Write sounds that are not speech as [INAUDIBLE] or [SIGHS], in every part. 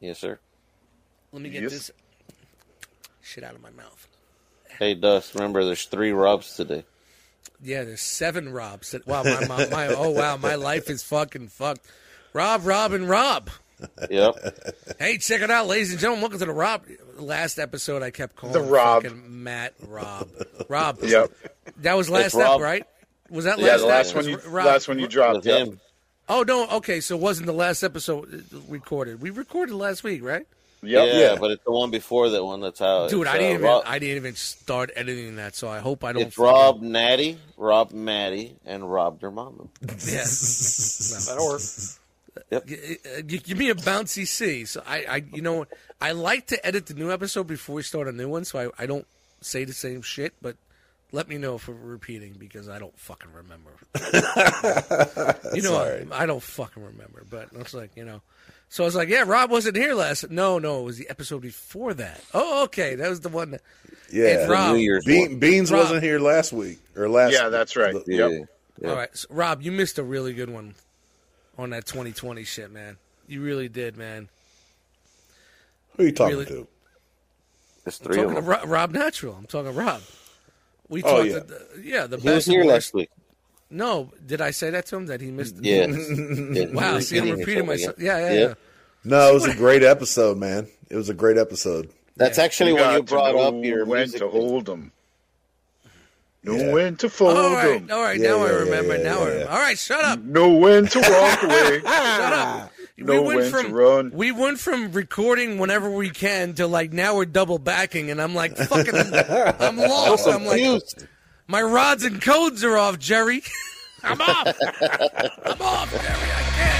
Yes, sir. Let me get Yes. this shit out of my mouth. Hey, Dust. Remember, there's three Robs today. Yeah, there's seven Robs. Wow, my, my, my oh wow, my life is fucking fucked. Rob, Rob, and Rob. [LAUGHS] Yep. Hey, check it out, ladies and gentlemen. Welcome to the Rob. Last episode, I kept calling The Rob. fucking Matt Rob. Rob. Yep. That was last It's Rob. step, right? Was that last? Yeah, the last step? one you Rob- last one you dropped. With Yep. Him. Oh no. Okay, so it wasn't the last episode recorded. We recorded last week, right? Yeah, Yep. Yeah. but it's the one before that one. That's how. Dude, it's, I didn't uh, even Rob, I didn't even start editing that, so I hope I don't. it's fucking- Rob Natty, Rob Matty, and Rob Dormammu. [LAUGHS] Yeah. That'll work. G- uh, g- Give me a bouncy C. So I, I, you know, I like to edit the new episode before we start a new one, so I, I don't say the same shit. But let me know if we're repeating because I don't fucking remember. [LAUGHS] you know, I, I don't fucking remember. But it's like you know, so I was like, yeah, Rob wasn't here last. No, no, it was the episode before that. Oh, okay, that was the one. That, Yeah. It's Rob. New Year's Bean. Beans Rob. wasn't here last week or last. Yeah, that's right. the- Yeah. Yep. yeah. All right, so, Rob, you missed a really good one on that 2020 shit, man. You really did, man. Who are you talking Really- to? There's I'm three talking of to. Rob, Rob Natural. I'm talking to Rob. We Oh, talked. yeah. the, yeah, the He best. was here and last week. No, did I say that to him that he missed? Yeah. [LAUGHS] Yeah, Wow. he's See, I'm repeating repeating myself. Yeah, yeah, Yeah. yeah. No, it was a [LAUGHS] great episode, man. It was a great episode. That's Yeah. actually when you brought up your when music. to hold them. Know Yeah. when to fold All right, them. all right. Yeah, now I yeah, yeah, remember. yeah, now I remember. yeah. All right, shut up. Know when to walk away. [LAUGHS] Shut up. We went from run. we went from recording whenever we can to like now we're double backing, and I'm like fucking, I'm [LAUGHS] lost. I'm like, Confused. my rods and codes are off, Jerry. [LAUGHS] I'm off. [LAUGHS] I'm off, Jerry. I can't.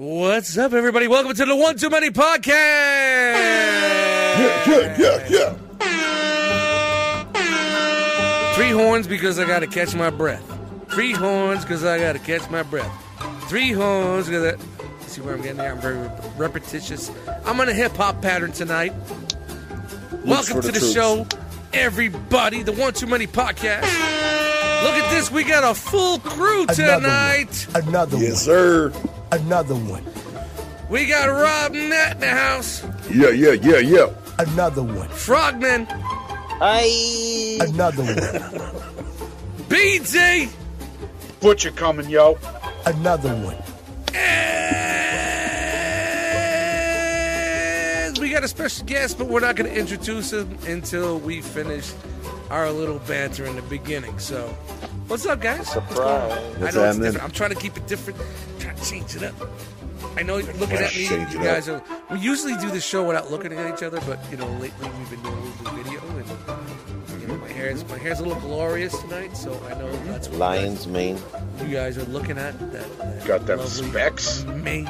What's up, everybody? Welcome to the One Too Many podcast. Yeah, yeah, yeah. yeah. Three horns because I gotta catch my breath. Three horns because I gotta catch my breath. Three horns because I. See where I'm getting there? I'm very repetitious. I'm on a hip hop pattern tonight. Welcome to the the show, everybody. The One Too Many podcast. Look at this. We got a full crew tonight. Another one. Another Yes, sir. One. Another one. We got Rob Nat in the house. Yeah, yeah, yeah, yeah. Another one. Frogman. Hi. Another one. [LAUGHS] BT. Butcher coming, yo. Another one. And we got a special guest, but we're not going to introduce him until we finish our little banter in the beginning. So, what's up, guys? What's? Surprise. I know it's happening? different. I'm trying to keep it different. trying to change it up. I know you're looking at me. Change You it guys are. We usually do the show without looking at each other, but you know, lately we've been doing a little bit video, and you know, my hair's my hair's a little glorious tonight, so I know that's what Lion's mane. you guys are looking at. That, that Got them lovely specs. mane.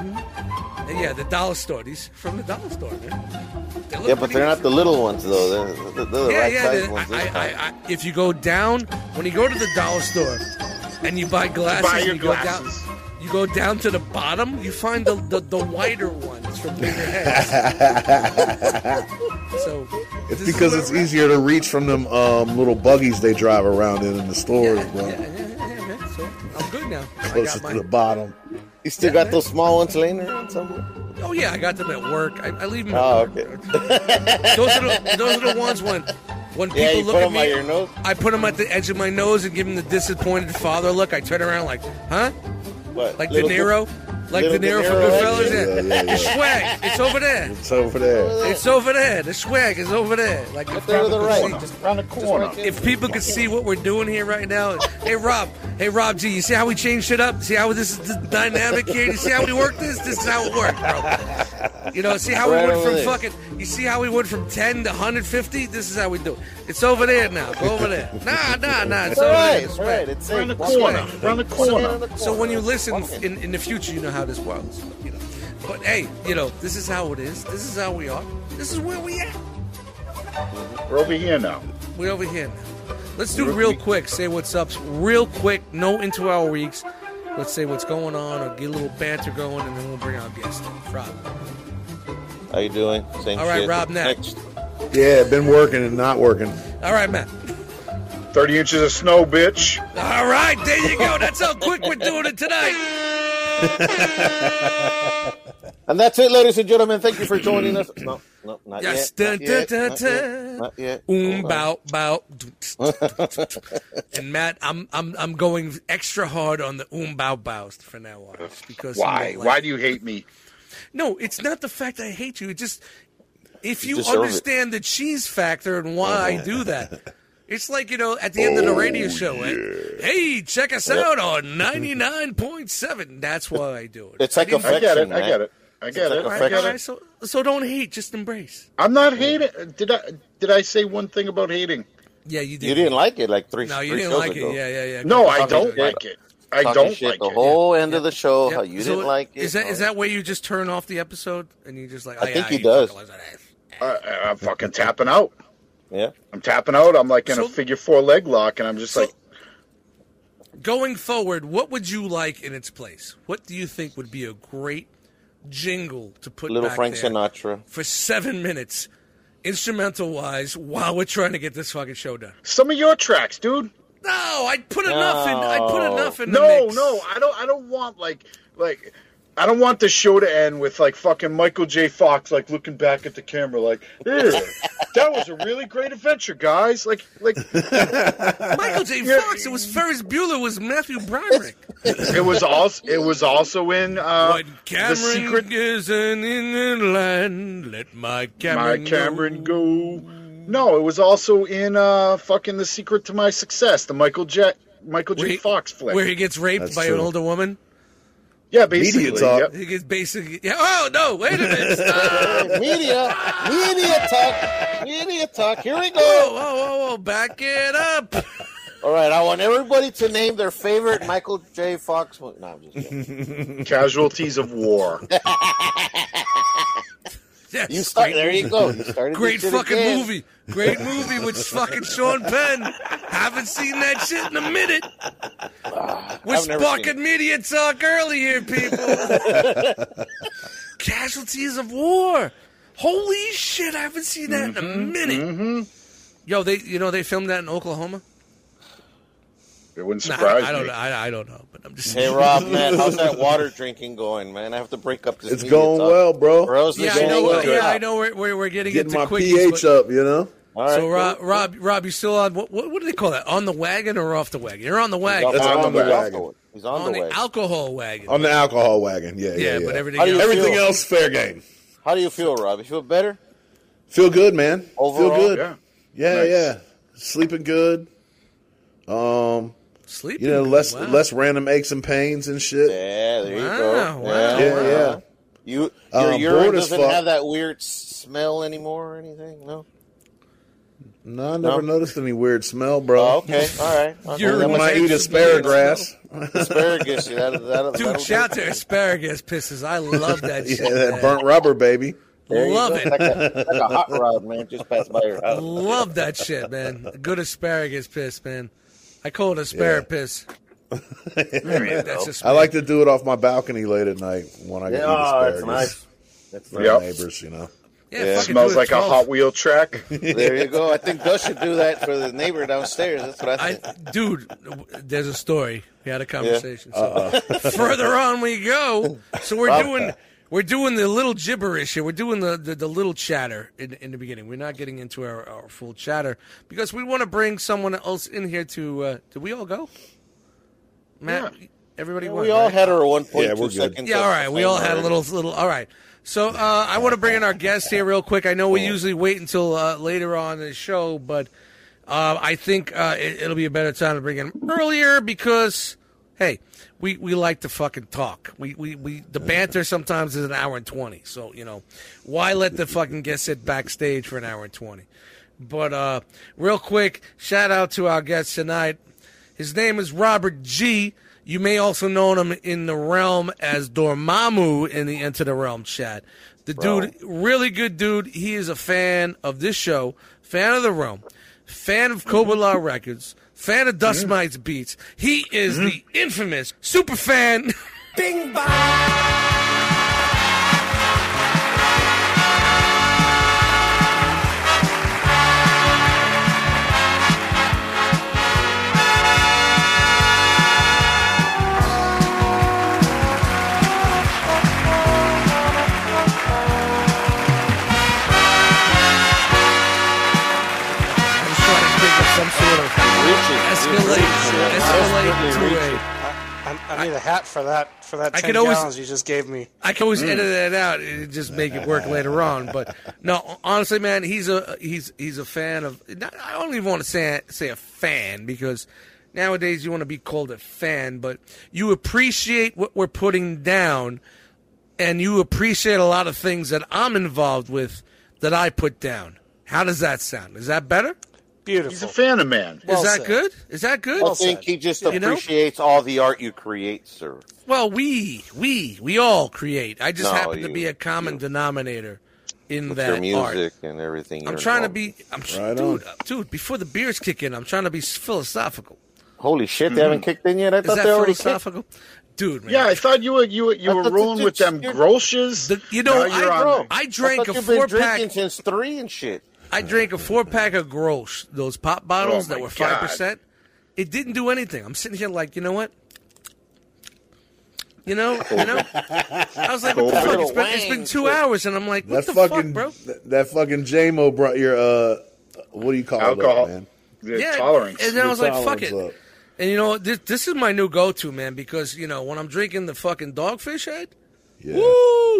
And yeah, the dollar store. These from the dollar store, man. They Yeah, but they're good. not the little ones though. They're, they're the Yeah, right yeah. size the- ones. this I. I, I, if you go down, when you go to the dollar store and you buy glasses, Buy your and you go down, you go down to the bottom, you find the the, the whiter ones from bigger heads. [LAUGHS] so It's because it's easier to reach from them um, little buggies they drive around in in the stores, Yeah, bro. yeah, yeah, yeah, man. So I'm good now. I Closer got to my, the bottom. You still got those small ones laying around somewhere? oh yeah, I got them at work. I, I leave them. At Oh, okay. [LAUGHS] those are the those are the ones when When Yeah, people you look put at them me, your nose. I put them at the edge of my nose and give them the disappointed father look. I turn around like, huh? What? Like little De Niro? [LAUGHS] Like De little Niro De from Niro Goodfellas? action? Yeah. Yeah, yeah, The swag, it's over there. It's over there. It's over there. The swag is over there. Like if there to people the could right. see- Just Around the corner. right if people could see what we're doing here right now, hey Rob, hey Rob G, you see how we changed shit up? See how this is the dynamic here? You see how we work this? This is how it worked, bro. You know, see how Right we went from there. fucking. You see how we went from ten to 150? This is how we do it. It's over there now. Go over there. Nah, nah, nah. It's It's over right. there. It's It's all right. right. It's Around the corner. In. Around the corner. So when you listen in. in, in the future, you know how this works. You know, but hey, you know this is how it is. This is how we are. This is where we at. We're over here now. We're over here now. Let's do real quick. Say what's up, real quick. No into our weeks. Let's say what's going on, or get a little banter going, and then we'll bring our guest. Rob. How you doing? Same All right, shit. Rob, next. Yeah, been working and not working. All right, Matt. 30 inches of snow, bitch. All right, there you go. That's how quick we're doing it tonight. And that's it, ladies and gentlemen. Thank you for joining us. No, no, not Yes. yet. Dun, Not yet. dun, Not dun, yet. dun. Not yet. Um, bow, bow. [LAUGHS] and Matt, I'm I'm I'm going extra hard on the um bow bows from now on, because. Why? like- Why do you hate me? No, it's not the fact I hate you. It just if you deserve it. understand the cheese factor and why I do that. [LAUGHS] It's like, you know, at the end of the radio show, eh? hey, check us out on 99.7. That's why I do it. It's like I didn't- I get it. Affection, I get it. I get it. All I right, get it. so, so don't hate, just embrace. I'm not hating. Did I? Did I say one thing about hating? Yeah, you did. You didn't like it like three. No, you three didn't shows like ago. it. Yeah, yeah, yeah. No, I don't shit. like it. I don't shit like the it. whole end of the show. Yeah, How you so didn't like it? Is that No. is that where you just turn off the episode and you just like? I oh, think yeah, he you does. fucking like. I, I'm fucking tapping out. Yeah. I'm tapping out. I'm like in So- a figure four leg lock, and I'm just So- like, Going forward, what would you like in its place? What do you think would be a great jingle to put Little back Frank there Sinatra. for seven minutes, instrumental wise, while we're trying to get this fucking show done? some of your tracks, dude. No, I put enough in. I put enough in. The No, mix. no, I don't. I don't want like like. I don't want the show to end with like fucking Michael J. Fox like looking back at the camera like, that was a really great adventure, guys." Like, like [LAUGHS] Michael J. Yeah. Fox. It was Ferris Bueller. It was Matthew Broderick. [LAUGHS] it was also it was also in uh, When the secret. isn't in the land, let my Cameron, my Cameron go. No, it was also in uh fucking the secret to my success, the Michael J. Michael J. Where Fox flick. where he gets raped That's by an older woman. Yeah, basically. Media talk. yep. He gets basically. Yeah, oh no! Wait a minute! [LAUGHS] Stop! media, media talk, media talk. Here we Whoa, go. whoa, whoa, whoa! Back it up! All right, I want everybody to name their favorite Michael J. Fox movie. No, I'm just kidding. [LAUGHS] Casualties of war. [LAUGHS] [LAUGHS] Yes, You start. There you go. You started. great fucking again. movie. Great movie with [LAUGHS] fucking Sean Penn. Haven't seen that shit in a minute. We're never seen sparking media talk early here, people. [LAUGHS] Casualties of war. Holy shit! I haven't seen that in a Mm-hmm, minute. Yo, they you know they filmed that in Oklahoma. It wouldn't Nah, surprise I don't me. know. I, I don't know, but I'm just Hey Rob, man, how's that [LAUGHS] water drinking going, man? I have to break up this. It's media going talk. well, bro. Or else Yeah, this I know. gonna Yeah, I know. We're we're, we're getting Getting into my quickies. pH but- up, you know. All right, So cool. Rob, Rob, Rob, you still on what, what? What do they call that? On the wagon or off the wagon? You're on the wagon. That's on, on the the wagon. wagon. He's on, on the the alcohol wagon. On the alcohol wagon, yeah, yeah, yeah, yeah. but everything How do you else. Everything else fair game. How do you feel, Rob? You feel better? Feel good, man. Overall, Feel good. Yeah. Yeah, Nice. yeah. Sleeping good. Um, Sleeping. you know, less wow. less random aches and pains and shit. Yeah, there you Wow, go. wow, yeah, Yeah, wow. yeah. You, your um, urine doesn't fuck. have that weird smell anymore or anything. No. No, I never No? noticed any weird smell, bro. Oh, okay. [LAUGHS] All right. Okay. Urine I That was must might be eat actually asparagus. asparagus. Yeah, that, that, Dude, shout out to asparagus pisses. I love that [LAUGHS] shit. yeah, that man. burnt rubber, baby. There Love it. Like a, like a hot rod, man. Just passed by your house. Love that shit, man. Good asparagus piss, man. I call it asparagus piss. [LAUGHS] That's just I like to do it off my balcony late at night when I Yeah, eat oh, asparagus. that's nice. That's For nice. Yep. the neighbors, you know. yeah, Yeah, fucking Smells do it like a Hot Wheel track. [LAUGHS] There you go. I think Gus should do that for the neighbor downstairs. That's what I I, think. dude, there's a story. We had a conversation. So [LAUGHS] further on we go. So we're Rob- doing we're doing the little gibberish here. We're doing the, the, the little chatter in, in the beginning. We're not getting into our, our full chatter because we want to bring someone else in here to. Uh, did we all go? Matt, everybody. went, We all right? had our one point Yeah, we're good. seconds. Yeah, all right. We all had a little, little. All right. So uh, I want to bring in our guest here real quick. I know we usually wait until uh, later on in the show, but uh, I think uh, it, it'll be a better time to bring in earlier because, hey, we, we like to fucking talk. We, we, we the banter sometimes is an hour and twenty. So you know, why let the fucking guest sit backstage for an hour and twenty? But uh, real quick, shout out to our guest tonight. His name is Robert G. You may also know him in the realm as Dormammu in the Enter the Realm chat. The dude, really good dude. He is a fan of this show, fan of the realm, fan of Cobra Law [LAUGHS] Records, fan of Dust mm-hmm. Mites Beats. He is mm-hmm. the infamous super fan. Bing bang. Reaching. escalate, escalate Desperately to a. reaching. I, I need a hat for that for that I ten could always- gallons you just gave me. I can always edit that out and just make it work later on. But no, honestly, man, he's a he's he's a fan of. not- I don't even want to say say a fan because nowadays you want to be called a fan, but you appreciate what we're putting down, and you appreciate a lot of things that I'm involved with that I put down. How does that sound? Is that better? Beautiful. He's a fan of man. Well Is that said. good? Is that good? I think he just You know? appreciates all the art you create, sir. Well, we we we all create. I just No, happen to be a common you. denominator in With that your art. and everything. I'm you're trying to be, I'm Right dude, uh, dude. Before the beers kick in, I'm trying to be philosophical. Holy shit! They haven't kicked in yet. I Is thought they already kicked. philosophical, dude? Man. Yeah, I thought you were you were, you I were thought rolling the with them dudes- Grolsches. The- you know, Now I- you're on Bro, them. I drank thought a you've been four drinking pack. since three and shit. I drank a four pack of Grolsch, those pop bottles Oh, that were five percent. It didn't do anything. I'm sitting here like, you know what? You know, you know. I was like, what the fuck? It's been, it's been two hours, and I'm like, what That the fucking fuck, bro? That, that fucking JMO brought your uh, what do you call it? Alcohol. that, man? Yeah, tolerance. and then I was Your like, fuck it. up. And you know, this this is my new go to, man, because you know when I'm drinking the fucking dogfish head, Yeah. woo,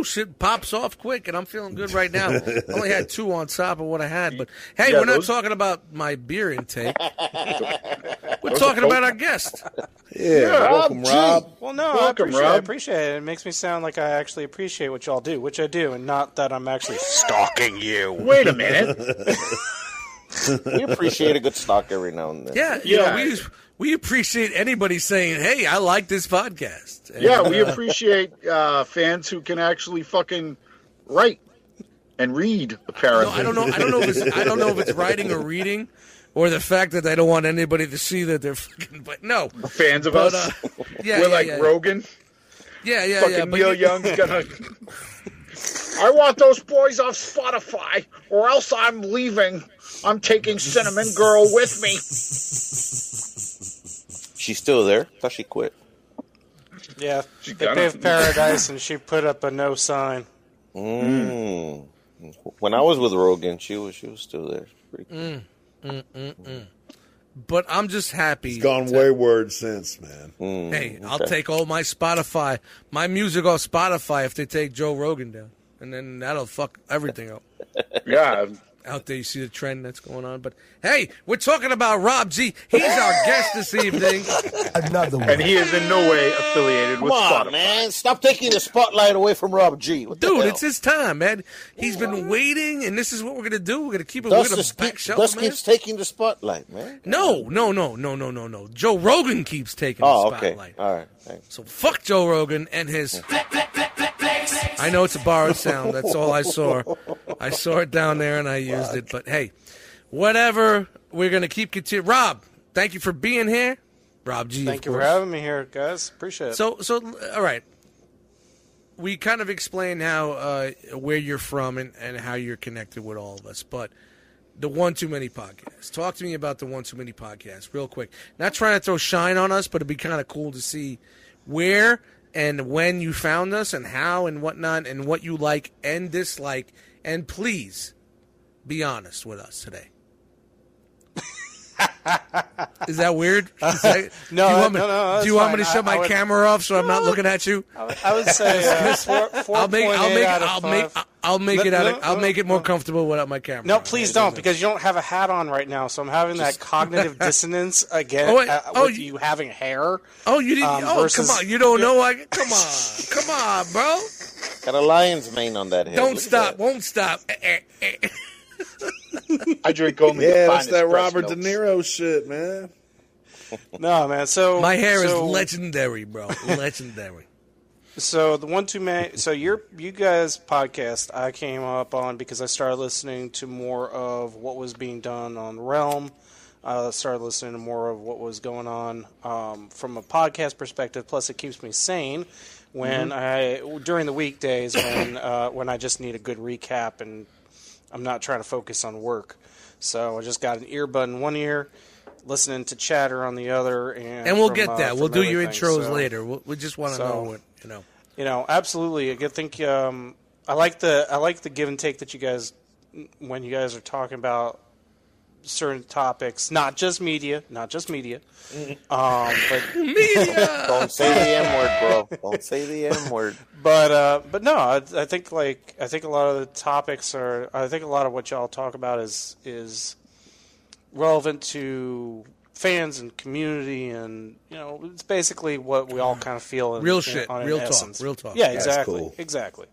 shit pops off quick, and I'm feeling good right now. I [LAUGHS] only had two on top of what I had, but hey, Yeah, we're not talking about my beer intake. [LAUGHS] we're Those talking about our guest. [LAUGHS] Yeah, welcome, Gee. Rob. Well, no, I Welcome, appreciate, I appreciate it. It makes me sound like I actually appreciate what y'all do, which I do, and not that I'm actually stalking you. Wait a minute. We appreciate a good stalk every now and then. Yeah, you Yeah. know, we we appreciate anybody saying, "Hey, I like this podcast." And, [LAUGHS] Yeah, we uh, [LAUGHS] appreciate uh, fans who can actually fucking write and read. No, Apparently, I don't know. I don't know if it's I don't know if it's writing or reading, or the fact that they don't want anybody to see that they're fucking. But no, Fans of but us. uh, [LAUGHS] yeah, We're yeah, like yeah. Rogan. Yeah, yeah, fucking yeah. Neil you- Young's gonna. I want those boys off Spotify, or else I'm leaving. I'm taking Cinnamon Girl with me. She's still there. I Thought she quit. Yeah, She they got paved [LAUGHS] paradise, and she put up a no sign. Mm. When I was with Rogan, she was she was still there. Pretty cool. Mm, mm, mm, but I'm just happy. It's gone wayward since, man. Mm, Hey, I'll take all my Spotify, my music off Spotify if they take Joe Rogan down, and then that'll fuck everything up. [LAUGHS] Yeah, Out there, you see the trend that's going on. But hey, we're talking about Rob G. He's our guest this evening. [LAUGHS] Another one. and he is in no way affiliated Come with on, Spotify. man! Stop taking the spotlight away from Rob G. What Dude, hell? it's his time, man. He's been waiting, and this is what we're gonna do. We're gonna keep it. We're Dust, gonna back keep, shelf, Dust man. keeps taking the spotlight, man. No, no, no, no, no, no, no. Joe Rogan keeps taking Oh, the okay. All right. Thanks. So fuck Joe Rogan and his. I know it's a borrowed sound. That's all I saw. I saw it down there and I used it. But hey, whatever. We're gonna keep continuing. Rob, thank you for being here. Rob G. Thank you for having me here, guys. Appreciate it. So, so all right. We kind of explained how uh, where you're from and, and how you're connected with all of us, but the One Too Many podcast. Talk to me about the One Too Many podcast, real quick. Not trying to throw shine on us, but it'd be kind of cool to see where and when you found us and how and whatnot and what you like and dislike. And please be honest with us today. Is that weird? Is that- [LAUGHS] No, do you want me, no, no, do you want me to shut I- I my would- camera off so I'm not looking at you? I would say uh, four, [LAUGHS] four I'll make I'll make out of I'll make I'll make it out of, I'll make it more comfortable without my camera. No, on. please don't, because you don't have a hat on right now. So I'm having that cognitive [LAUGHS] dissonance again Oh, wait. uh, Oh, with you- you having hair. Oh, you didn't. Um, oh, versus- come on! You don't know? I come on, come on, bro! Got a lion's mane on that head. Don't Look stop! Won't stop! [LAUGHS] I drink only the Yeah, that's that breast Robert De. Niro shit, man. [LAUGHS] No, man. So My hair is legendary, bro. [LAUGHS] Legendary. So the one two man. So your you guys podcast I came up on because I started listening to more of what was being done on Realm. I started listening to more of what was going on um, from a podcast perspective. Plus, it keeps me sane when I during the weekdays when uh, when I just need a good recap and I'm not trying to focus on work. So I just got an earbud in one ear, listening to chatter on the other, and And we'll from, get uh, that. from We'll do your intros So- later. We'll, we just want to so- know what you know. you know, absolutely. I think um, I like the I like the give and take that you guys when you guys are talking about certain topics, not just media, not just media, um, but [LAUGHS] Media. Don't say the M word, bro. Don't say the M word. but uh, but no, I, I think like I think a lot of the topics are. I think a lot of what y'all talk about is is relevant to fans and community, and you know, it's basically what we all kind of feel. In, Real in- shit, on in real talk, real talk. Yeah, That's exactly, cool. exactly.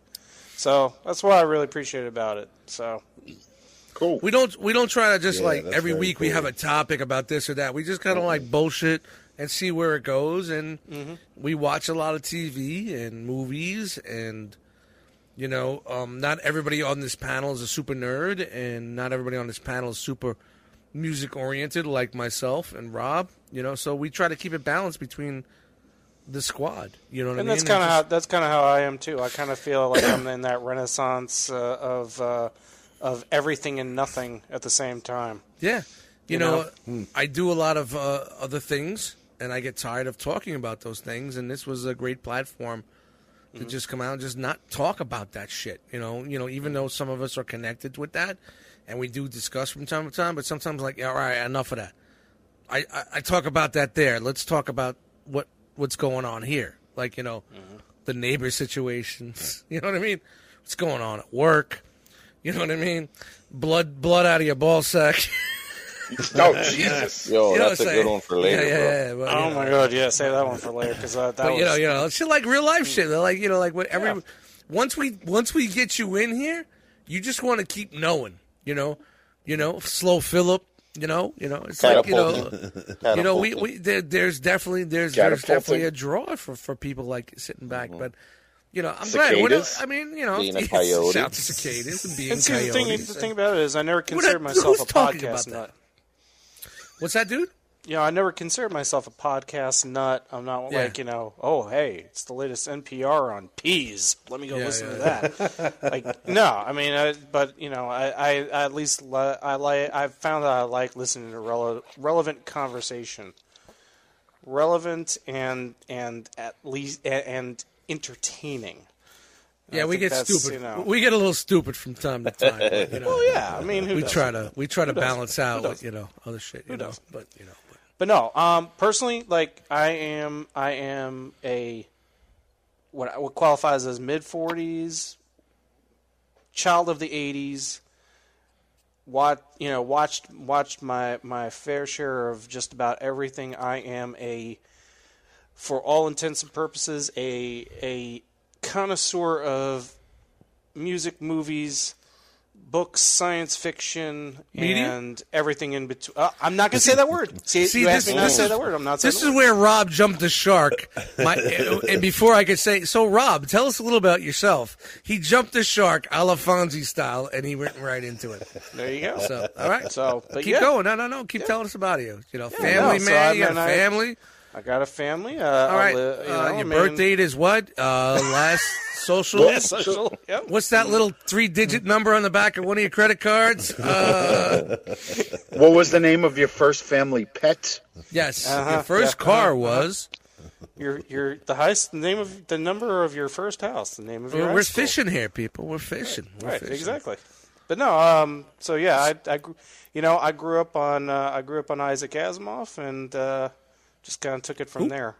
So that's what I really appreciate about it. So Cool. We don't we don't try to just Yeah, like every very week we have a topic about this or that. We just kind of like bullshit and see where it goes. And we watch a lot of TV and movies, and you know, um, not everybody on this panel is a super nerd, and not everybody on this panel is super music oriented like myself and Rob. You know, so we try to keep it balanced between the squad. You know what and I mean? that's kind of how that's kind of how I am too. I kind of feel like I'm in that renaissance uh, of uh, of everything and nothing at the same time. Yeah. You, You know, know? I do a lot of uh, other things, and I get tired of talking about those things. And this was a great platform to Mm-hmm. just come out and just not talk about that shit. You know, you know, even though some of us are connected with that, and we do discuss from time to time, but sometimes like, yeah, all right, enough of that. I, I, I talk about that there. Let's talk about what what's going on here. Like you know, Mm-hmm. the neighbor situations. [LAUGHS] You know what I mean? What's going on at work? You know what I mean? Blood blood out of your ball sack. [LAUGHS] Oh [LAUGHS] Jesus! Yo, You know that's what a I'm good one for later, yeah, yeah, bro. yeah, but, Oh know, my god, yeah, save that one for later because uh, that But was you know, you know, shit like real life shit. They're like you know, like what every Yeah. once we once we get you in here, you just want to keep knowing. You know, you know, slow Philip. You know, you know, it's like you know, [LAUGHS] you know, we, we there, there's definitely there's there's definitely a draw for for people like sitting back, but. You know, I'm glad. What, Cicadas? I mean, you know, Being a [LAUGHS] coyote. shout to cicadas and being And see, the thing, the thing about it is, I never What- considered [LAUGHS] myself a podcast nut. What's that, dude? You know, I never considered myself a podcast nut. I'm not Yeah. like you know, oh hey, it's the latest NPR on peas. Let me go Yeah, listen yeah. to that. like no, I mean, I, but you know, I, I, I at least li- I like I've found that I like listening to rele- relevant conversation, relevant and and at least and, and entertaining. Yeah, I we get stupid. you know- We get a little stupid from time to time. but, you [LAUGHS] know. Well, yeah, I mean, who we doesn't? try to we try to balance out Who with you know other shit you know doesn't? but you know but, But no, um, personally, like I am, I am a what what qualifies as mid forties, child of the eighties. What you know, watched watched my my fair share of just about everything. I am a, for all intents and purposes, a a connoisseur of music, movies, books, science fiction, Media? and everything in between. Uh, I'm not going to say that word. [LAUGHS] See, See, you this- asked me not to say is- that word. I'm not this is word. where Rob jumped the shark My, [LAUGHS] and before I could say so Rob tell us a little about yourself he jumped the shark a la Fonzie style and he went right into it There you go. so all right So, but keep yeah, going no no no keep telling us about you you know family no, so man I you got mean, family I got a family. Uh, all right li- you uh, know, I your mean- birth date is what uh last [LAUGHS] social Yeah, social. Yep. What's that little three-digit number on the back of one of your credit cards? Uh, [LAUGHS] What was the name of your first family pet? yes, Uh-huh, your first yeah, car uh-huh, was Your your the highest the name of the number of your first house, the name of your We're, high we're fishing here, people. We're fishing. We're Right, fishing. exactly. But no, um, so yeah, I, I, grew- you know, I grew up on, uh, I grew up on Isaac Asimov, and uh, just kind of took it from there.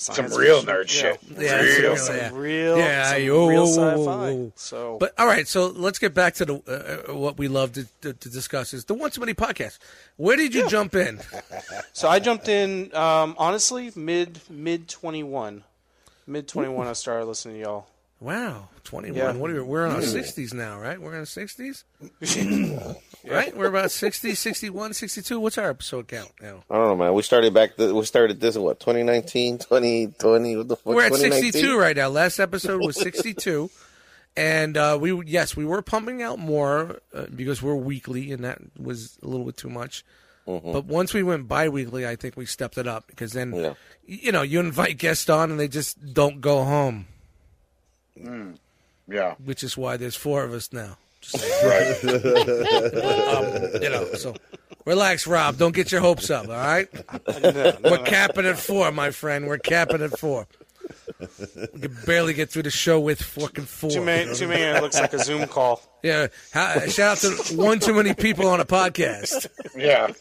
Some real fiction, nerd you shit. know, Yeah, real. some some yeah. real, Yeah, some oh, real whoa, whoa, sci-fi. whoa, whoa. So, But all right, so let's get back to the uh, what we love to, to, to discuss is the One Too Many podcast. Where did you jump in? so I jumped in, um, honestly, mid mid twenty one, mid twenty one. I started listening to y'all. Wow, twenty one. Yeah. What are we, we're in our sixties now, right? We're in our sixties, [COUGHS] right? We're about 60, 61, 62. What's our episode count now? I don't know, man. We started back. The, we started this in what 2019, 2020. What the fuck? We're at 2019? 62 right now. Last episode was 62. [LAUGHS] And uh, we yes, we were pumping out more uh, because we're weekly, and that was a little bit too much. But once we went bi-weekly, I think we stepped it up because then, Yeah. you know, you invite guests on and they just don't go home, Yeah. which is why there's four of us now. [LAUGHS] Right. [LAUGHS] um, you know, so relax, Rob. Don't get your hopes up. All right, [LAUGHS] we're capping at four, my friend. We're capping at four. We can barely get through the show with fucking four. Too many, too many. It looks like a Zoom call. Yeah. How, shout out to one too many people on a podcast. Yeah.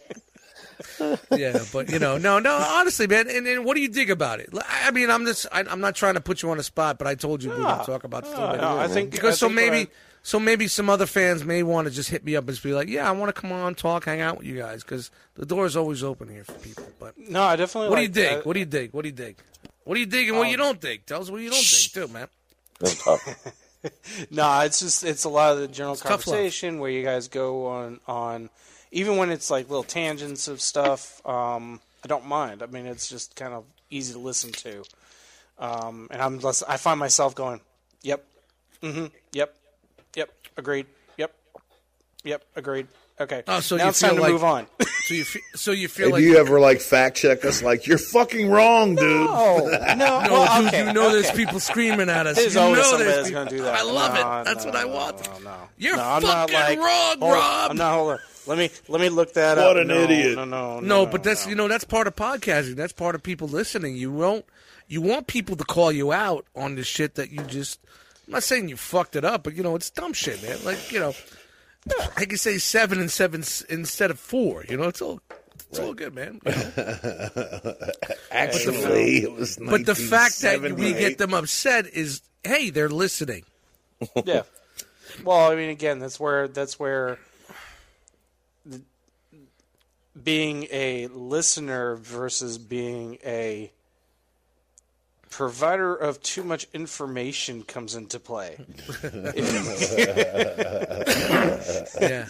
[LAUGHS] Yeah, but you know, no, no. Honestly, man, and, and what do you dig about it? I mean, I'm just, I, I'm not trying to put you on the spot, but I told you we would talk about this a. No, I think because I so think maybe, what so maybe some other fans may want to just hit me up and just be like, yeah, I want to come on, talk, hang out with you guys, because the door is always open here for people. But no, I definitely. what do you like- dig? I- what do you dig? What do you dig? What do you dig and what um, you don't dig? Tell us what you don't dig too, man. That's tough. [LAUGHS] No, it's just it's a lot of the general tough love. conversation where you guys go on on even when it's like little tangents of stuff. Um, I don't mind. I mean, it's just kind of easy to listen to. Um, and I'm less, I find myself going, "Yep, mm-hmm, yep, yep, agreed, yep, yep, agreed." Okay, Oh, so now you it's time feel to move on. [LAUGHS] So you, fe- so you feel Hey, like do you ever like fact check us? Like you're fucking wrong, dude. oh no, No, [LAUGHS] well, dude, okay, you know there's people screaming at us. There's you always know somebody that's going to do that. I love No, it. That's no, what I want. No, no, You're no, I'm not fucking like, wrong, hold- Rob. I'm not. Hold on. Let me let me look that up. What an No, idiot. No, no, no, No, no, but that's no. you know that's part of podcasting. That's part of people listening. You won't you want people to call you out on the shit that you just. I'm not saying you fucked it up, but you know it's dumb shit, man. Like you know, I can say seven and seven instead of four. You know, it's all it's all good, man. [LAUGHS] You know? Actually, it was. But the fact that we get them upset is, hey, they're listening. [LAUGHS] yeah. Well, I mean, again, that's where that's where the, being a listener versus being a provider of too much information comes into play. [LAUGHS] Yeah.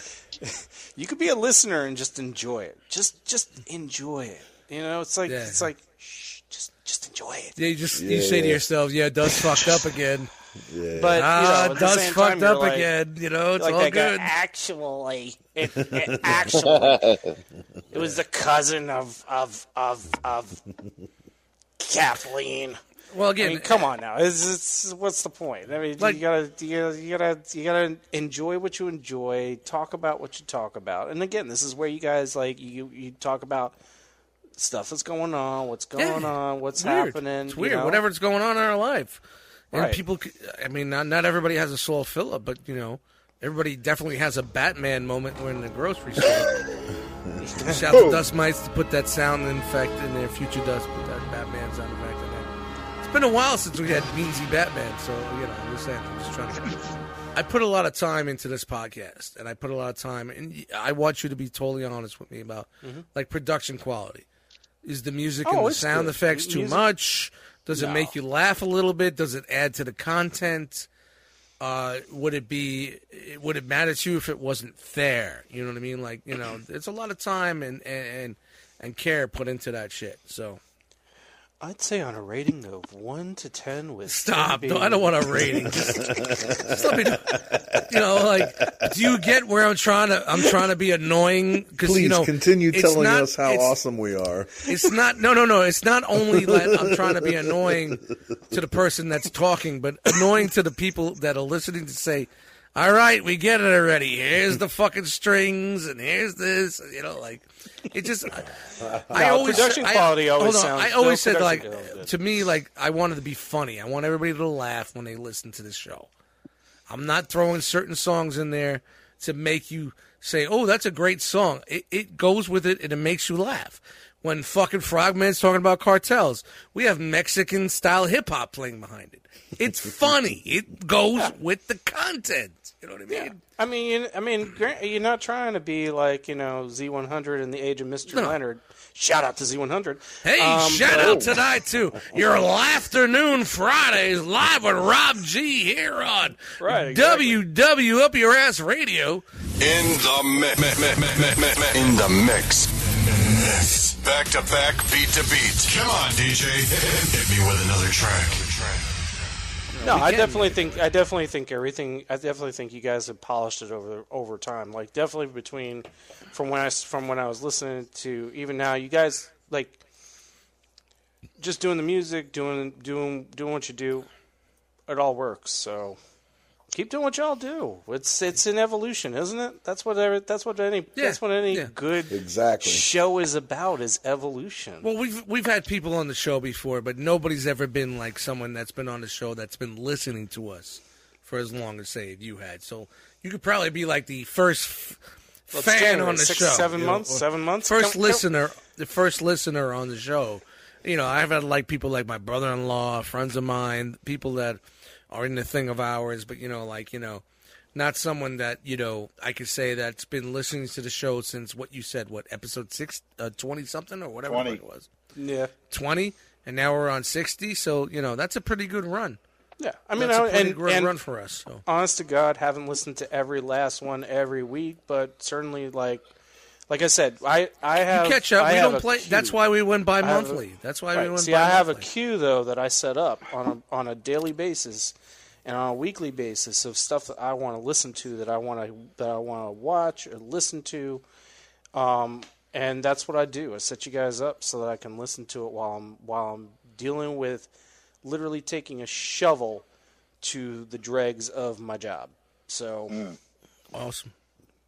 you could be a listener and just enjoy it. Just just enjoy it. You know, it's like Yeah. it's like shh, just just enjoy it. Yeah, you just you say to yourself, yeah, Doug's fucked up again. But Ah, you know, at the fucked time, up like- again. You know, it's like all good. actually, it, it actually, [LAUGHS] it was the cousin of of of of Kathleen. Well, I again, mean, come on now. It's, it's, what's the point? I mean, Like- you gotta, you gotta, you gotta, you gotta enjoy what you enjoy. Talk about what you talk about. And again, this is where you guys like you you talk about stuff that's going on, what's going Yeah. on, what's It's weird. happening. It's you weird. know? Whatever's going on in our life, and Right. people. I mean, not not everybody has a Saul Phillip, but you know, everybody definitely has a Batman moment when in the grocery store. Shout out to Dust Mites to put that sound effect in there. Future Dust put that Batman sound effect in there. It's been a while since we had Beansy Batman, so you know, I'm just saying. I'm just trying to. I put a lot of time into this podcast, and I put a lot of time, and I want you to be totally honest with me about like production quality. Is the music Mm-hmm. Oh, and the sound good. effects too Music- much? Does it No. make you laugh a little bit? Does it add to the content? Uh, would it be? Would it matter to you if it wasn't there? You know what I mean? Like you know, it's a lot of time and and and care put into that shit. So I'd say on a rating of one to ten with stop. 10 No, I don't want a rating. Just, just let me. know. You know, like, do you get where I'm trying to? I'm trying to be annoying because Please you know. continue telling not- us how awesome we are. It's not no no no. It's not only that I'm [LAUGHS] trying to be annoying to the person that's talking, but annoying to the people that are listening to say, all right, we get it already. Here's the fucking strings, and here's this. You know, like it just. I, [LAUGHS] I No, always production I- quality always on, sounds- I always said like production quality is to me like I wanted to be funny. I want everybody to laugh when they listen to this show. I'm not throwing certain songs in there to make you say, "Oh, that's a great song." It, it goes with it and it makes you laugh. When fucking Frogman's talking about cartels, we have Mexican style hip hop playing behind it. It's [LAUGHS] funny. It goes with the content. You know what I mean? I mean, you- I mean, gra- you're not trying to be like you know Z100 in the age of Mr. No. Leonard. Shout out to Z100. Hey, Um, shout but- out tonight to [LAUGHS] your Afternoon Fridays live with Rob G here on Right, exactly. WW Up Your Ass Radio. In the mix. In the mix. Back to back, beat to beat. Come on, DJ. Hit me with another track. No, I definitely think I definitely think everything. I definitely think you guys have polished it over over time. Like definitely between from when I s- from when I was listening to even now, you guys like just doing the music, doing doing doing what you do. It all works. So keep doing what y'all do. It's it's an evolution, isn't it? That's what every, that's what any Yeah, that's what any yeah. good Exactly. show is about is evolution. Well, we've we've had people on the show before, but nobody's ever been like someone that's been on the show that's been listening to us for as long as say you had. So you could probably be like the first f- What's fan January? on the Six, show. seven you know, months, seven months. First Come- come- listener, the first listener on the show. You know, I've had like people like my brother-in-law, friends of mine, people that are in the thing of ours, but you know, like you know, not someone that you know I could say that's been listening to the show since what you said, what episode six, uh, twenty something or whatever 20. it was. Yeah. 20 and now we're on 60 so you know that's a pretty good run Yeah, I mean, that's I- a pretty and, good and run for us so honest to God, haven't listened to every last one every week, but certainly like, like I said, I I have catch up I we don't play queue. that's why we went have bi-monthly that's why we Right. went See, I have a queue though that I set up on a on a daily basis and on a weekly basis of stuff that I want to listen to, that I want to that I want to watch or listen to. Um, and that's what I do. I set you guys up so that I can listen to it while I'm while I'm dealing with literally taking a shovel to the dregs of my job. So, awesome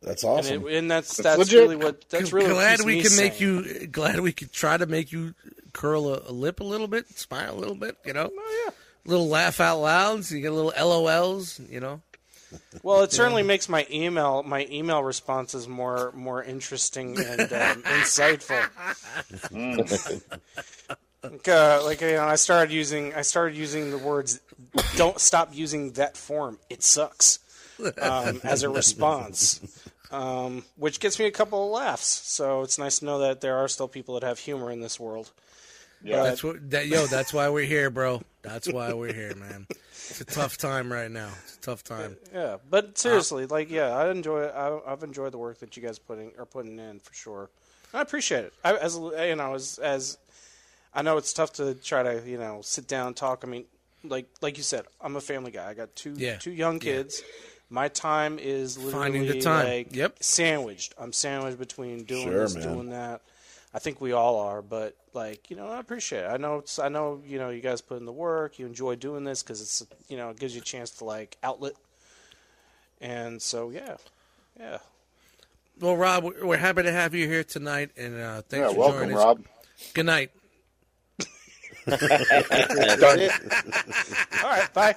That's and, awesome. it, and that's that's legit. really what that's really what glad keeps we me can make sane. you glad we could try to make you curl a, a lip a little bit smile a little bit you know Oh, yeah. little laugh out loud so you get little lols you know Well, it certainly makes my email my email responses more more interesting and um, [LAUGHS] insightful. like, uh, like you know, I started using I started using the words "don't stop using that form." It sucks [LAUGHS] um, as a response, um, which gets me a couple of laughs. So it's nice to know that there are still people that have humor in this world. Yeah. that's what that yo that's why we're here bro that's why we're here man it's a tough time right now it's a tough time Yeah, but seriously, like, yeah, I enjoy. I, I've enjoyed the work that you guys putting are putting in for sure. I appreciate it. I, as you know, as as I know, it's tough to try to you know sit down and talk. I mean, like like you said, I'm a family guy. I got two Yeah. two young kids. My time is literally Finding the time. like Yep. sandwiched. I'm sandwiched between doing Sure, this, man. doing that. I think we all are, but like you know, I appreciate it. I know it's I know you know you guys put in the work. You enjoy doing this because it's you know it gives you a chance to like outlet. And so yeah, yeah. well rob we're we're happy to have you here tonight and uh thanks Yeah, for welcome, joining us Rob. good night [LAUGHS] That's it. All right, bye.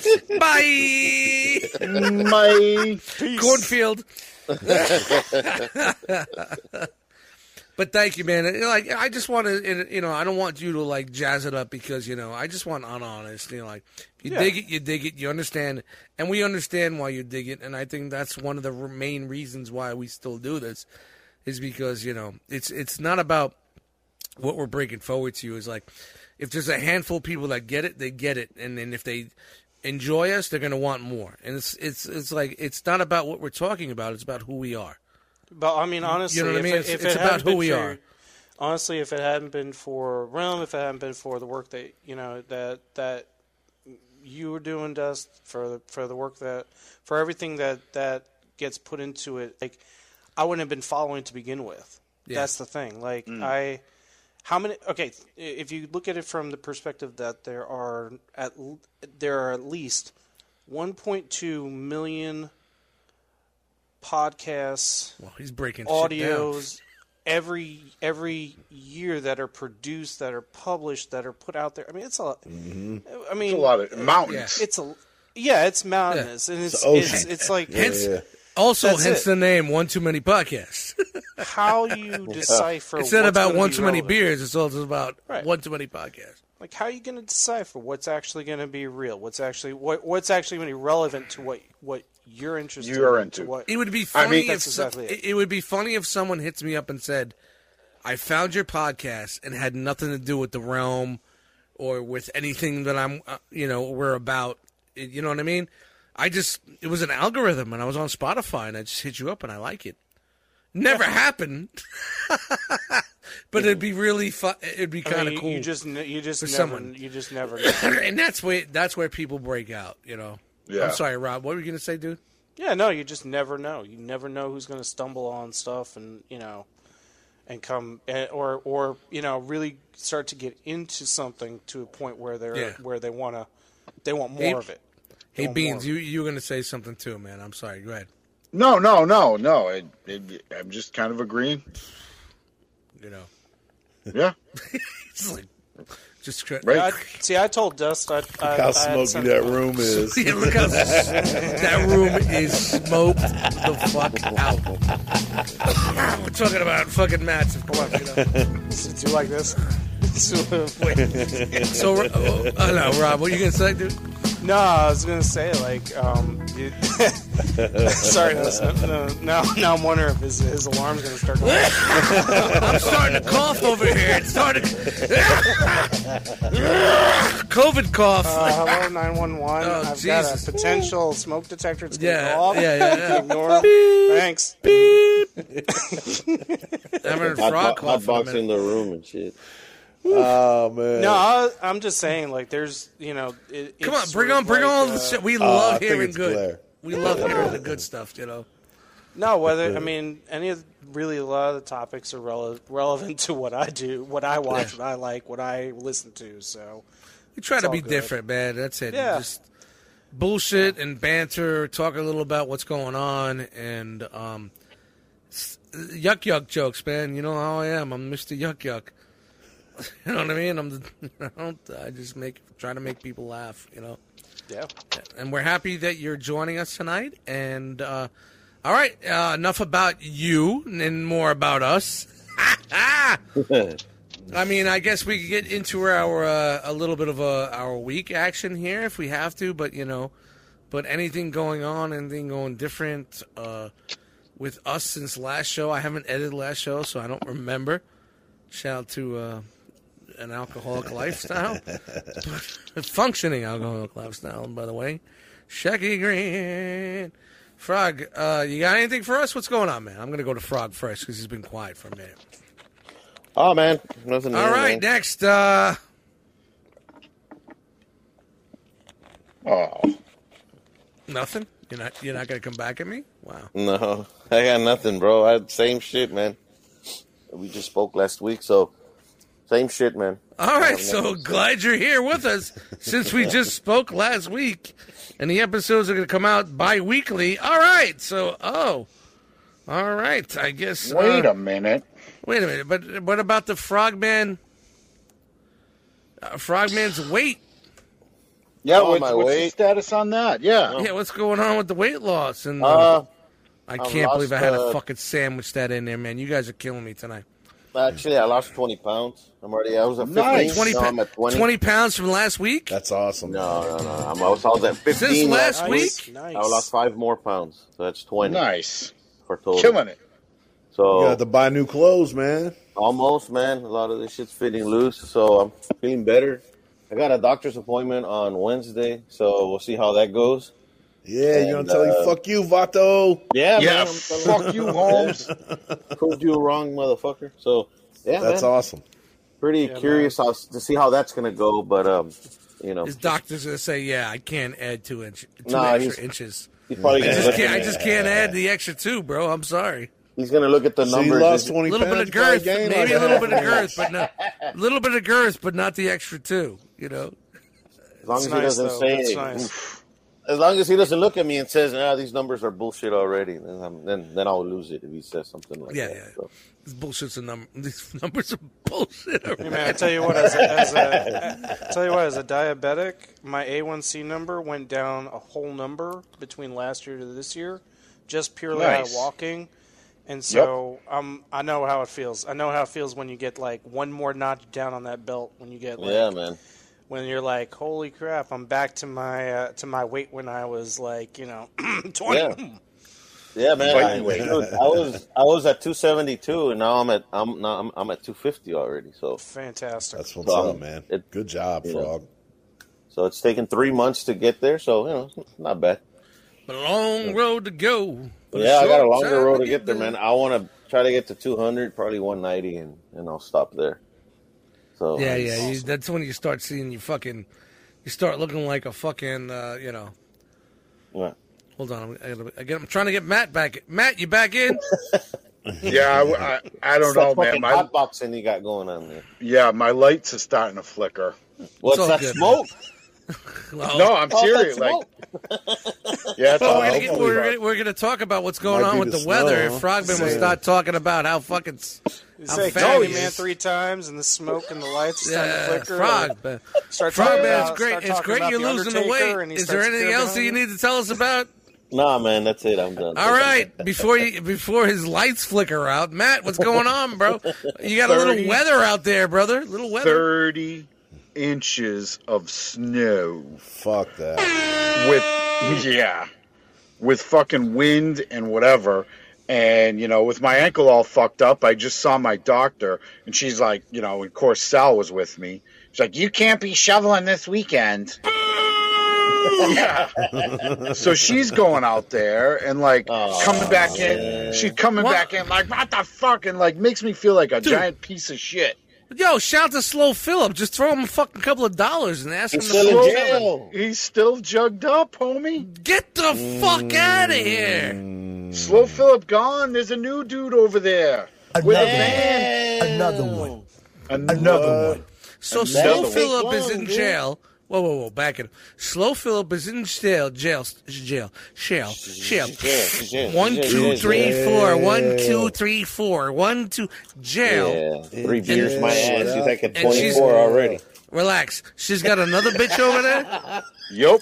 See bye [LAUGHS] My cornfield. [LAUGHS] but thank you, man. Like I just want to, you know, I don't want you to like jazz it up because you know I just want honest. You know, like you Yeah. dig it, you dig it, you understand, and we understand why you dig it. And I think that's one of the main reasons why we still do this, is because you know it's it's not about what we're bringing forward to you. Is like if there's a handful of people that get it, they get it, and then if they enjoy us, they're gonna want more. And it's it's it's like it's not about what we're talking about; it's about who we are. But I mean, honestly, You know what I if mean? it- It's- if it's it about who we for- are. Honestly, if it hadn't been for Realm, if it hadn't been for the work that you know that that you were doing, Dust, for the for the work that for everything that that gets put into it, like I wouldn't have been following to begin with. Yeah. That's the thing. Like mm. I, how many? Okay, if you look at it from the perspective that there are at there are at least 1.2 million podcasts, Well, he's breaking shit audios every every year that are produced, that are published, that are put out there. I mean, it's a. Mm-hmm. I mean, It's a lot of mountains. It's a. Yeah, it's mountainous, and it's It's ocean. it's, it's like Hence, yeah. Also, That's hence it. the name "One Too Many Podcasts." [LAUGHS] how you [LAUGHS] decipher. it's not about one too many relevant. beers. It's also about Right. one too many podcasts. Like, how are you going to decipher what's actually going to be real? What's actually what what's actually going to be relevant to what what you're interested You're in? into. What, It would be I funny mean- if That's some- exactly it. it. it would be funny if someone hits me up and said, "I found your podcast and had nothing to do with the realm or with anything that I'm, uh, you know, we're about." It- You know what I mean? I just it was an algorithm and I was on Spotify and I just hit you up and I like it. Never [LAUGHS] happened, [LAUGHS] but it'd be really fun. It'd be I kind mean, of cool. You just ne- you just for never someone. you just never. [LAUGHS] know. and that's where that's where people break out. You know. Yeah. I'm sorry, Rob. What were you gonna say, dude? yeah, no, you just never know. You never know who's going to stumble on stuff and you know, and come and, or or you know really start to get into something to a point where they're Yeah. where they want to they want more Hey- of it. Hey, Don't Beans, warn. you you were gonna say something too, man. I'm sorry. Go ahead. No, no, no, no. It, it, I'm just kind of agreeing. You know, Yeah. [LAUGHS] it's like just cra- Right. I, see, I told Dust I, I, How I smoky sent- that room [LAUGHS] is. Yeah, look how that room is smoked the fuck out. [LAUGHS] We're talking about fucking massive. Come on, you know. Do you like this? Wait. [LAUGHS] So, uh, uh, no, Rob, what are you gonna say, dude? No, I was gonna say like, um, you, [LAUGHS] sorry, listen, no, now now I'm wondering if his, his alarm's gonna start going. [LAUGHS] I'm starting to cough over here. It's starting. COVID cough. Uh, hello, nine one one. Oh, I've Jesus. got a potential smoke detector. It's gonna Yeah, go off. yeah, yeah, yeah. Ignore him. Thanks. I'm having Hot, frog hot, cough. in a box minute. in the room and shit. Oh man. No, I, I'm just saying like, there's you know, it, Come on, bring on, bring like, on uh, the shit. We love think hearing good. Blair. We love hearing the good stuff. You know. No, whether I mean any of really a lot of the topics are rele- relevant to what I do, what I watch, what I like, what I listen to. So We try to be good. different, man. That's it. Yeah. Just bullshit and banter, talk a little about what's going on, and um, yuck yuck jokes, man. You know how I am. I'm Mr. Yuck Yuck. [LAUGHS] You know what I mean? I'm. [LAUGHS] I just make try to make people laugh. You know. yeah, And we're happy that you're joining us tonight. And uh, all right, uh, enough about you and more about us. [LAUGHS] I mean, I guess we could get into our uh, a little bit of a, our week action here if we have to, but you know, but anything going on, anything going different uh, with us since last show. I haven't edited last show, so I don't remember. Shout out to uh, an alcoholic lifestyle, a [LAUGHS] functioning alcoholic lifestyle, by the way. Shecky Green. Frog, uh, you got anything for us? What's going on, man? I'm going to go to Frog first because he's been quiet for a minute. Oh man, nothing. All right, man. next. Uh, Oh, nothing. You're not. You're not going to come back at me. Wow. No, [LAUGHS] I got nothing, bro. I same shit, man. We just spoke last week, so same shit, man. All right. So nothing to say. glad you're here with us since we just spoke last week, and the episodes are going to come out bi-weekly. All right. So, oh, all right. I guess. wait uh, a minute. Wait a minute. But what about the Frogman? Uh, Frogman's weight. Yeah, Oh, what's, my what's the status on that? Yeah. Yeah. What's going on with the weight loss? And uh, Uh, I can't believe I had to uh, fucking sandwich that in there, man. You guys are killing me tonight. Actually, I lost twenty pounds. I'm already. I was at fifteen. Nice. 20, now I'm at twenty. 20 pounds from last week? That's awesome. No, no, no. I'm, I was, I was at fifteen Since last last nice, week? nice. I lost five more pounds, so that's twenty Nice. for total. Killing it. So You got to buy new clothes, man. Almost, man. A lot of this shit's fitting loose, so I'm feeling better. I got a doctor's appointment on Wednesday, so we'll see how that goes. Yeah, you're And, gonna tell uh, you, fuck you, Vato. Yeah, Yeah, man. I'm fuck you, Holmes. [LAUGHS] Proved you wrong, motherfucker. So, yeah, That's man. awesome. Pretty Yeah, curious how, to see how that's gonna go, but um, you know, His doctor's going to say, yeah, I can't add two, inch, two Nah, extra he's- inches. he's probably I just can't. I just can't add the extra two, bro. I'm sorry. he's gonna look at the So you numbers. lost and- twenty A little bit of girth, maybe like a little bit of girth, but no, a little bit of girth, but not the extra two. You know, as long as That's he nice, doesn't though. say That's it. nice. As long as he doesn't look at me and says, "Ah, these numbers are bullshit already," then I'm, then then I'll lose it if he says something like Yeah, that. yeah. So, This bullshit's a number. [LAUGHS] These numbers are bullshit. Hey man, I tell you what, as a, as a I tell you what, as a diabetic, my A1C number went down a whole number between last year to this year, just purely out of walking. And so um, I know how it feels. I know how it feels when you get like one more notch down on that belt. When you get like, yeah, man. When you're like, holy crap, I'm back to my uh, to my weight when I was like, you know, [CLEARS THROAT] twenty. Yeah. Yeah, man. I, dude, I was I was at 272, and now I'm at I'm now I'm, I'm at 250 already. So Fantastic. That's what's Um, up, man. it- Good job, Frog. know. so it's taken three months to get there. So you know, it's not bad. But a long road to go. Yeah, I got a longer road to get there, man. I want to try to get to 200, probably 190, and and I'll stop there. So Yeah, yeah. You, that's when you start seeing you fucking. You start looking like a fucking. Uh, you know. yeah. Hold on. I'm, I gotta, I get, I'm trying to get Matt back. Matt, you back in? [LAUGHS] Yeah, I, I, I don't It's know, man. fucking My, hot boxing you got going on there. yeah, my lights are starting to flicker. What's all that good. smoke? [LAUGHS] Well, No, I'm Oh, serious. Like, [LAUGHS] yeah, it's Well, we're gonna, get, we're, gonna, we're gonna talk about what's going Might on with the the, weather. snow, If? Frogman will Yeah. start talking about how fucking s- You how say fat Candyman three times and the smoke and the lights start to Yeah, flicker. Frog. man. Start Frog, man, about- it's great. start It's great you're The losing the weight. and he Is there anything else that you need to tell us about? Nah, man, that's it. I'm done. All right, before you before his lights flicker out, Matt, what's going on, bro? [LAUGHS] You got a little weather out there, brother. Little weather. 30 inches of snow. Fuck that. with yeah. With fucking wind and whatever. And you know with my ankle all fucked up i just saw my doctor and she's like you know of course sal was with me. She's like you can't be shoveling this weekend. [LAUGHS] Yeah. So she's going out there and like Oh, coming back in. She's coming What? back in like what the fuck? And like makes me feel like a giant piece of shit Yo, shout to Slow Philip. Just throw him a fucking couple of dollars and ask him He's to still pull in up. jail. he's still jugged up homie Get the fuck out of here. Mm. Slow Philip gone. There's a new dude over there with a van. Another one. Another, Another one. So Another Slow week Philip is long, in dude. Jail. Whoa, whoa, whoa! Back it. up. Slow Philip is in jail, jail, jail, jail, jail. Jail, jail, One, jail, two, jail, three, jail. four. One, two, three, four. One, two. Jail. Yeah, three beers, my ass. She's like at 24 already. Relax. She's got another bitch over there Yup.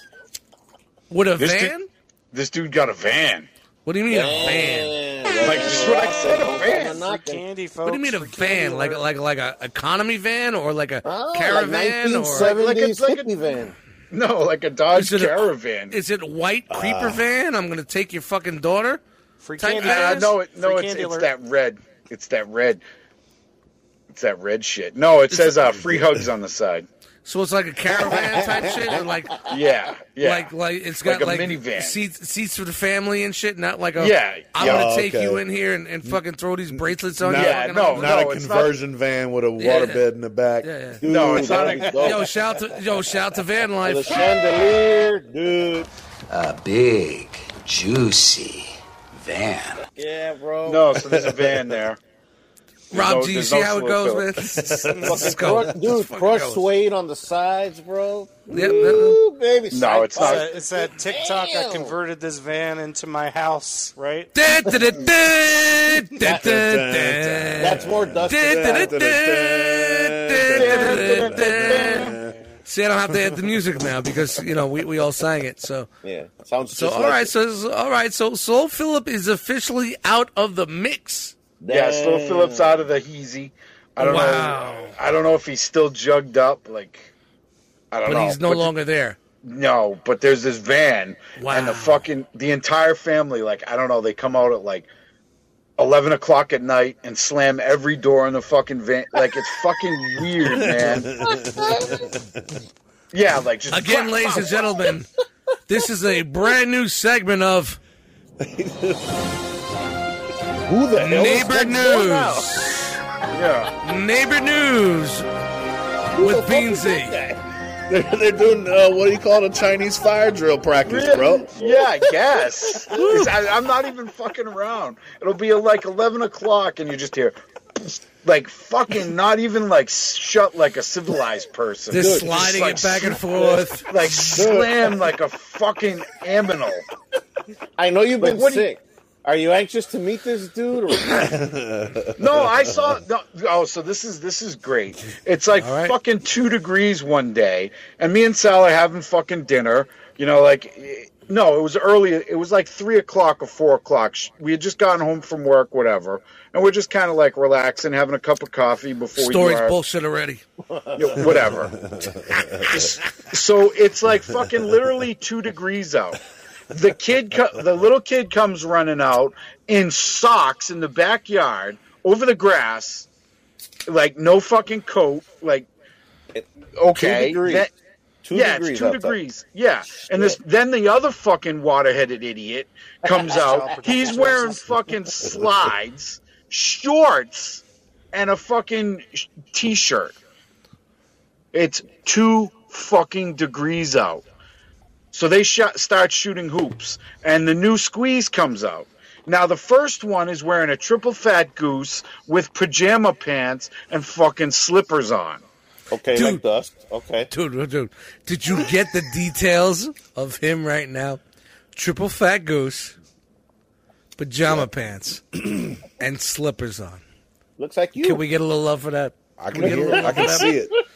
with a This van. dude- This dude got a van. What do you mean a van? Like, that's what I said, a van. Not candy, folks. What do you mean a van? Like like like a economy van or like a Oh, caravan like or Like a- like a- hippie van. No, like a Dodge Is it a- Caravan. is it white creeper van? I'm gonna take your fucking daughter. free candy. uh, no, it, no, Free it's, candy it's alert. that red. It's that red. It's that red shit. No, it says uh, free hugs on the side. So it's like a caravan type shit, or like [LAUGHS] Yeah, yeah. like like it's got Like like, a minivan. seats seats for the family and shit. Not like a Yeah, I'm yeah. gonna take Okay. you in here and, and fucking throw these bracelets on Not- you. Yeah, no, up. Not a it's not- conversion van with a Yeah. waterbed in the back. Yeah, yeah. Dude, No, it's not a- Yo, shout to yo, shout to van With a life. chandelier, dude. A big, juicy van. Yeah, bro. no, so there's a van there. Rob, no- do you see no how it goes, man? Let's go. dude, Let's crush go. suede on the sides, bro. Yep, Ooh, baby. No, it's not. part. It's that TikTok that converted this van into my house, right? That's more dusty. See, I don't have to add the music now because you know we, we all sang it. So Yeah, sounds so just all like right, it. so all right, so Slow Philip is officially out of the mix. Yeah, Slow Damn. Phillips out of the heezy. I don't Wow. know. I don't know if he's still jugged up. Like, I don't know. But know. he's no But- longer there. No, but there's this van, Wow. and the fucking the entire family. Like, I don't know. They come out at like eleven o'clock at night and slam every door in the fucking van. Like, it's fucking weird, man. [LAUGHS] yeah, like just Again, [LAUGHS] ladies and gentlemen, this is a brand new segment of [LAUGHS] Who the hell Neighbor next? News. Yeah, Neighbor News Who with the fuck Beansy. [LAUGHS] They're, they're doing uh, what do you call it? A Chinese fire drill practice, bro. yeah, I guess. I, I'm not even fucking around. It'll be like eleven o'clock, and you just hear. like fucking not even like shut like a civilized person. Just Dude, sliding like, it back and forth. like slam like a fucking aminal. I know you've been what do you- sick. Are you anxious to meet this dude? Or... [LAUGHS] No, I saw. No, oh, so this is this is great. It's like All right. fucking two degrees one day, and me and Sal are having fucking dinner. You know, like no, it was early. It was like three o'clock or four o'clock. We had just gotten home from work, whatever, and we're just kind of like relaxing, having a cup of coffee before we Story's do our, bullshit already. Yeah, whatever. [LAUGHS] so it's like fucking literally two degrees out. The kid, co- the little kid comes running out in socks in the backyard over the grass, like no fucking coat, like okay, degrees. that- Two yeah, degrees it's two degrees. Yeah, and this then the other fucking water-headed idiot comes [LAUGHS] out. He's wearing fucking slides, shorts, and a fucking t-shirt. It's two fucking degrees out. So they shot, start shooting hoops, and the new squeeze comes out. Now the first one is wearing a triple fat goose with pajama pants and fucking slippers on. Okay, Dude. like dust. Okay. Dude, dude, did you get the details of him right now? Triple fat goose, pajama pants, [CLEARS THROAT] and slippers on. Looks like you. Can we get a little love for that? I can we get a hear little it. I can love for see that? it.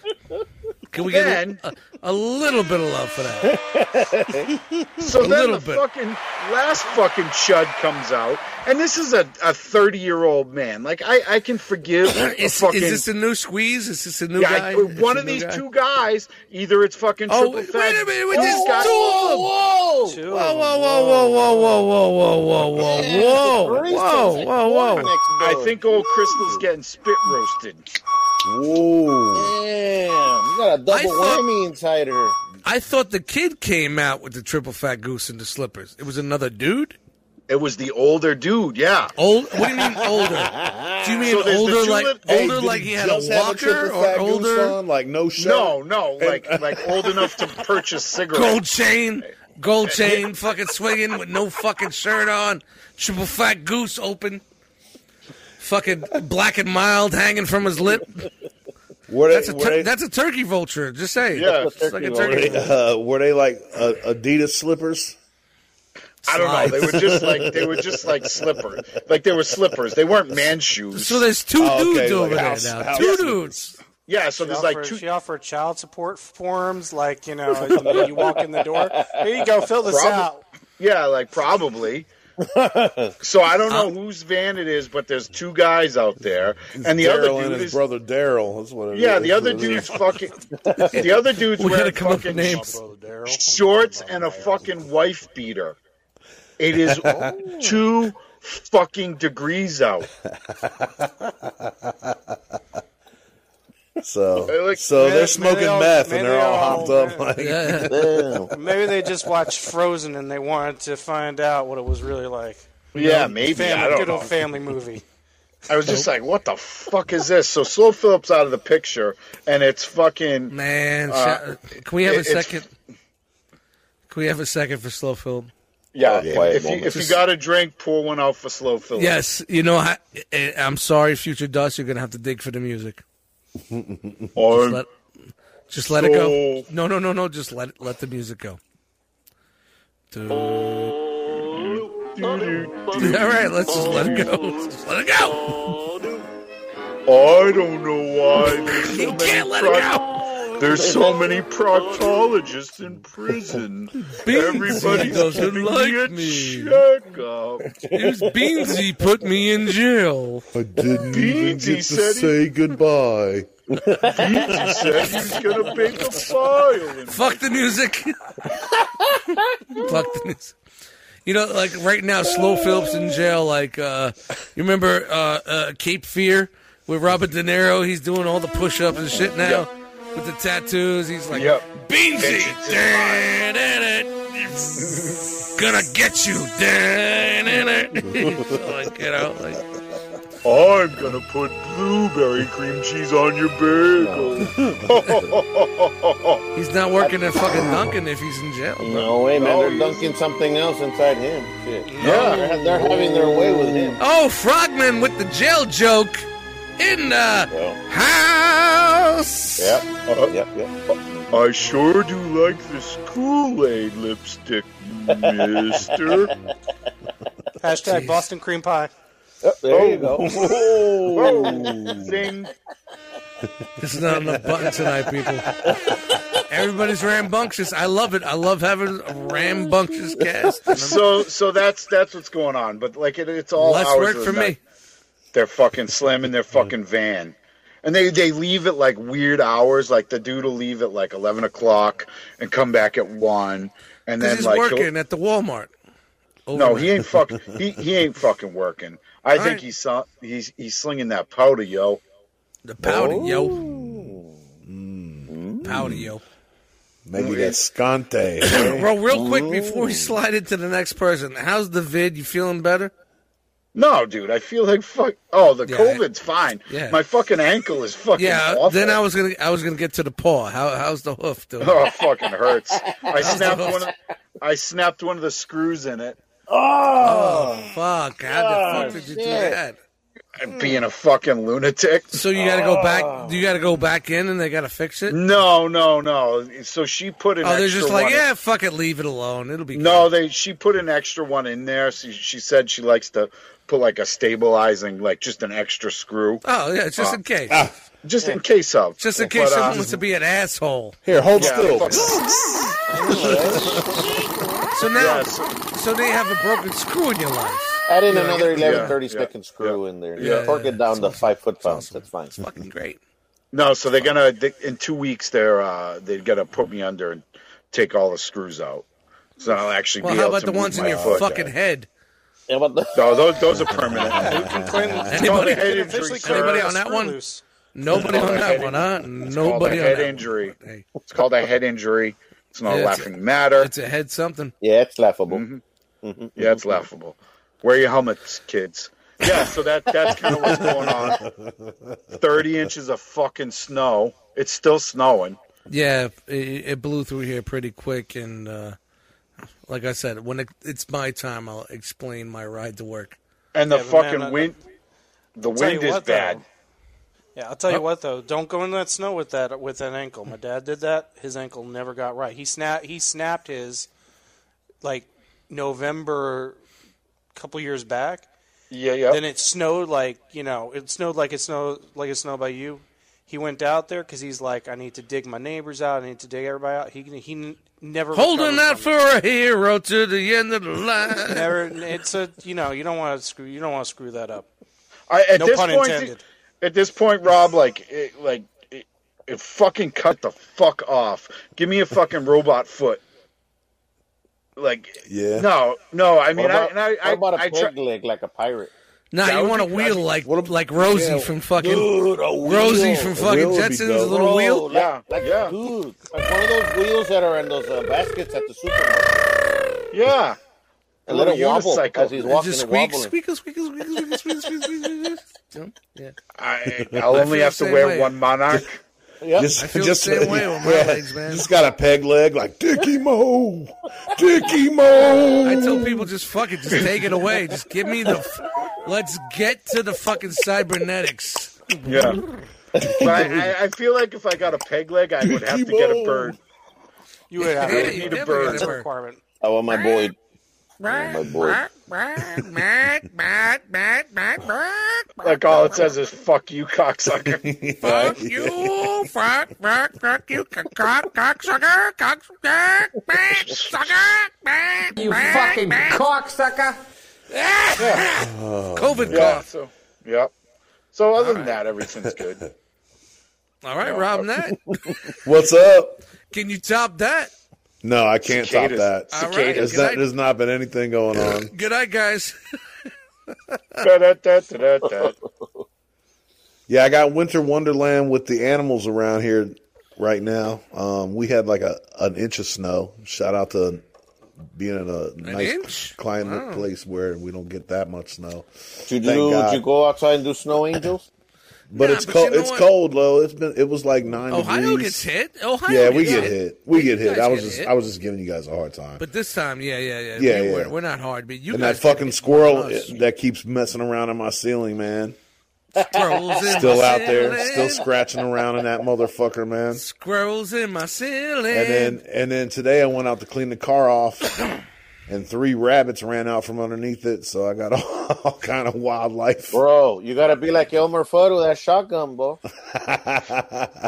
Can we get Then- a, a little bit of love for that? So then little the bit. fucking last fucking chud comes out, and this is a a thirty year old man. Like I, I can forgive a Is, fucking. is this a new squeeze? Is this a new yeah, guy? I- one of these guy? two guys, either it's fucking Oh, triple wait a minute, wait, or there's this guy- two of them. Whoa! Two Whoa, of whoa, them. whoa, whoa, whoa, whoa, whoa, whoa, whoa, whoa, whoa, Three whoa, sets whoa, one whoa. next I door. think old Crystal's getting spit roasted. Whoa. Damn, you got a double I thought- whammy inside her. I thought the kid came out with the triple fat goose and the slippers. It was another dude. It was the older dude, yeah. Old? What do you mean older? Do you [LAUGHS] mean So there's the older two like lit- Hey, older did like he had a just have walker triple or fat goose older on, like no shirt? No, no, like like old enough to purchase cigarettes. gold chain, gold [LAUGHS] chain, fucking swinging with no fucking shirt on, triple fat goose open, fucking black and mild hanging from his lip. Were they, That's a were tur- they, that's a turkey vulture. Just say Yeah, it's like a turkey turkey. vulture. uh, were they like uh, Adidas slippers? I don't know. They were just like they were just like [LAUGHS] slippers. Like they were slippers. They weren't man shoes. So there's two Oh, okay, dudes like over house- there now. house two slippers. dudes. yeah, so She there's like two she offered child support forms, like you know, you, you walk in the door. Here you go, fill this Prob- out. Yeah, like probably. So I don't know uh, whose van it is, but there's two guys out there, and the other Daryl and dude his is brother Daryl. That's what it yeah, is. the other That's what it dude's fucking [LAUGHS] the other dude's We gotta wearing come fucking names. Shorts and a fucking wife beater. It is two fucking degrees out. [LAUGHS] So, [LAUGHS] Like, so maybe- they're smoking they all- meth and they're they all all- hopped up. Like, Yeah. [LAUGHS] Maybe they just watched Frozen and they wanted to find out what it was really like. Yeah, maybe Family, I don't good know. old family movie. [LAUGHS] I was just like, what the fuck is this? So Slow Phillips out of the picture, and it's fucking. Man, Uh, can we have a it- it's- second? Can we have a second for slow film? Yeah, quiet if you, if you got a drink, pour one out for Slow Phillips. Yes, you know, I, I- I'm sorry, Future Dust. You're gonna have to dig for the music. Or, Let, just let it go. No, no, no, no. Just let let the music go. Dude. [LAUGHS] All right, let's just let it go. [LAUGHS] Just let it go. I don't know why You can't let it go. There's so many proctologists in prison. [LAUGHS] Everybody's doesn't giving like me a me. checkup. Here's Beansy put me in jail. I didn't even Beansy get to said he- say goodbye. He said he's gonna make a file. And Fuck the music. [LAUGHS] Fuck the music. You know, like right now, Slow Phillips in jail. Like, uh, you remember uh, uh, Cape Fear with Robert De Niro? He's doing all the push-ups and shit now with the tattoos. He's like, Yep. Beansy, [LAUGHS] gonna get you. [LAUGHS] like, you know, like. I'm gonna put blueberry cream cheese on your bagel. [LAUGHS] He's not working at fucking Dunkin' if he's in jail. Bro. No way, man. No, They're dunking something else inside him. Shit. Yeah. They're, they're having their way with him. Oh, Frogman with the jail joke. In the Well, house. yep, Uh, yep, yep. I sure do like this Kool-Aid lipstick, mister. [LAUGHS] Hashtag Jeez. Boston cream pie. Yep, there you go. Oh, zing. There's not enough button tonight, people. Everybody's rambunctious. I love it. I love having a rambunctious cast. So, so that's that's what's going on. But like, it, it's all Less hours work for night. me. They're fucking slamming their fucking van. And they, they leave at like weird hours. Like the dude will leave at like 11 o'clock and come back at 1. And then he's like, he'll- working at the Walmart. no, Over he ain't fucking, he, he ain't fucking working. I All think right. he's, he's, he's slinging that powder, yo. The powder, yo. Mm. Powder, yo. Maybe that scante. [LAUGHS] Bro, real quick before we slide into the next person, how's the vid? You feeling better? No, dude, I feel like fuck. Oh, the Yeah, COVID's fine. yeah. My fucking ankle is fucking Yeah. awful. Then I was gonna, I was gonna get to the paw. How, how's the hoof doing? Oh, it fucking hurts. [LAUGHS] I snapped one. Of, I snapped one of the screws in it. Oh, oh fuck! How the Oh, fuck did you do shit. that? And being a fucking lunatic. So you got to go Oh. back. You got to go back in, and they got to fix it. No, no, no. So she put an Oh, they're extra just like, one in- yeah, fuck it, leave it alone. It'll be No, they. She put an extra one in there. She, she said she likes to put like a stabilizing, like just an extra screw, Oh yeah, just Uh, in case. just in case of. just in But, case uh, someone wants to be an asshole. Here, hold yeah, still. [LAUGHS] So now, yeah, so- so they have a broken screw in your life. Add in another Yeah, 11 30 yeah, second screw in there. Yeah, Torque yeah, it down to five foot pounds. That's fine. It's Fucking great. No, so they're gonna they, in two weeks. They're uh, they're gonna put me under and take all the screws out. So I'll actually Well, be how able about to the ones in your foot. fucking head? Yeah, but the, [LAUGHS] No, those those are permanent. Newton Clinton. Anybody- It's called a head officially injury. Anybody on that one? loose. Nobody on that one, huh? It's called Nobody a on head that injury. One. Hey, It's called a head injury. It's not Yeah, a it's- laughing matter. it's a head something. yeah, it's laughable. Mm-hmm. Yeah, it's laughable. Wear your helmets, kids. Yeah, so that that's kind of what's going on. Thirty inches of fucking snow. It's still snowing. Yeah, it, it blew through here pretty quick, and uh, like I said, when it, it's my time, I'll explain my ride to work. And the Yeah, fucking man, I- wind the I'll tell wind is what, bad. though. Yeah, I'll tell you what though. Don't go in that snow with that with that ankle. My dad did that. His ankle never got right. He snapped. He snapped his like November, a couple years back. Yeah, yeah. Then it snowed like you know it snowed like it snowed like it snowed by you. He went out there because he's like, I need to dig my neighbors out. I need to dig everybody out. He he n- never Holding recovered out from for a hero to the end of the line. Never. It's a you know you don't want to screw you don't want to screw that up. I, at No this pun point, intended. At this point, Rob, like, it, like, it, it fucking cut the fuck off. Give me a fucking robot foot. Like, Yeah. no, no. I mean, What about, I, and I, I, what about a I peg try, leg like a pirate? Nah, That you want a be- wheel like What a- like Rosie yeah, from fucking Dude, a Rosie from fucking wheel Jetsons, dope. little Bro, wheel. Yeah, like, yeah. dude, like one of those wheels that are in those uh, baskets at the supermarket. yeah. And let it wobble unicycle. as he's walking Just and squeak, wobbling. squeak, squeak, squeak, squeak, squeak, squeak, squeak, squeak, squeak. Yeah. I, I'll only feel have the to same wear way. one monarch. Yep. Just, I feel just, the same way with my yeah, legs, man. Just got a peg leg like Dickie Mo, Dickie Mo. I tell people just fuck it, just take it away. Just give me the. F- let's get to the fucking cybernetics. Yeah. I, I, I feel like if I got a peg leg, I would have to get a bird. You would have to you need a bird. That's a bird. requirement. I want my boy. My boy. Like all it says is "fuck you, cocksucker." [LAUGHS] Fuck you, fuck, fuck, fuck you, cock, cock, cocksucker, cocksucker, back, sucker, You fucking cocksucker. COVID yeah. cough. So, yep. So other than that, everything's good. [LAUGHS] All right, Rob Nat. [LAUGHS] What's up? Can you top that? No, I can't Cicadas. top that. All right. Cicadas. There's Good not, there's not been anything going on. Good night, guys. [LAUGHS] Yeah, I got Winter Wonderland with the animals around here right now. Um, we had like a an inch of snow. Shout out to being in a nice inch? climate Wow. place where we don't get that much snow. Did you, do, did you go outside and do snow angels? But Nah, it's but cold. you know it's what? cold though. It's been it was like nine Ohio degrees. gets hit. Ohio yeah, we get hit. hit. We get You hit. I was just hit. I was just giving you guys a hard time. But this time, yeah, yeah, yeah. Yeah, we, yeah. We're, we're not hard, but you and that fucking squirrel that keeps messing around in my ceiling, man. Squirrels in Still out there, ceiling. still scratching around in that motherfucker, man. Squirrels in my ceiling. And then and then today I went out to clean the car off, [COUGHS] and three rabbits ran out from underneath it. So I got all, [LAUGHS] all kind of wildlife. Bro, you gotta be like Elmer Fudd with that shotgun, bro.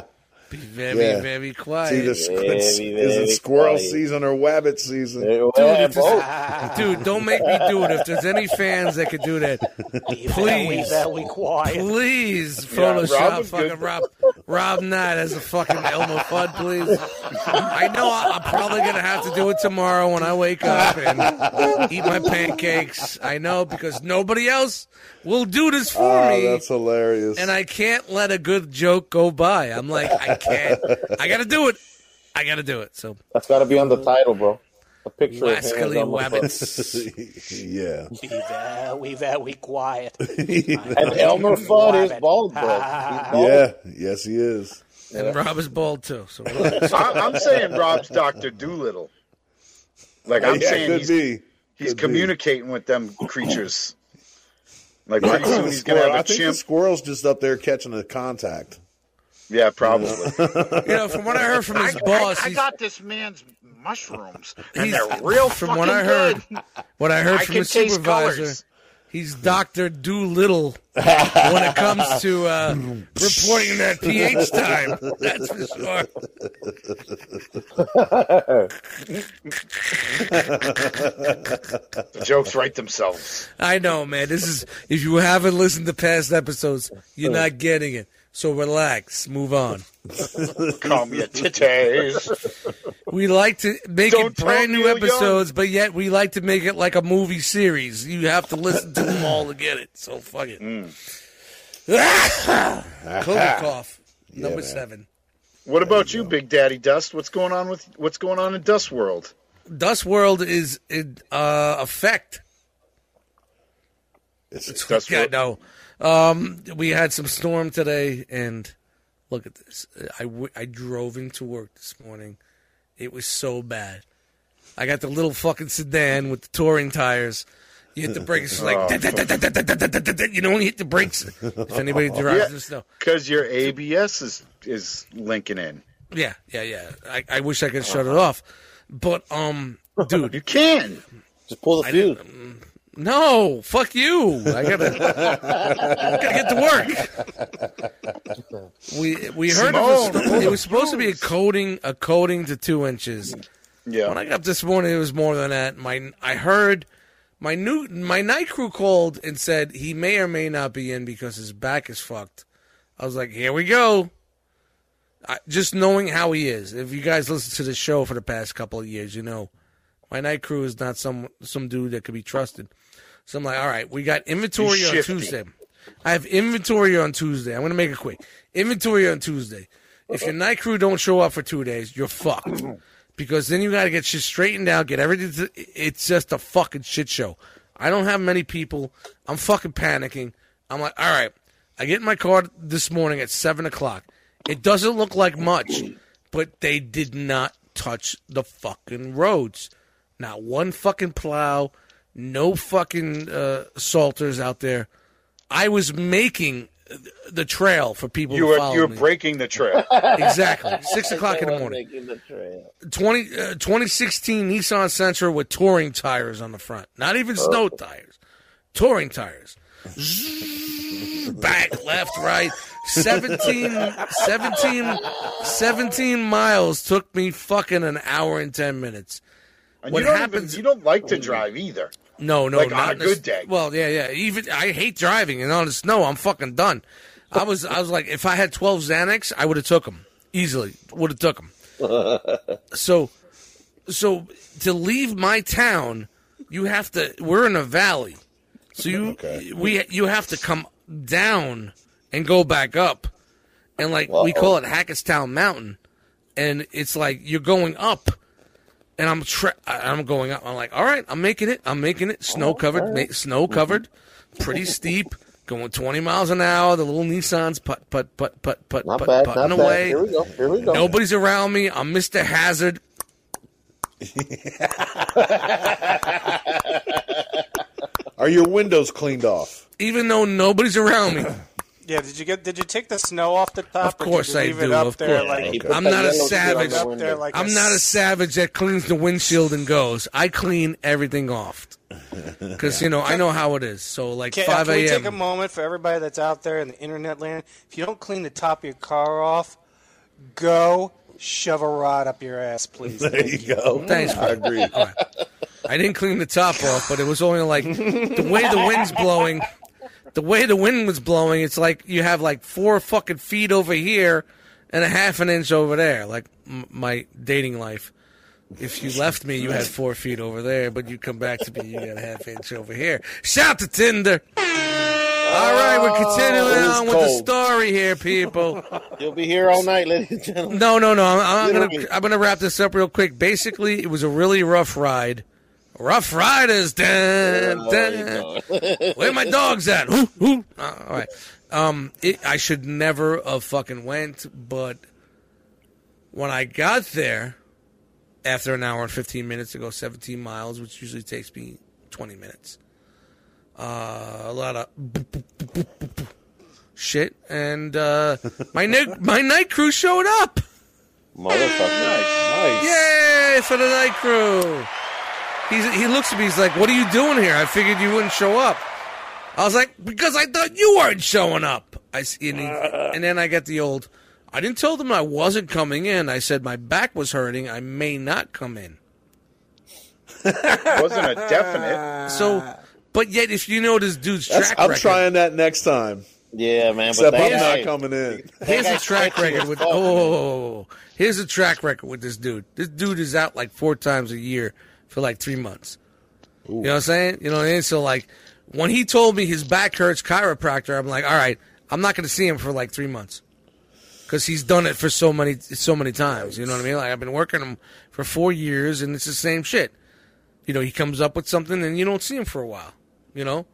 [LAUGHS] be very, Yeah. very It's quiet. either Very, is very it squirrel quiet. season or wabbit season. Dude, if both. [LAUGHS] dude, don't make me do it. If there's any fans that could do that, please, Very quiet. please Rob Photoshop was fucking good. Rob Rob Knight as a fucking Elmer Fudd, please. I know I- I'm probably gonna have to do it tomorrow when I wake up and eat my pancakes. I know because nobody else will do this for Oh, me. that's hilarious. and I can't let a good joke go by. I'm like, I can't. I got to do it. I got to do it. So, That's gotta be on the title, bro. A picture of him. Wascally Wabbits. yeah. Be very, very quiet. [LAUGHS] And Elmer Fudd is bald, bro. [LAUGHS] Yeah. Yes, he is. And Rob is bald too. So, relax. [LAUGHS] I, I'm saying Rob's Doctor Doolittle. Like I'm yeah, saying could he's, be. he's Could be. communicating with them creatures. Like pretty soon he's gonna Squirrel- I have a think the squirrel's just up there catching a contact. Yeah, probably. [LAUGHS] you know, from what I heard from his I, boss, I, I got this man's mushrooms, and he's- they're real from fucking what I heard, good. what I heard I from can his supervisor, colors. he's Doctor Doolittle when it comes to uh, [LAUGHS] reporting that pH time. That's for sure. The jokes write themselves. I know, man. This is if you haven't listened to past episodes, you're not getting it. So relax, move on. [LAUGHS] Calm your titties. We like to make Don't it brand new Neil Young. episodes, but yet we like to make it like a movie series. You have to listen to them all to get it. So fuck it. Mm. COVID [LAUGHS] cough number man. seven. What about you, Big Daddy Dust? What's going on with what's going on in Dust World? Dust World is in uh, effect. It's, Dust Yeah, World. no. Um, we had some storm today, and look at this. I, w- I drove into work this morning. It was so bad. I got the little fucking sedan with the touring tires. You hit the brakes, like, you you hit the brakes. If anybody [LAUGHS] drives Yeah. this snow. Because your ABS is is linking in. Yeah, yeah, yeah. I, I wish I could shut it off. But, um, [LAUGHS] dude, You can. Just pull the fuse. No, fuck you. I gotta, gotta get to work. We we heard Simone, sto- it was supposed to be a coating a coating to two inches. Yeah. When I got up this morning, it was more than that. My I heard my new my night crew called and said he may or may not be in because his back is fucked. I was like, here we go. I, just knowing how he is. If you guys listen to the show for the past couple of years, you know my night crew is not some some dude that could be trusted. So I'm like, all right, we got inventory on. Tuesday. I have inventory on Tuesday. I'm gonna make it quick. Inventory on Tuesday. If your night crew don't show up for two days, you're fucked. Because then you got to get shit straightened out, get everything. To, it's just a fucking shit show. I don't have many people. I'm fucking panicking. I'm like, all right. I get in my car this morning at seven o'clock. It doesn't look like much, but they did not touch the fucking roads. Not one fucking plow, no fucking uh, salters out there. I was making the trail for people You to were follow you were me. breaking the trail. [LAUGHS] exactly six o'clock in the morning. Making the trail. 20, uh, 2016 Nissan Sentra with touring tires on the front. Not even snow tires. Touring tires. Zzz, Back, left, right. 17, 17, 17 miles took me fucking an hour and 10 minutes. And What you happens- Even, you don't like to drive either. No, no, Like, not a in the s- good day. Well, yeah, yeah. Even I hate driving, and on the snow, I'm fucking done. I was, I was like, if I had 12 Xanax, I would have took them easily. Would have took them. [LAUGHS] so, so to leave my town, you have to. We're in a valley, so you Okay. we you have to come down and go back up, and like we call it Hackettstown Mountain, and it's like you're going up and I'm tra- I- I'm going up. I'm like, all right, I'm making it. I'm making it. Snow covered, ma- snow mm-hmm. covered, pretty steep. Going 20 miles an hour. The little Nissans put put put put put Not put bad, putting away. Here we go. Here we go. Nobody's around me. I'm Mr. Hazard. [LAUGHS] Are your windows cleaned off? Even though nobody's around me, [CLEARS THROAT] Yeah, did you get? Did you take the snow off the top? Of or course did you I leave do. It up Of there, course. like He you put I'm not a savage. on the up there window. like I'm not a savage that cleans the windshield and goes. I clean everything off. [LAUGHS] Because, you know, I know how it is. So, like, Can, 5 can we take a moment for everybody that's out there in the internet land? If you don't clean the top of your car off, go shove a rod up your ass, please. There you go. Thanks, I agree. All right. I didn't clean the top off, but it was only like the way the wind's blowing. The way the wind was blowing, it's like you have like four fucking feet over here and a half an inch over there. Like m- my dating life. If you left me, you had four feet over there, but you come back to me, you got a half inch over here. Shout to Tinder. All right, we're continuing is on with the story here, people. [LAUGHS] You'll be here all night, ladies and gentlemen. No, no, no. I'm, I'm gonna I'm gonna wrap this up real quick. Basically, it was a really rough ride. Rough riders. Dun, Oh, dun. Where my dogs at? Uh, all right. Um, it, I should never have fucking went, but when I got there, after an hour and fifteen minutes to go seventeen miles, which usually takes me twenty minutes, uh, a lot of shit, and uh, my night my night crew showed up. Motherfucker. Nice. Yay for the night crew! He's, he looks at me. He's like, "What are you doing here? I figured you wouldn't show up." I was like, "Because I thought you weren't showing up." I s- and, he, uh. and then I get the old. I didn't tell them I wasn't coming in. I said my back was hurting. I may not come in. [LAUGHS] Wasn't a definite. So, but yet, if you know this dude's That's, track I'm record, trying that next time. Yeah, man. Except but I'm that not coming in. Here's a track record with fuck, man. oh. here's a track record with this dude. This dude is out like four times a year for like three months. You know what I'm saying? You know what I mean? So like when he told me his back hurts chiropractor, I'm like, all right, I'm not going to see him for like three months because he's done it for so many so many times. You know what I mean? Like I've been working him for four years, and it's the same shit. You know, he comes up with something, and you don't see him for a while. You know,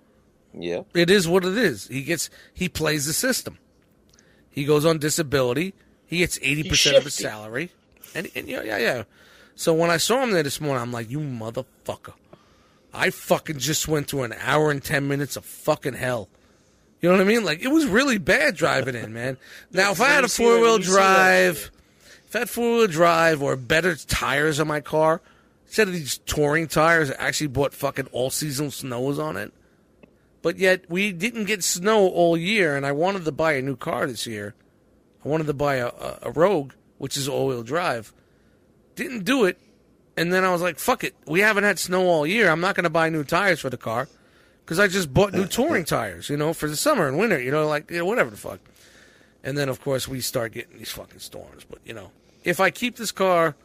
Yeah. it is what it is. He gets he plays the system. He goes on disability. He gets eighty percent of his salary, and, and yeah, yeah, yeah. So when I saw him there this morning, I'm like, you motherfucker! I fucking just went through an hour and ten minutes of fucking hell. You know what I mean? Like it was really bad driving in, man. [LAUGHS] Now if I had a you see that- four wheel drive, if I had four wheel drive or better tires on my car, instead of these touring tires, I actually bought fucking all season snows on it. But yet we didn't get snow all year, and I wanted to buy a new car this year. I wanted to buy a, a, a Rogue, which is all wheel drive. Didn't do it, and then I was like, "Fuck it, we haven't had snow all year. I'm not going to buy new tires for the car because I just bought new [LAUGHS] touring tires, you know, for the summer and winter, you know, like you know, whatever the fuck." And then of course we start getting these fucking storms. But you know, if I keep this car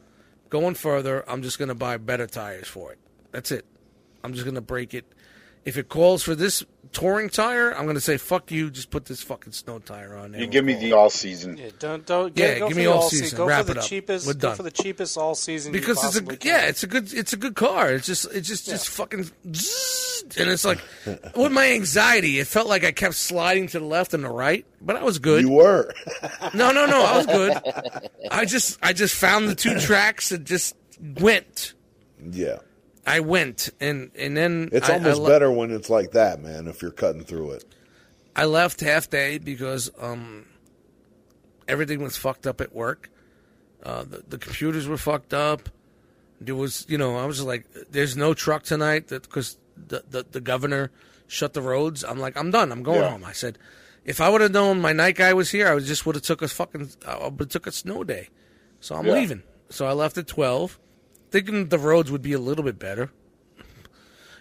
going further, I'm just going to buy better tires for it. That's it. I'm just going to break it. If it calls for this touring tire, I'm going to say fuck you. Just put this fucking snow tire on there. You give me the all season. Yeah, don't don't. Yeah, Yeah, go give me the all all season. season. Go Wrap for it the up. cheapest. We're Go done. for the cheapest all season. you because it's a possibly yeah, it's a good it's a good car. It's just it's just just fucking zzz, and it's like with my anxiety, it felt like I kept sliding to the left and the right, but I was good. You were. No, no, no, I was good. [LAUGHS] I just I just found the two tracks and just went. yeah. I went and and then It's I- I almost le- better when it's like that, man, if you're cutting through it. I left half day because um, everything was fucked up at work. Uh, the, the computers were fucked up. There was, you know, I was like, "There's no truck tonight because the, the the governor shut the roads." I'm like, "I'm done. I'm going Yeah. home." I said, "If I would have known my night guy was here, I would just would have took a fucking, I would have took a snow day." So I'm Yeah. leaving. So I left at twelve, thinking the roads would be a little bit better.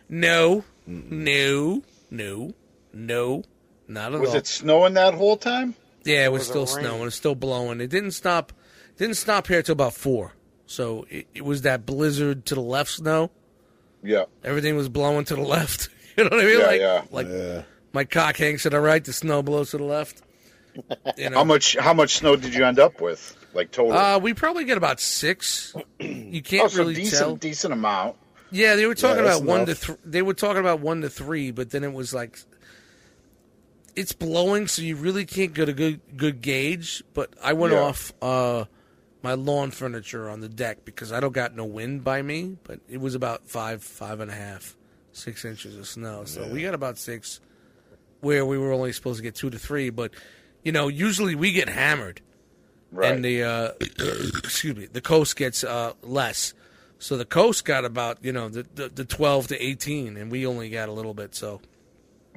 No, no, no, no, not at Was all. Was it snowing that whole time? Yeah, it was, was it still raining? snowing. It's still blowing. It didn't stop. Didn't stop here till about four. So it, it was that blizzard to the left snow. Yeah. Everything was blowing to the left. [LAUGHS] You know what I mean? Yeah, like, yeah. like Yeah. my cock hangs to the right, the snow blows to the left. [LAUGHS] You know, How much? How much snow did you end up with? Like total? Uh, we probably get about six. You can't oh, so really decent, tell. decent amount. Yeah, they were talking that's about one to three. They were talking about one to three, but then it was like it's blowing, so you really can't get a good good gauge. But I went Yeah. off uh, my lawn furniture on the deck because I don't got no wind by me. But it was about five, five and a half, six inches of snow. So we got about six. where we were only supposed to get two to three, but you know, usually we get hammered, Right. and the uh, [CLEARS THROAT] excuse me, the coast gets uh, less. So the coast got about you know the, the the twelve to eighteen, and we only got a little bit. So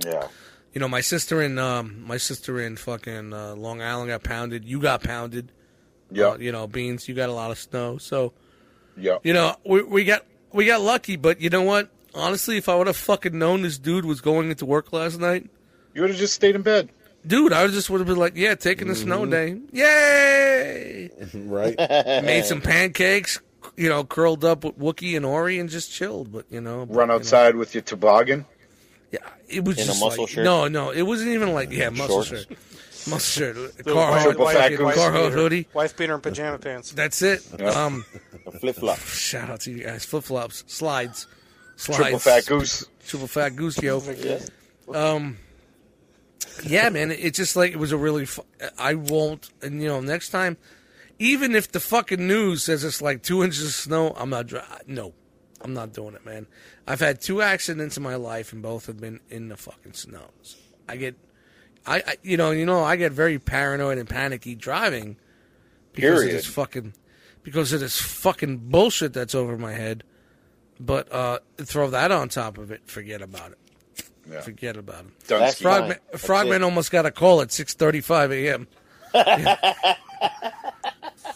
yeah. you know, my sister in um, my sister in fucking uh, Long Island got pounded. You got pounded. Yeah. Uh, you know, beans. You got a lot of snow. So Yeah. you know, we we got we got lucky. But you know what? Honestly, if I would have fucking known this dude was going into work last night, You would have just stayed in bed. Dude, I just would have been like, yeah, taking a snow Mm-hmm. day, yay! [LAUGHS] right? Made some pancakes. You know, curled up with Wookie and Ori and just chilled. But you know, but, Run you know, outside with your toboggan. yeah, it was In a just muscle like, shirt? no, no, it wasn't even like yeah, muscle Shorts? shirt, muscle shirt, [LAUGHS] The Carhartt, triple fat fucking goose. Carhartt hoodie. Wife beater and pajama pants. That's it. [LAUGHS] Um, Flip flop. shout out to you guys. Flip flops, slides, slides, Triple fat goose. triple fat goose yo. Um, yeah, man, it's just like it was a really. Fu- I won't, and you know, next time, even if the fucking news says it's like two inches of snow, I'm not. dri- No, I'm not doing it, man. I've had two accidents in my life, and both have been in the fucking snows. I get, I, I you know, you know, I get very paranoid and panicky driving because of Period. this fucking, because of this fucking bullshit that's over my head. But uh, throw that on top of it, forget about it. Yeah. Forget about him. That's ski. fine. Frogman, Frogman almost got a call at 6:35 a.m. [LAUGHS]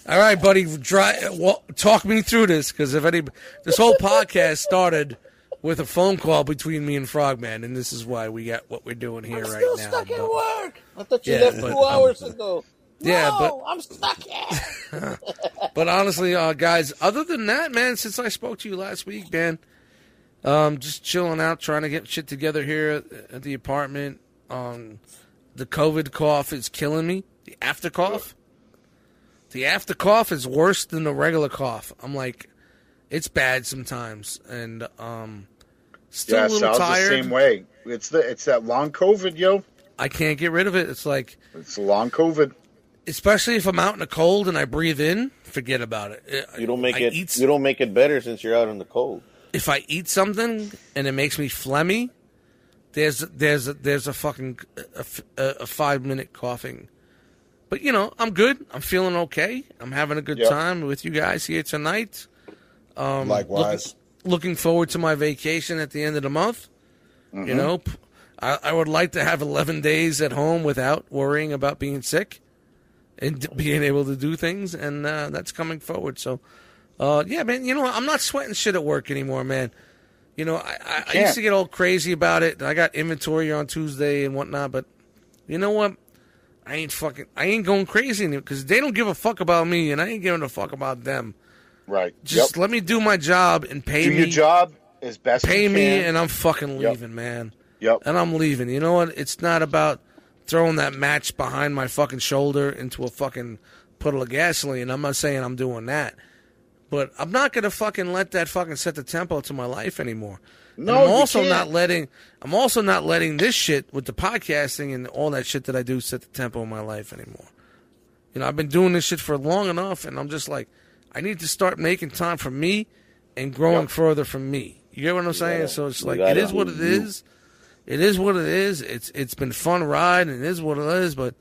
All right, buddy, dry, well, talk me through this because if any, this whole podcast started with a phone call between me and Frogman, and this is why we got what we're doing here right Still now. stuck at work. I thought you Yeah, left but, two um, hours ago. [LAUGHS] yeah, no, but- I'm stuck here. [LAUGHS] But honestly, uh, guys, other than that, man, since I spoke to you last week, man, um, just chilling out, trying to get shit together here at, at the apartment. Um, the COVID cough is killing me. The after cough. The after cough is worse than the regular cough. I'm like, it's bad sometimes, and um, still Yeah, a little Sal's tired. the same way. It's the it's that long COVID, yo. I can't get rid of it. It's like, It's long COVID. especially if I'm out in the cold and I breathe in, forget about it. You don't make I it. eat- You don't make it better since you're out in the cold. If I eat something and it makes me phlegmy, there's there's a, there's a fucking a, a, a five minute coughing. But you know, I'm good. I'm feeling okay. I'm having a good Yep. time with you guys here tonight. Um, Likewise. Looking, looking forward to my vacation at the end of the month. You know, I would like to have 11 days at home without worrying about being sick and [LAUGHS] being able to do things, and uh, that's coming forward. So, uh, yeah, man, you know, I'm not sweating shit at work anymore, man. You know, I, I, I used to get all crazy about it. I got inventory on Tuesday and whatnot, but you know what? I ain't fucking, I ain't going crazy because they don't give a fuck about me, and I ain't giving a fuck about them. Right. Just yep. let me do my job and pay Do me, your job as best pay you me, and I'm fucking Yep. leaving, man. Yep. And I'm leaving. You know what? It's not about throwing that match behind my fucking shoulder into a fucking puddle of gasoline. I'm not saying I'm doing that. But I'm not gonna fucking let that fucking set the tempo to my life anymore. No, And I'm also not letting I'm also not letting this shit with the podcasting and all that shit that I do set the tempo of my life anymore. You know, I've been doing this shit for long enough and I'm just like I need to start making time for me and growing Yep. further from me. You get what I'm saying? so it's like it is what it is. It is what it is. It's it's been fun ride and it is what it is, but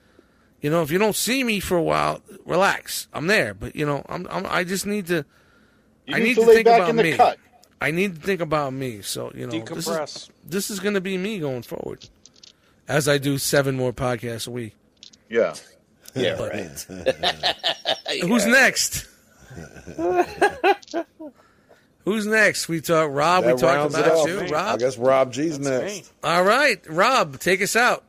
you know, if you don't see me for a while, relax. I'm there, but you know, I'm, I'm I just need to You I need need to to lay think back about in the me. cut. I need to think about me. So, you know, this is, Decompress. this is going to be me going forward as I do seven more podcasts a week. Yeah. Yeah, But- right. [LAUGHS] Who's next? [LAUGHS] Who's next? We talk Rob. That we talked rounds it about off. you, I Rob. guess Rob G's That's next. me. All right, Rob, take us out.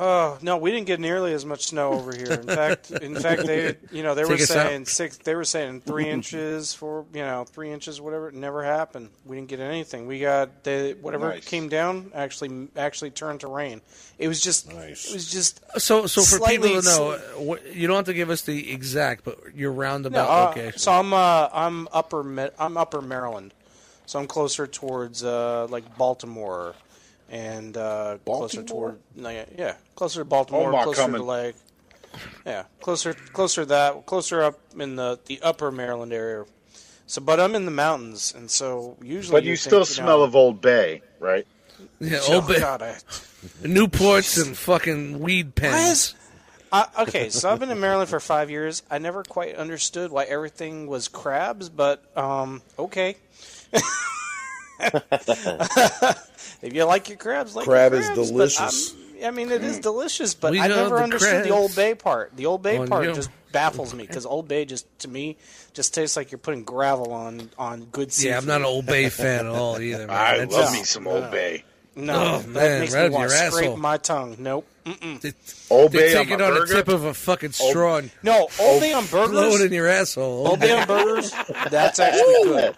Oh no, we didn't get nearly as much snow over here. In fact, in fact, they you know they were Take us saying out. six. They were saying three inches for you know three inches, whatever. It never happened. We didn't get anything. We got the whatever Nice. came down actually actually turned to rain. It was just Nice. it was just So, so for people to know, uh, what, you don't have to give us the exact, but your no. roundabout Uh, location. so I'm uh, I'm upper Ma- I'm upper Maryland, so I'm closer towards uh, like Baltimore. And uh, closer Baltimore? toward yeah, yeah, closer to Baltimore, Omar closer coming. to like Yeah, closer, closer to that, closer up in the the upper Maryland area. So, but I'm in the mountains, and so usually. But you you'd still think, you smell know, of Old Bay, right? yeah, [LAUGHS] Oh Old Bay, God, I, [LAUGHS] Newports and fucking weed pens. is- Uh, okay, so I've been in Maryland for five years. I never quite understood why everything was crabs, but um, okay. [LAUGHS] if you like your crabs, like Crab your is crabs, but delicious. I'm- mean, it is delicious, but We I never the understood the. Old Bay part. The Old Bay Well, part you- just baffles me because Old Bay just to me just tastes like you're putting gravel on on good seafood. Yeah, I'm not an Old Bay [LAUGHS] fan at all either. Man. I That's- love me some Old Bay. No, Oh, that man, makes right me want to scrape asshole. my tongue. Nope. Mm-mm. Old They Bay take on it my on the tip of a fucking straw and No, Old Bay on burgers. blow it in your asshole. Old Bay on [LAUGHS] burgers. That's actually good.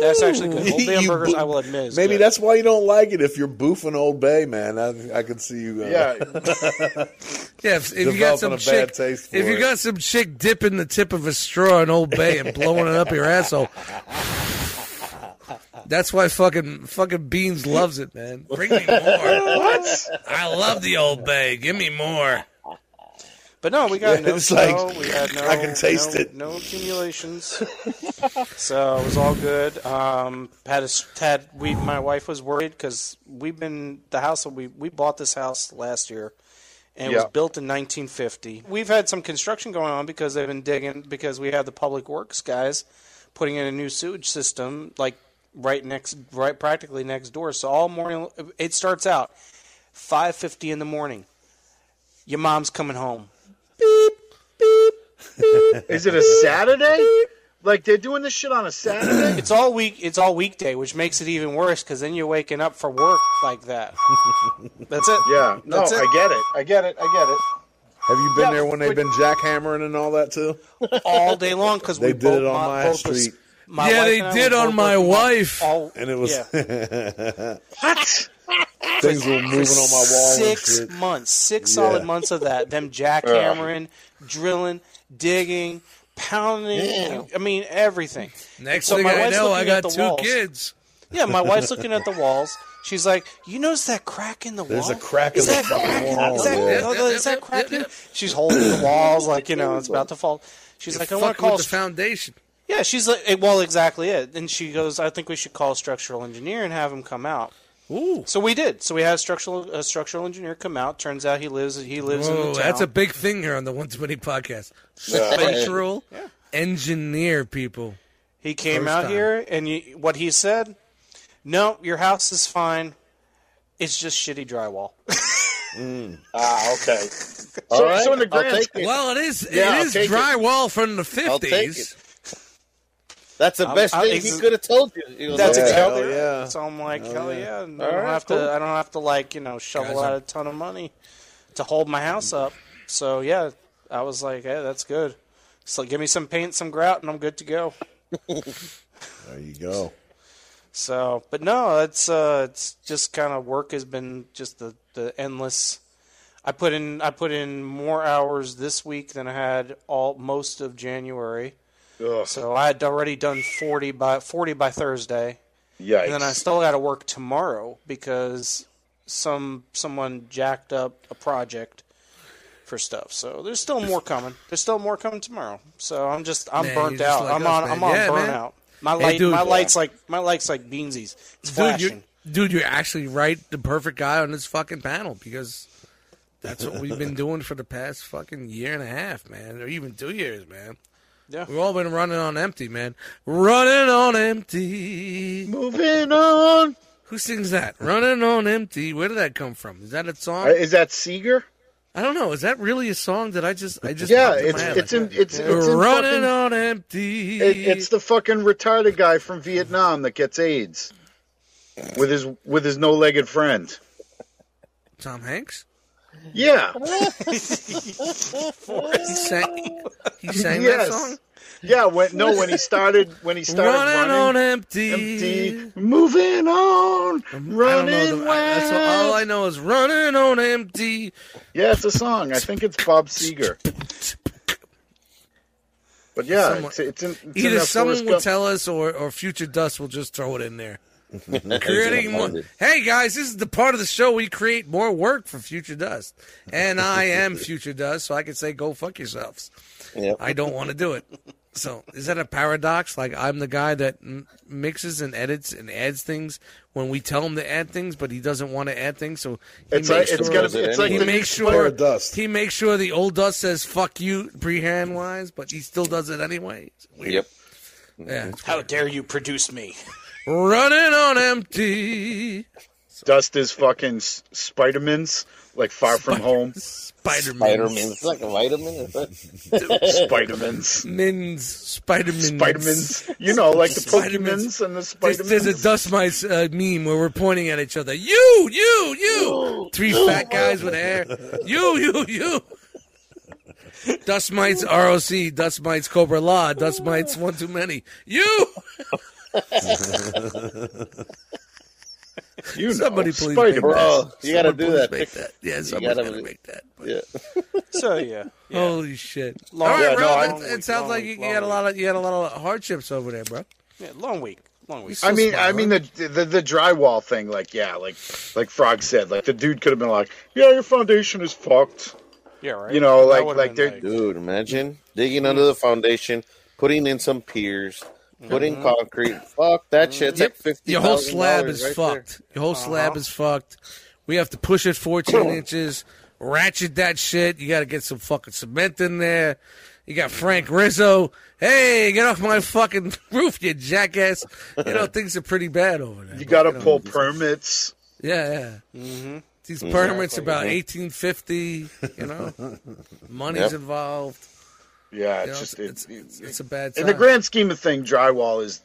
That's actually good. Old Bay [LAUGHS] on You burgers, bo- I will admit. Is Maybe good. that's why you don't like it. If you're boofing Old Bay, man, I, I could see you. Uh, Yeah, [LAUGHS] Yeah, if, if you got some Developing a chick, bad taste for if you it. got some chick dipping the tip of a straw in Old Bay and blowing it up your asshole, that's why fucking fucking Beans loves it, man. Bring me more. [LAUGHS] what? I love the Old Bay. Give me more. But no, we got Yeah, no it's snow. like, we had no. I can taste no, it. No accumulations. [LAUGHS] so it was all good. Um, had a, had we. My wife was worried because we've been the house that we we bought this house last year. And it Yeah. was built in 1950. We've had some construction going on because they've been digging because we have the public works guys putting in a new sewage system like right next right practically next door. So all morning it starts out 5:50 in the morning. Your mom's coming home. [LAUGHS] Is it a Saturday? Like they're doing this shit on a Saturday? It's all week. It's all weekday, which makes it even worse because then you're waking up for work like that. That's it. Yeah. No, That's it. I get it. I get it. I get it. Have you been Yeah, there when they've been jackhammering and all that too? all day long because They we did both, it on my both was- street. my yeah, wife they and I did were on both my working wife. All, And it was yeah. [LAUGHS] What? Things were moving on my wall and six shit. months, six Yeah. solid months of that. Them jackhammering, drilling, digging, pounding. I mean everything. Next So thing my I wife's know, I got two walls. kids. Yeah, my wife's [LAUGHS] looking at the walls. She's like, "You notice that crack in the There's wall? a crack is in the that fucking crack? wall, Is that, yeah. oh, is that crack? in- She's holding the walls like you know it's about to fall. She's like, "I want to call." with the foundation. yeah, she's like, "Well, exactly it." And she goes, "I think we should call a structural engineer and have him come out." Ooh. So we did. So we had a structural a structural engineer come out. Turns out he lives he lives in the town. that's a big thing here on the One Too Many podcast. [LAUGHS] Structural engineer people. He came First out time. here, and you, what he said, no, your house is fine. It's just shitty drywall. [LAUGHS] Ah, okay. All So, right, so in the grand it. Well, it is yeah, it is take it. drywall from the fifties. That's the best I'm- thing ex- he could have told you. He goes, That's "Okay." exactly right. yeah. So I'm like, hell yeah! I don't right, have cool. to. I don't have to like you know shovel Guys out a ton of money to hold my house up. So yeah, I was like, hey, that's good. So give me some paint, some grout, and I'm good to go. [LAUGHS] There you go. So, but no, it's uh, it's just kind of work has been just the the endless. I put in I put in more hours this week than I had all most of January. Ugh, So I had already done forty by forty by Thursday, yikes. and then I still got to work tomorrow because some someone jacked up a project for stuff. So there's still more coming. There's still more coming tomorrow. So I'm just I'm Man, burnt just out. like I'm us, on man. I'm on Yeah, man. burnout. My Hey, light dude. my Yeah. lights like my lights like beansies. It's flashing. you dude, you're actually right. The perfect guy on this fucking panel because that's what we've been doing for the past fucking year and a half, man, or even two years, man. Yeah. We've all been running on empty, man. Running on empty. Moving on. Who sings that? Running on empty. Where did that come from? Is that a song? Uh, Is that Seger? I don't know. Is that really a song that I just I just Yeah, it's it's in that? it's it's in running fucking, on empty. it, it's the fucking retarded guy from Vietnam that gets AIDS with his with his no-legged friend. Tom Hanks. Yeah, [LAUGHS] He sang. He sang Yes. that song. yeah. When no, when he started when he started running, running, on empty. empty, moving on, running know. The, I, that's all, all I know is running on empty. Yeah, it's a song. I think it's Bob Seger. But yeah, Someone- it's, it's in. It's Either that someone will Gump- tell us, or or Future Dust will just throw it in there. He's [LAUGHS] gonna Creating more. Hey guys, this is the part of the show we create more work for Future Dust, and I am [LAUGHS] Future Dust, so I can say go fuck yourselves. Yep. I don't want to do it. So is that a paradox? Like I'm the guy that m- mixes and edits and adds things when we tell him to add things, but he doesn't want to add things. So he It's like makes it's sure, gonna be. It's like he the makes sure dust. he makes sure the old dust says "fuck you" pre-hand wise, but he still does it anyway. It's weird. Yep. Yeah, it's How dare you produce me? [LAUGHS] running on empty. Dust is fucking s- Spidermans, like Far From Home. Spider Vitamin. Man. It's like a vitamin. Is that? [LAUGHS] Spidermans. Mins. Spider Man. Spidermans. You know, like the Spider-Mans. Pokemons and the There's, there's a Spidermans. dust mites uh, meme where we're pointing at each other. You, you, you. [GASPS] Three fat guys with hair. You, you, you. Dust mites ROC. Dust mites Cobra Law. Dust mites one too many. You. You know, Somebody please Spider-Man. make Bro, that. Oh, you gotta do that Make picture. that. Yeah, You somebody's gotta gotta make that. Yeah. So yeah, [LAUGHS] yeah. Holy shit! Long- All right, Yeah, bro. no, it, long it sounds like you, week, you had a lot of you had a lot of hardships over there, bro. yeah, long week, long week. So I mean, smart, I mean the, the the drywall thing, like yeah, like like Frog said, like the dude could have been like, yeah, your foundation is fucked. Yeah, right. You know, That like- would've like they're- Dude, imagine digging hmm. under the foundation, putting in some piers, putting concrete. Fuck that shit. It's like fifty. Your whole slab is right fucked. Your whole Uh-huh. slab is fucked. We have to push it 14 [LAUGHS] inches, ratchet that shit. You got to get some fucking cement in there. You got Frank Rizzo. Hey, get off my fucking [LAUGHS] roof, you jackass. You know, [LAUGHS] things are pretty bad over there. You got to know, pull permits. Yeah, yeah. Mm-hmm. These permits about 1850, you know. Money's Yep. involved. Yeah, You know, it's just it's, it, it's, it's a bad in the grand scheme of thing, drywall is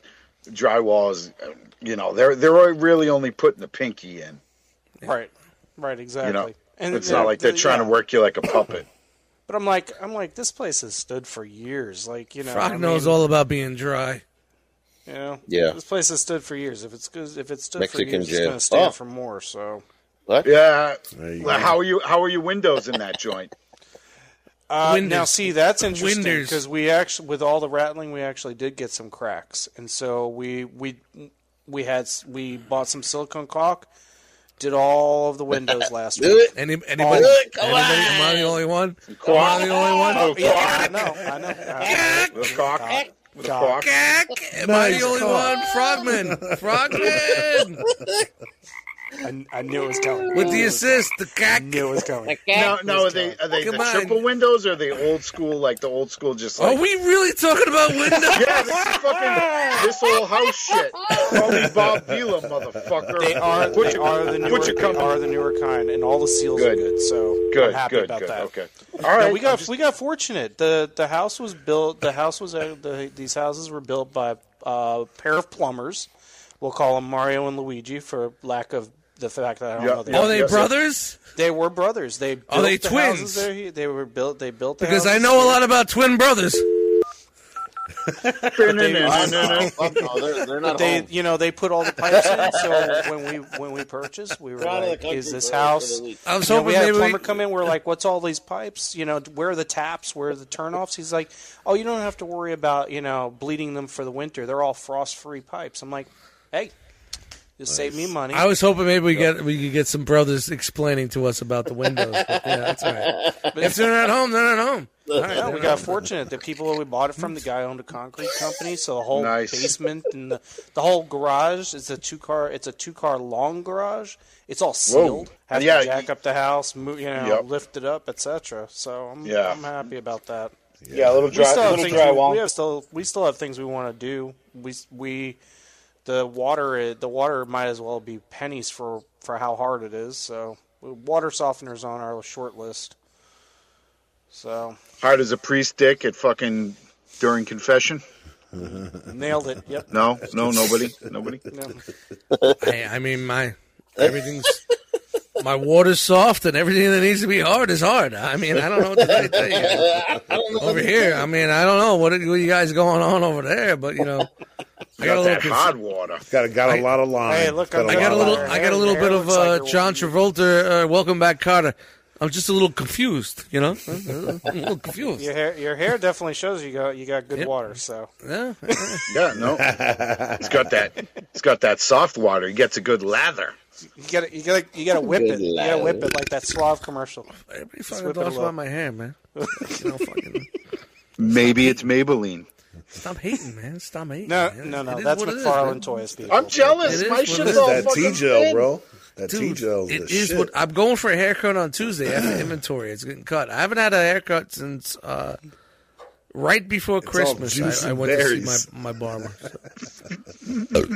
drywall is uh, you know they're they're really only putting the pinky in. Right, right, exactly. You know, and it's not like they're the- trying yeah. to work you like a puppet. [CLEARS THROAT] But I'm like, I'm like, this place has stood for years. Like, you know, Frog I knows mean, all about being dry. You know, Yeah. This place has stood for years. If it's good, if it's stood Mexican for years, it's going to stand Oh. for more. So, What? Yeah. There go. How are you? How are your windows in that joint? Uh, Windows. now see, that's interesting because we actually, with all the rattling, we actually did get some cracks, and so we we we had we bought some silicone caulk, did all of the windows [LAUGHS] last Do week. it. Any, anybody? Come anybody? Am I the only one? Am I the only one? Oh, Yeah, I know, I know. I the cock. The Cock. cock. Cack. Am I the only call. one? Frogman. [LAUGHS] Frogman. [LAUGHS] I, I knew it was coming. With the assist, the I knew it was coming. No, now are they are they Come the on. triple windows or are they old school like the old school just like Are we really talking about windows? [LAUGHS] yeah this is fucking this old house shit. Call me Bob Vila, motherfucker. They are, Put they your- are the newer, put they are the newer kind, and all the seals are Good. good. So Good, I'm happy good, about good. that. Okay. All right. No, we got just- we got fortunate. the The house was built. The house was uh, the, these houses were built by uh, a pair of plumbers. We'll call them Mario and Luigi for lack of the fact that I don't Yep, know. The yep. Are they Yes, brothers? They were brothers. They built Are they the twins? houses. They were built. They built the Because I houses know a lot about twin brothers. [LAUGHS] No, Fuck [LAUGHS] no, they're, they're not They, home. you know, they put all the pipes in. So when we when we purchased, we were They're out of the like, "Is this for- for house?" I was You know, hoping we had a plumber we, come in. We're like, "What's all these pipes? You know, where are the taps? Where are the turnoffs?" He's like, "Oh, you don't have to worry about you know bleeding them for the winter. They're all frost-free pipes." I'm like, "Hey, just save me money." I was hoping maybe we get we could get some brothers explaining to us about the windows. But yeah, that's all right. [LAUGHS] If they're not home, they're not home. All right, No, we got fortunate. The people that we bought it from, the guy owned a concrete company, so the whole Nice. basement and the, the whole garage is a two car. It's a two car long garage. It's all sealed. Have Yeah, to jack up the house, move, you know, Yep. lift it up, etc. So I'm, Yeah. I'm happy about that. Yeah, a little we dry, still have little things we, we have still we still have things we want to do. We we the water the water might as well be pennies for for how hard it is. So water softeners on our short list. So Hard as a priest dick at fucking during confession. [LAUGHS] nailed it. Yep. No, no, nobody, nobody. No. I, I mean, my everything's my water's soft, and everything that needs to be hard is hard. I mean, I don't know what to tell you. [LAUGHS] Over here, I mean, I don't know what, are- what you guys going on over there, but you know, I got a Got little. that cons- hard water. Got a, got a lot of line. Hey, look, I'm- I got a little. of I got a little bit of looks like uh, John Travolta. Uh, Welcome back, Carter. I'm just a little confused. You know, [LAUGHS] I'm a little confused. Your hair, your hair definitely shows you got you got good Yep. water. So Yeah. Yeah, no. It's got that. It's got that soft water. It gets a good lather. you got to you got to you got to whip it. Good You got to whip it like that Suave commercial. Everybody fucking whip it talks low. about my hair, man. [LAUGHS] You know, fucking. Maybe it's Maybelline. Stop hating, man. Stop hating. No, man. no, no. It is That's what it is, McFarlane man. Toys, people. I'm jealous. It is My what shit's is. all that T gel, bro. That T Dude, gel. it is what I'm going for a haircut on Tuesday after inventory. It's getting cut. I haven't had a haircut since uh, right before Christmas. I, I went berries. to see my, my barber.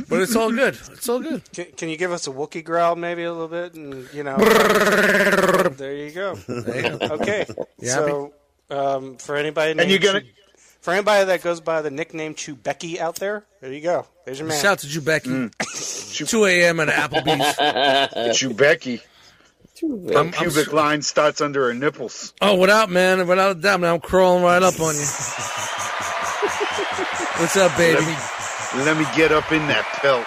but it's all good. It's all good. Can, can you give us a Wookie growl, maybe a little bit, and you know? [LAUGHS] there you go. There you go. Okay. You so, um, for anybody, And you're gonna- Chew- for anybody that goes by the nickname Chewbecky out there, there you go. There's your man. Shout to you, Becky. Mm. [LAUGHS] 2 a.m. at Applebee's. [LAUGHS] Chew-Becky. I'm- I'm pubic line starts under her nipples. Oh, without man, without a doubt, man, I'm crawling right up on you. What's up, baby? Let me, let me get up in that pelt.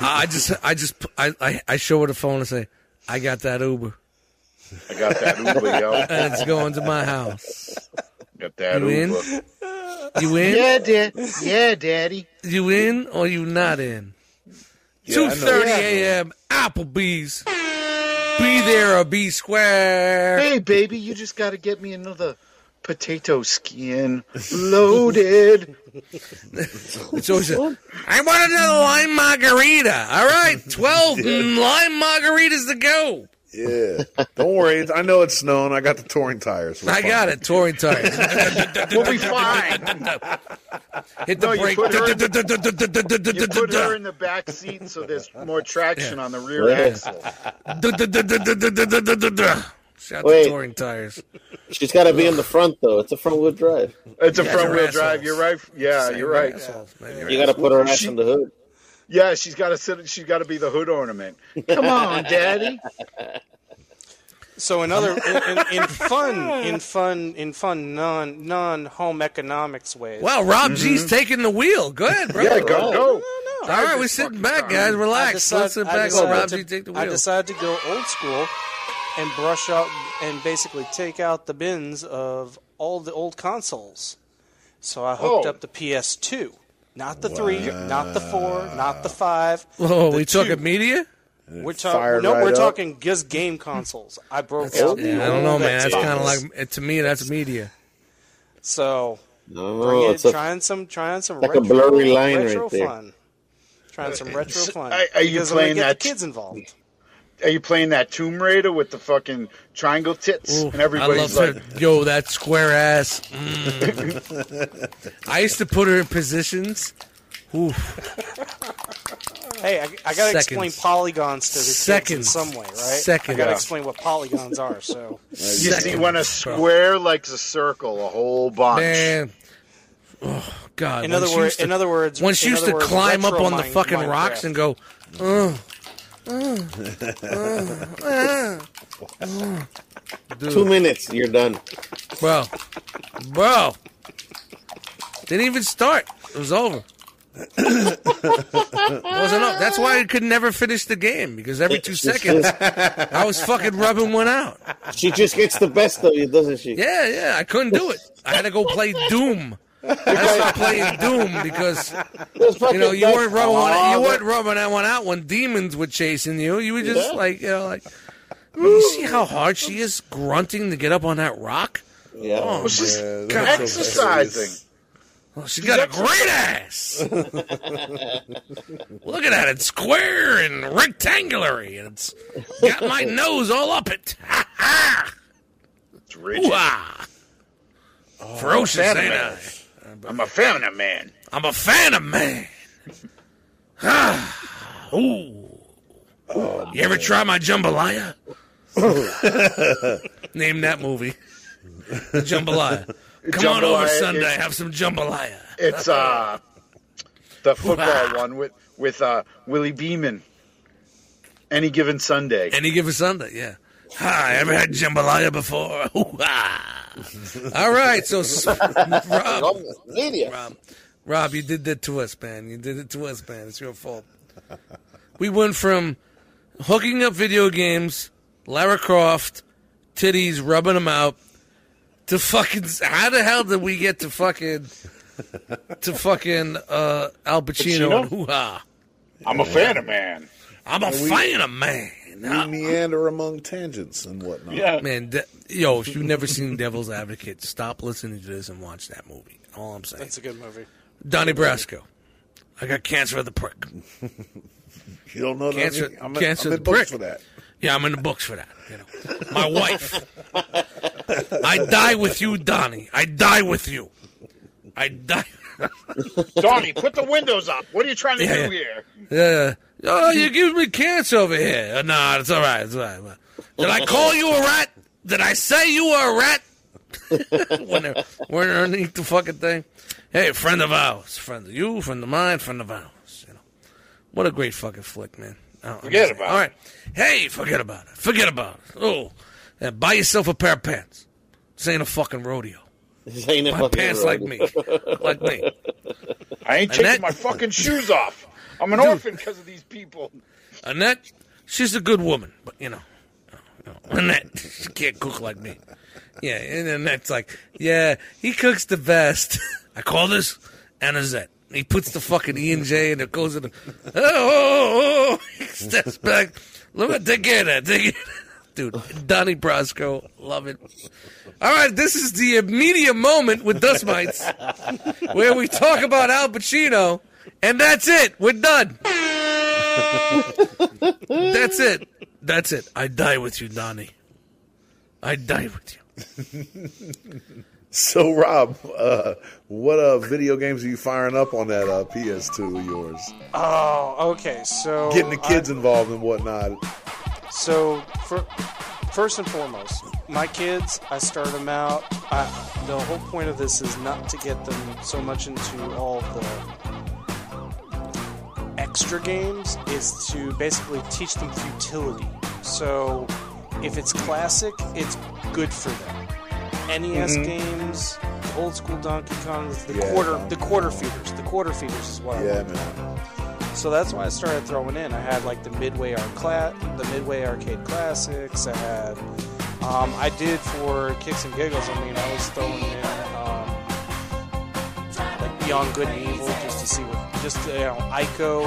I I just, I just, I, I, I show her the phone and say, "I got that Uber, I got that Uber, yo. [LAUGHS] and it's going to my house. Got that You in? You in? Yeah, dad. Yeah, daddy. You in or you not in? Yeah, I Two know. thirty Yeah. a.m. Applebee's. Be there or be square. Hey, baby, you just got to get me another potato skin loaded. [LAUGHS] It's always a, I want another lime margarita. All right, twelve [LAUGHS] lime margaritas to go. Yeah. Don't worry. it's- I know it's snowing. I got the touring tires. We're I fine. got it. Touring tires. [LAUGHS] We'll be fine. Hit the No, you brake. put her in You put her [LAUGHS] in the back seat so there's more traction on the rear Yeah. axle. Shout Wait. to touring tires. She's got to be in the front though. It's a front wheel drive. It's a guys front wheel drive. You're right. Yeah, Same you're right. assholes, man. You're You got to put her ass She- in the hood. Yeah, she's got to sit. She's got to be the hood ornament. Come on, daddy. So another [LAUGHS] in, in, in fun in fun in fun non non home economics ways. Wow, Rob G's mm-hmm. taking the wheel. Go ahead, bro. Yeah, go go. All right, we're sitting back, guys. I Relax. decide- Let's sit I back decided let Rob to- G take the I decided to go old school and brush out and basically take out the bins of all the old consoles. So I hooked Oh. up the PS2, not the three, not the four, not the five. Oh, the we two. talking media? We're fired talking. No, right we're up. talking just game consoles. I broke out. Yeah, I don't know, man. That's Xbox. kind of like to me. That's media. So oh, No, bring no, it, it's a, trying some, trying some like a retro, blurry line retro right there. fun. Trying some uh, retro fun. are- are you Because I'm gonna playing get that- the kids involved? Are you playing that Tomb Raider with the fucking triangle tits? Ooh, and I everybody's love like, her. Yo, that square ass. Mm. [LAUGHS] I used to put her in positions. Ooh, Hey, I, I gotta explain polygons to the kids in some way, right? Second. I gotta Yeah. explain what polygons are. So [LAUGHS] you see when a bro. square likes a circle, a whole bunch. man. Oh God. in when other words, in other words, when she used to climb up on the fucking Minecraft. rocks and go, dude, two minutes. You're done. bro, bro, didn't even start. It was over. wasn't up. That's why I could never finish the game because every two seconds I was fucking rubbing one out. she just gets the best of you, doesn't she? Yeah, yeah, I couldn't do it. I had to go play Doom. I stopped playing Doom because [LAUGHS] you know you weren't rubbing one, Oh, you weren't rubbing that one out when demons were chasing you. You were just Yeah. like you know like you see how hard she is grunting to get up on that rock. Yeah. Oh, Well, she's Yeah, that's exercising. well, she's got a great ass. [LAUGHS] Look at that! It's square and rectangular, and it's got my [LAUGHS] nose all up it. Ha ha! It's rigid. Wow. Oh, Ferocious, ain't I? I'm a fan of man. I'm a fan of man. [SIGHS] Ah, Ooh. you ever try my jambalaya? [LAUGHS] Name that movie. Jambalaya. Come on over Sunday, is- have some jambalaya. It's uh the [LAUGHS] football Wow. one with with uh Willie Beamen. Any given Sunday. Any given Sunday, yeah. Hi, ever had jambalaya before? [LAUGHS] All right, so [LAUGHS] Rob, Rob, Rob, you did that to us, man. You did it to us, man. It's your fault. We went from hooking up video games, Lara Croft, titties, rubbing them out, to fucking. How the hell did we get to fucking to fucking uh, Al Pacino, Pacino? hoo ha? I'm a fan of man. I'm a fan of man. We meander among tangents and whatnot. Yeah. Man, de- yo, if you've never seen Devil's Advocate, stop listening to this and watch that movie. All I'm saying. That's a good movie. Donnie Brasco. I got cancer of the prick. [LAUGHS] You don't know Cancer, that? I'm in, cancer I'm of in the books prick. for that. Yeah, I'm in the books for that. You know, my wife. I die with you, Donnie. I die with you. I die. Donnie, put the windows up. What are you trying to Yeah, do yeah. here? Yeah. Oh, you give me cancer over here. Uh, Nah, it's all right. It's all right. Did I call you a rat? Did I say you were a rat? [LAUGHS] when they're, when they're underneath the fucking thing. Hey, friend of ours. Friend of you, friend of mine, friend of ours. You know. What a great fucking flick, man. Oh, Forget about All it. right. Hey, forget about it. Forget about it. Oh, buy yourself a pair of pants. This ain't a fucking rodeo. This ain't a Buy fucking pants like me. like me. [LAUGHS] I ain't And taking that- my fucking shoes off. I'm an Dude. orphan because of these people. Annette, she's a good woman, but you know, you know, Annette, she can't cook like me. Yeah, and Annette's like, yeah, he cooks the best. [LAUGHS] I call this Annazette. He puts the fucking E and J and it goes in the, [LAUGHS] oh, oh, oh, oh, oh. he steps back. Let me take care of that. Take care of that. Dude, Donnie Brasco, love it. All right, this is the immediate moment with Dust Mites where we talk about Al Pacino, and that's it. We're done. [LAUGHS] That's it. That's it. I die with you, Donnie. I die with you. [LAUGHS] So, Rob, uh, what uh, video games are you firing up on that uh, PS2 of yours? Oh, okay. So Getting the kids I- involved and whatnot. So, for, first and foremost, my kids, I start them out. I, the whole point of this is not to get them so much into all the extra games, is to basically teach them futility. So, if it's classic, it's good for them. NES Mhm. games, old school Donkey Kong, the Yeah, quarter, the quarter feeders. The quarter feeders is what I Yeah, want. man. So that's why I started throwing in. I had like the Midway Arcade, the Midway Arcade Classics. I had, um, I did for kicks and giggles. I mean, I was throwing in um, Beyond Good and Evil just to see what, just you know, Ico,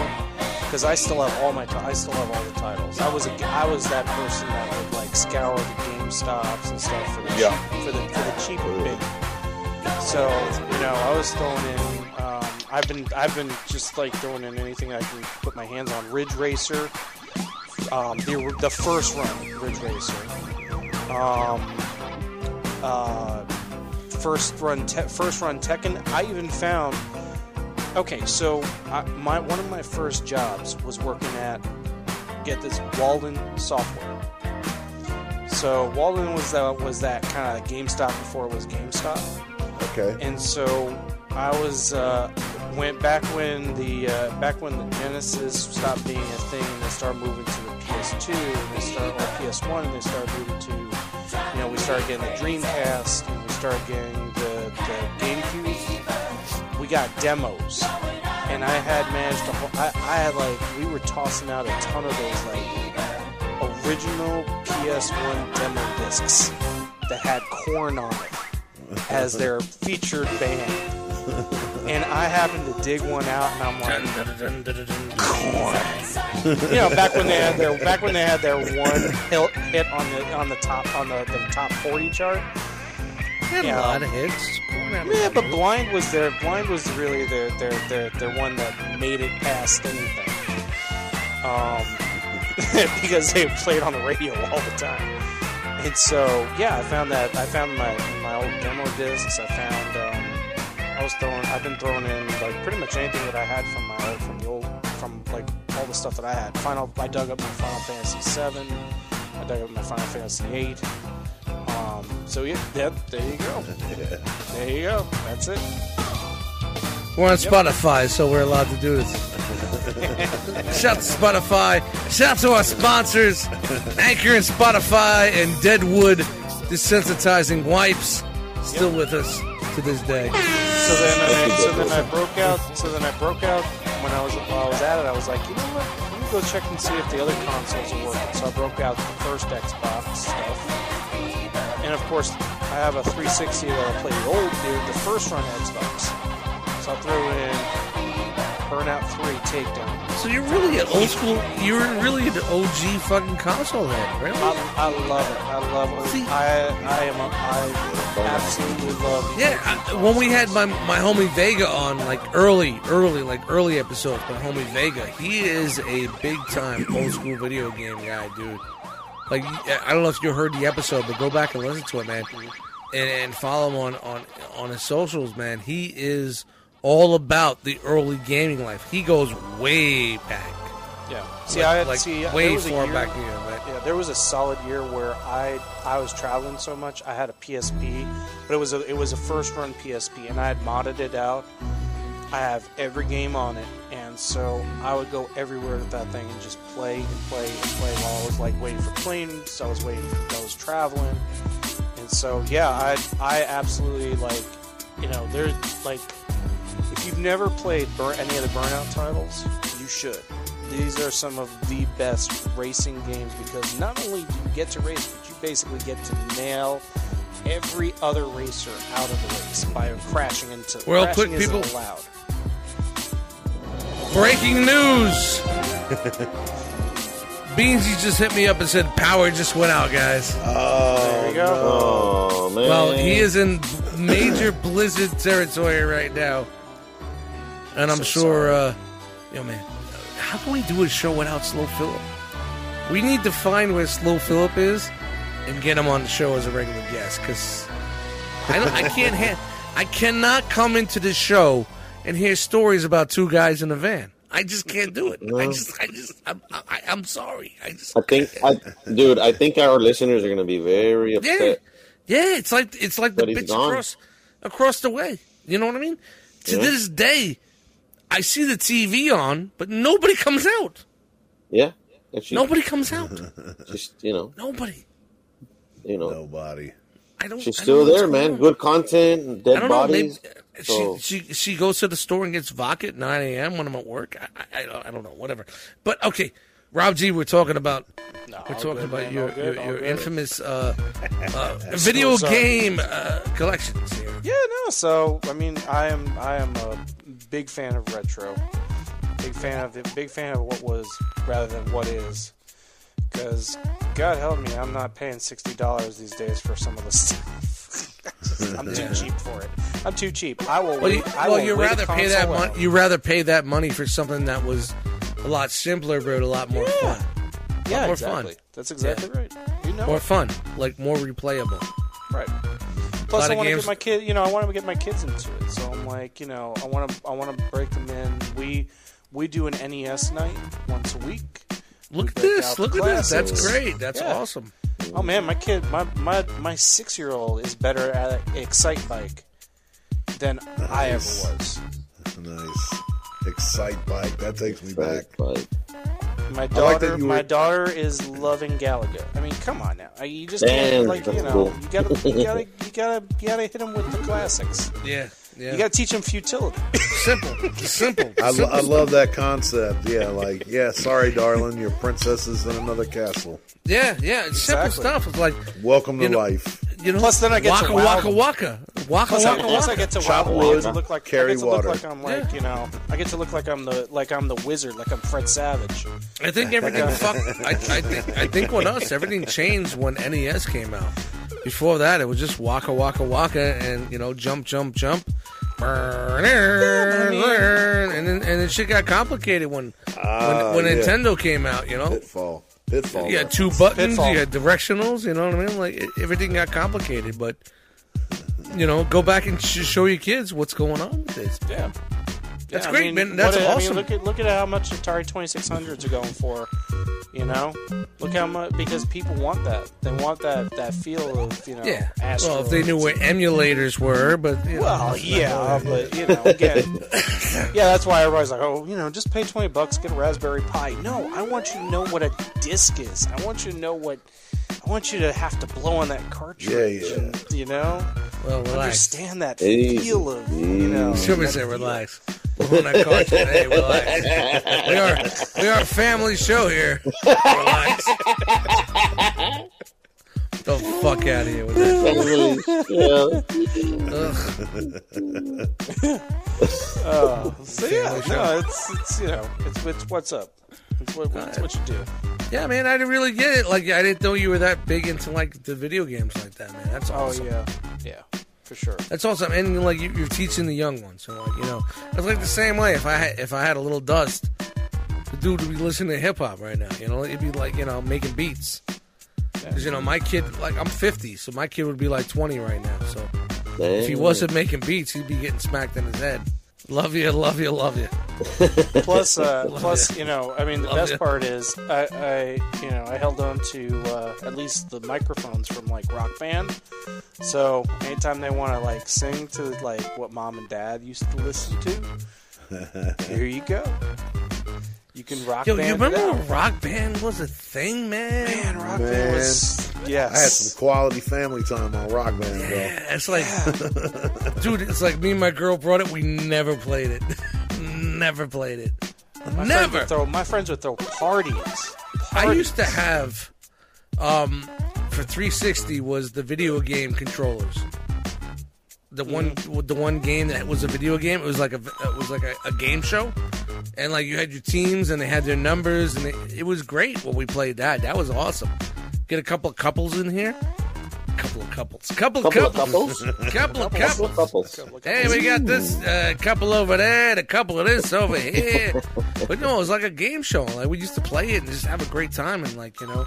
because I still have all my, I still have all the titles. I was a, I was that person that would like scour the GameStops and stuff for the Yeah. cheap, for the for the cheaper bit. So you know, I was throwing in. Um, I've been I've been just like throwing in anything I can put my hands on. Ridge Racer, um, the the first run Ridge Racer, um, uh, first run te- first run Tekken. I even found. Okay, so I, my one of my first jobs was working at get this Walden Software. So Walden was that was that kind of GameStop before it was GameStop. Okay. And so I was uh, went back when the uh, back when the Genesis stopped being a thing and they started moving to the PS2 and they started or PS1 and they started moving to you know we started getting the Dreamcast and we started getting the, the GameCube. We got demos and I had managed to, I, I had like we were tossing out a ton of those like original PS1 demo discs that had Korn on it as their featured band. [LAUGHS] And I happened to dig one out, and I'm like, Korn. [LAUGHS] you know, back when they had their back when they had their one hit, hit on the on the top on the, the top 40 chart. Had Yeah. a lot of hits. Korn had Yeah, but Blind was their Blind was really their their their, their one that made it past anything. Um, [LAUGHS] because they played on the radio all the time. And so, yeah, I found that I found my my old demo discs. I found um, I was throwing. I've been throwing in like pretty much anything that I had from my old, from the old from like all the stuff that I had. Final. I dug up my Final Fantasy Seven. I dug up my Final Fantasy Eight. Um, so yeah, that, there you go. [LAUGHS] There you go. That's it. We're on Spotify, so we're allowed to do this. [LAUGHS] Shout to Spotify. Shout to our sponsors, Anchor and Spotify, and Deadwood Desensitizing Wipes, still with us to this day. So then, I, so then I broke out. So then I broke out when I was while I was at it. I was like, you know what? Let me go check and see if the other consoles are working. So I broke out the first Xbox stuff, and of course I have a 360 that I played the old, dude, the first run Xbox. So I threw in Burnout 3 Takedown. So you're really an old school. You're really an OG fucking console head, really? I, I love it. I love it. See- I I am a, I absolutely love these Yeah, I, when we had my my homie Vega on, like early, early, like early episodes, my homie Vega, he is a big time old school video game guy, dude. Like I don't know if you heard the episode, but go back and listen to it, man, mm-hmm. and, and follow him on on on his socials, man. He is all about the early gaming life. He goes way back. Yeah. See, Like- I had like see way far year- back, you know, right? Yeah, there was a solid year where I I was traveling so much. I had a PSP, but it was a it was a first run PSP, and I had modded it out. I have every game on it, and so I would go everywhere with that thing and just play and play and play while I was like waiting for planes. I was waiting. For, I was traveling, and so yeah, I I absolutely like you know there's like if you've never played Bur- any of the Burnout titles, you should. These are some of the best racing games because not only do you get to race, but you basically get to nail every other racer out of the race by crashing into. Real crashing quick, isn't people. allowed. Breaking news. Beansy just hit me up and said power just went out, guys. Oh, There you go. Oh man. Well, he is in major [LAUGHS] blizzard territory right now, and I'm So sure, uh, yo man, how can we do a show without Slow Philip? We need to find where Slow Philip is and get him on the show as a regular guest, because I don't, I can't, ha- I cannot come into this show and hear stories about two guys in a van. I just can't do it. I just, I just, I'm, I, I'm sorry. I just, I think, I, dude, I think our listeners are gonna be very upset. yeah. It's like it's like the But he's bitch gone. across across the way. You know what I mean? To Yeah. this day, I see the TV on, but nobody comes out. Yeah. She, Nobody comes out. [LAUGHS] Just you know, Nobody. you know, Nobody. I don't. she's I don't still there, man. Good content, I dead don't know. Maybe bodies. Uh, so she she she goes to the store and gets vodka at nine a.m. when I'm at work. I, I, I I don't know. Whatever. But okay, Rob G, we're talking about No, we're talking good, about man, your good, your, your infamous uh, [LAUGHS] uh, video sorry. game uh, collections here. Yeah, no. So I mean, I am I am a big fan of retro. Big fan of it. Big fan of what was rather than what is. Because God help me, I'm not paying sixty dollars these days for some of the stuff. [LAUGHS] I'm too cheap for it. I'm too cheap. I will. Well, you, wait, I well, will you rather pay that console money. out. You rather pay that money for something that was a lot simpler, but a lot more Yeah. fun. Yeah, more exactly. fun. That's exactly right. You know, More it. fun, like more replayable. right. Plus, I want to get my kid. You know, I want to get my kids into it. So I'm like, you know, I want to. I want to break them in. We we do an NES night once a week. Look We at this! out the Look at this! That's great! That's Yeah. awesome. Oh man, my kid, my my my six year old is better at Excitebike than I ever was. Nice. Excitebike. That takes me back. but My like daughter, you my were- daughter is loving Galaga. I mean, come on now, you just Damn, can't like you know, cool. you gotta you gotta [LAUGHS] you gotta you gotta hit them with the classics. Yeah, yeah. You gotta teach them futility. simple, [LAUGHS] simple. I, simple I love that concept. Yeah, like, yeah, sorry, darling, your princess is in another castle. Yeah, yeah. It's simple stuff. It's like Welcome to know- life. You know. Plus then I get to waka wow waka them. waka waka Plus, I, waka plus I waka. get to Chop wow, I get to wood, look like carry I get to water. look like I'm like Yeah. you know, I get to look like I'm the like I'm the wizard, like I'm Fred Savage. I think everything fuck. I, I think I think with us, everything changed when NES came out. Before that, it was just waka waka waka, and you know, jump jump jump. and then and then shit got complicated when Ah, when, when yeah. Nintendo came out. You know, Pitfall. Pitfall. you had two buttons, Pitfall. you had directionals. You know what I mean? Like it, everything got complicated, but you know, go back and sh- show your kids what's going on with this. Yeah. That's Yeah, I great, mean, man. That's what- I mean, awesome. look at look at how much Atari Twenty Six Hundreds are going for. You know, look how much because people want that. They want that that feel of you know. Yeah. Well, if they knew where and- emulators were, but you know, Well, yeah, but you know, again, [LAUGHS] yeah, that's why everybody's like, oh, you know, just pay twenty bucks, get a Raspberry Pi. No, I want you to know what a disc is. I want you to know what. I want you to have to blow on that cartridge. Yeah, yeah. and, you know, well, relax. understand that Easy, feel of you know. Should we say relax? We're on that cartridge. Hey, relax. We are we are a family show here. Relax. The fuck out of here with that. Family show. Uh, so yeah, no, it's it's you know, it's it's what's up. It's what it's what you do. Yeah, man, I didn't really get it. Like, I didn't know you were that big into like the video games like that, man. That's Oh yeah, yeah, for sure. That's awesome, and like you, you're teaching the young ones. So like you know, it's like the same way. If I had, if I had a little dust, the dude would be listening to hip hop right now. You know, it'd be like you know making beats. Because you know my kid, like I'm 50, so my kid would be like 20 right now. So if he wasn't making beats, he'd be getting smacked in his head. Love you, love you, love you. [LAUGHS] Plus, uh, Love plus, it. you know, I mean, the Love best it. part is I, I, you know, I held on to uh, at least the microphones from like Rock Band. So anytime they want to like sing to like what mom and dad used to listen to, [LAUGHS] here you go. You can rock Yo, band. you remember when Rock Band was a thing, man? Man, Rock Man. Band was yes. I had some quality family time on Rock Band, bro. Yeah, it's like, [LAUGHS] dude, it's like me and my girl brought it. We never played it. [LAUGHS] never played it. My friends never. would throw, my friends would throw parties. I used to have, um, for 360 was the video game controllers. The one, the one game that was a video game. It was like a, it was like a, a game show, and like you had your teams and they had their numbers, and it, it was great when we played that. That was awesome. Get a couple of couples in here. Couple of couples. Couple, [LAUGHS] Couple of couples. couples? couple of Couple couples. of couples. Hey, we got this uh, couple over there, and a couple of this over here. [LAUGHS] but no, it was like a game show. Like we used to play it and just have a great time and like you know,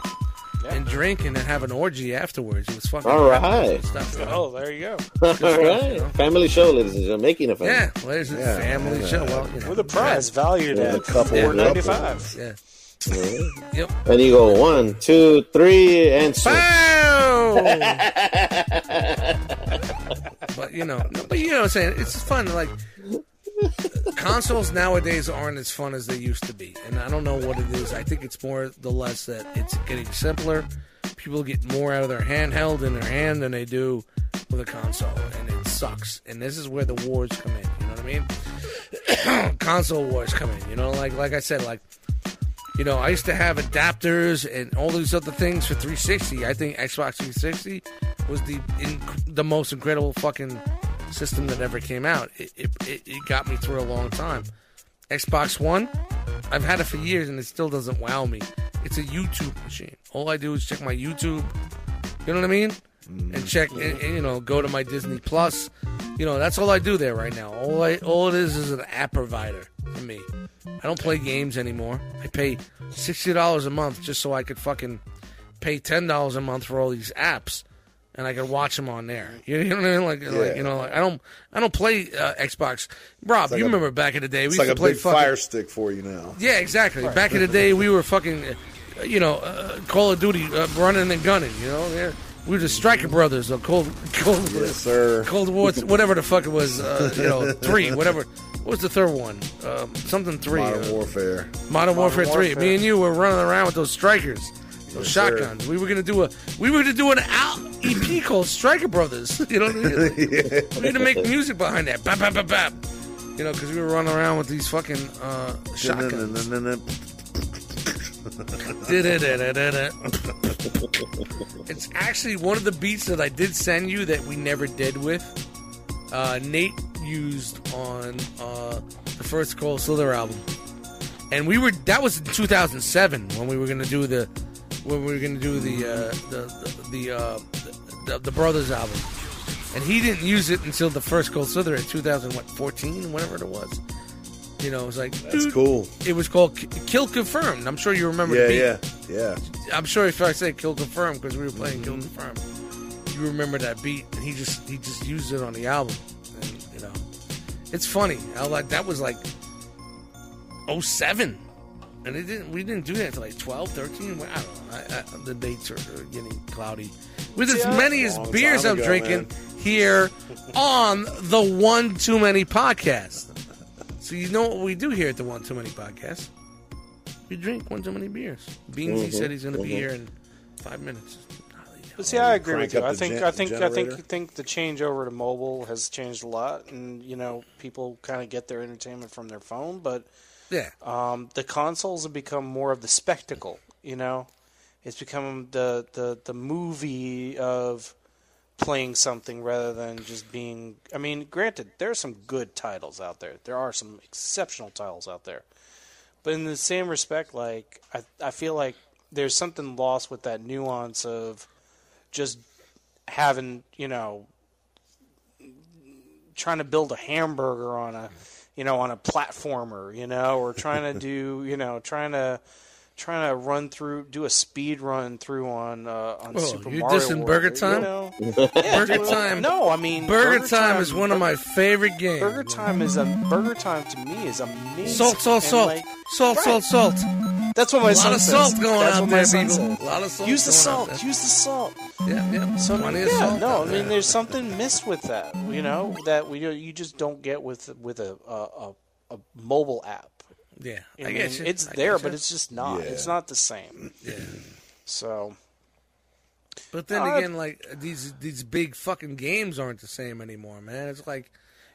and drink and then have an orgy afterwards. It was fucking all right. awesome right. stuff. Oh, there you go. All stuff, you know? Family show, ladies and gentlemen. Making a family. Yeah, well, there's a Yeah, family yeah. show. Well, you know, With a prize valued Yeah, at a couple four of ninety Yeah. Mhm. Yep. And you go one, two, three, and swing. Bow! [LAUGHS] but you know, but you know what I'm saying. It's fun. Like consoles nowadays aren't as fun as they used to be, and I don't know what it is. I think it's more the less that it's getting simpler. People get more out of their handheld in their hand than they do with a console, and it sucks. And this is where the wars come in. You know what I mean? [COUGHS] console wars come in. You know, like like I said, like you know, I used to have adapters and all these other things for 360. I think Xbox 360 was the in, the most incredible fucking system that ever came out. It, it, it, got me through a long time. Xbox One, I've had it for years and it still doesn't wow me. It's a YouTube machine. All I do is check my YouTube. You know what I mean? Mm-hmm. And check, and, and, you know, go to my Disney Plus. You know, that's all I do there right now. All I, all it is is an app provider for me. I don't play games anymore. I pay sixty dollars a month just so I could fucking pay ten dollars a month for all these apps, and I could watch them on there. You know what I mean? Like, like you know, like I don't, I don't play uh, Xbox. Rob, like you a- remember back in the day? We It's used like to a play big fucking, fire stick for you now. Yeah, exactly. Back in the day, we were fucking, uh, you know, uh, Call of Duty, uh, running and gunning. You know, yeah. we were the Striker Brothers or Cold, Cold, Yes, sir. Cold War, [LAUGHS] whatever the fuck it was. Uh, you know, three, whatever. What was the third one? Um, something three. Modern uh, Warfare. Modern Warfare Three. Me and you were running around with those strikers, Yes, sir. shotguns. We were gonna do a we were gonna do an out EP called Striker Brothers. [LAUGHS] You know, what I mean? [LAUGHS] we had to make music behind that. Bap, bap, bap, bap. You know, because we were running around with these fucking uh, shotguns. [LAUGHS] It's actually one of the beats that I did send you that we never did with. Uh, Nate used on uh, the first Cold Slither album, and we were that was in 2007 when we were gonna do the when we were gonna do the uh, the the the, uh, the the Brothers album, and he didn't use it until the first Cold Slither in 2014, whatever it was. You know, it was like That's dude, cool. It was called Kill Confirmed. I'm sure you remember the Yeah, beat. yeah, yeah. I'm sure if I say Kill Confirmed because we were playing Kill Confirmed, you remember that beat, and he just he just used it on the album, and you know, it's funny. I like that was like 07. And it didn't. We didn't do that until like 12, 13. I don't know. I, I, the dates are, are getting cloudy. With as Yeah, many as beers I'm ago, drinking man. [LAUGHS] here on the One Too Many podcast. So you know what we do here at the One Too Many podcast? We drink one too many beers. Beansy Mhm, said he's going to be mhm. here in five minutes. But see, I agree with you. I think, gen- I think, I think. I think the change over to mobile has changed a lot, and you know, people kind of get their entertainment from their phone. But Yeah. um, the consoles have become more of the spectacle. You know, It's become the the the movie of playing something rather than just being. I mean, granted, there are some good titles out there. There are some exceptional titles out there, but in the same respect, like I I feel like there's something lost with that nuance of just having you know trying to build a hamburger on a you know on a platformer you know or trying to [LAUGHS] do you know trying to trying to run through do a speed run through on uh, on Oh, Super you're Mario dissing World, Burger you Time? know? [LAUGHS] Burger dude, Time. no I mean Burger, Time, is one of my favorite games. Burger Time is a Burger Time to me is amazing Salt, salt, And, salt, like, salt, right. salt, salt. That's what my A lot son of says. salt going That's out there, people. says. A lot of salt Use the going out salt. Use the salt. Yeah, yeah. So Plenty yeah, salt no, I mean there's something missed with that, you know, that we you just don't get with with a a, a, a mobile app. Yeah, I, I mean, get it's I there, get but it's just not. Yeah. It's not the same. Yeah. So But then Uh, again, like these these big fucking games aren't the same anymore, man. It's like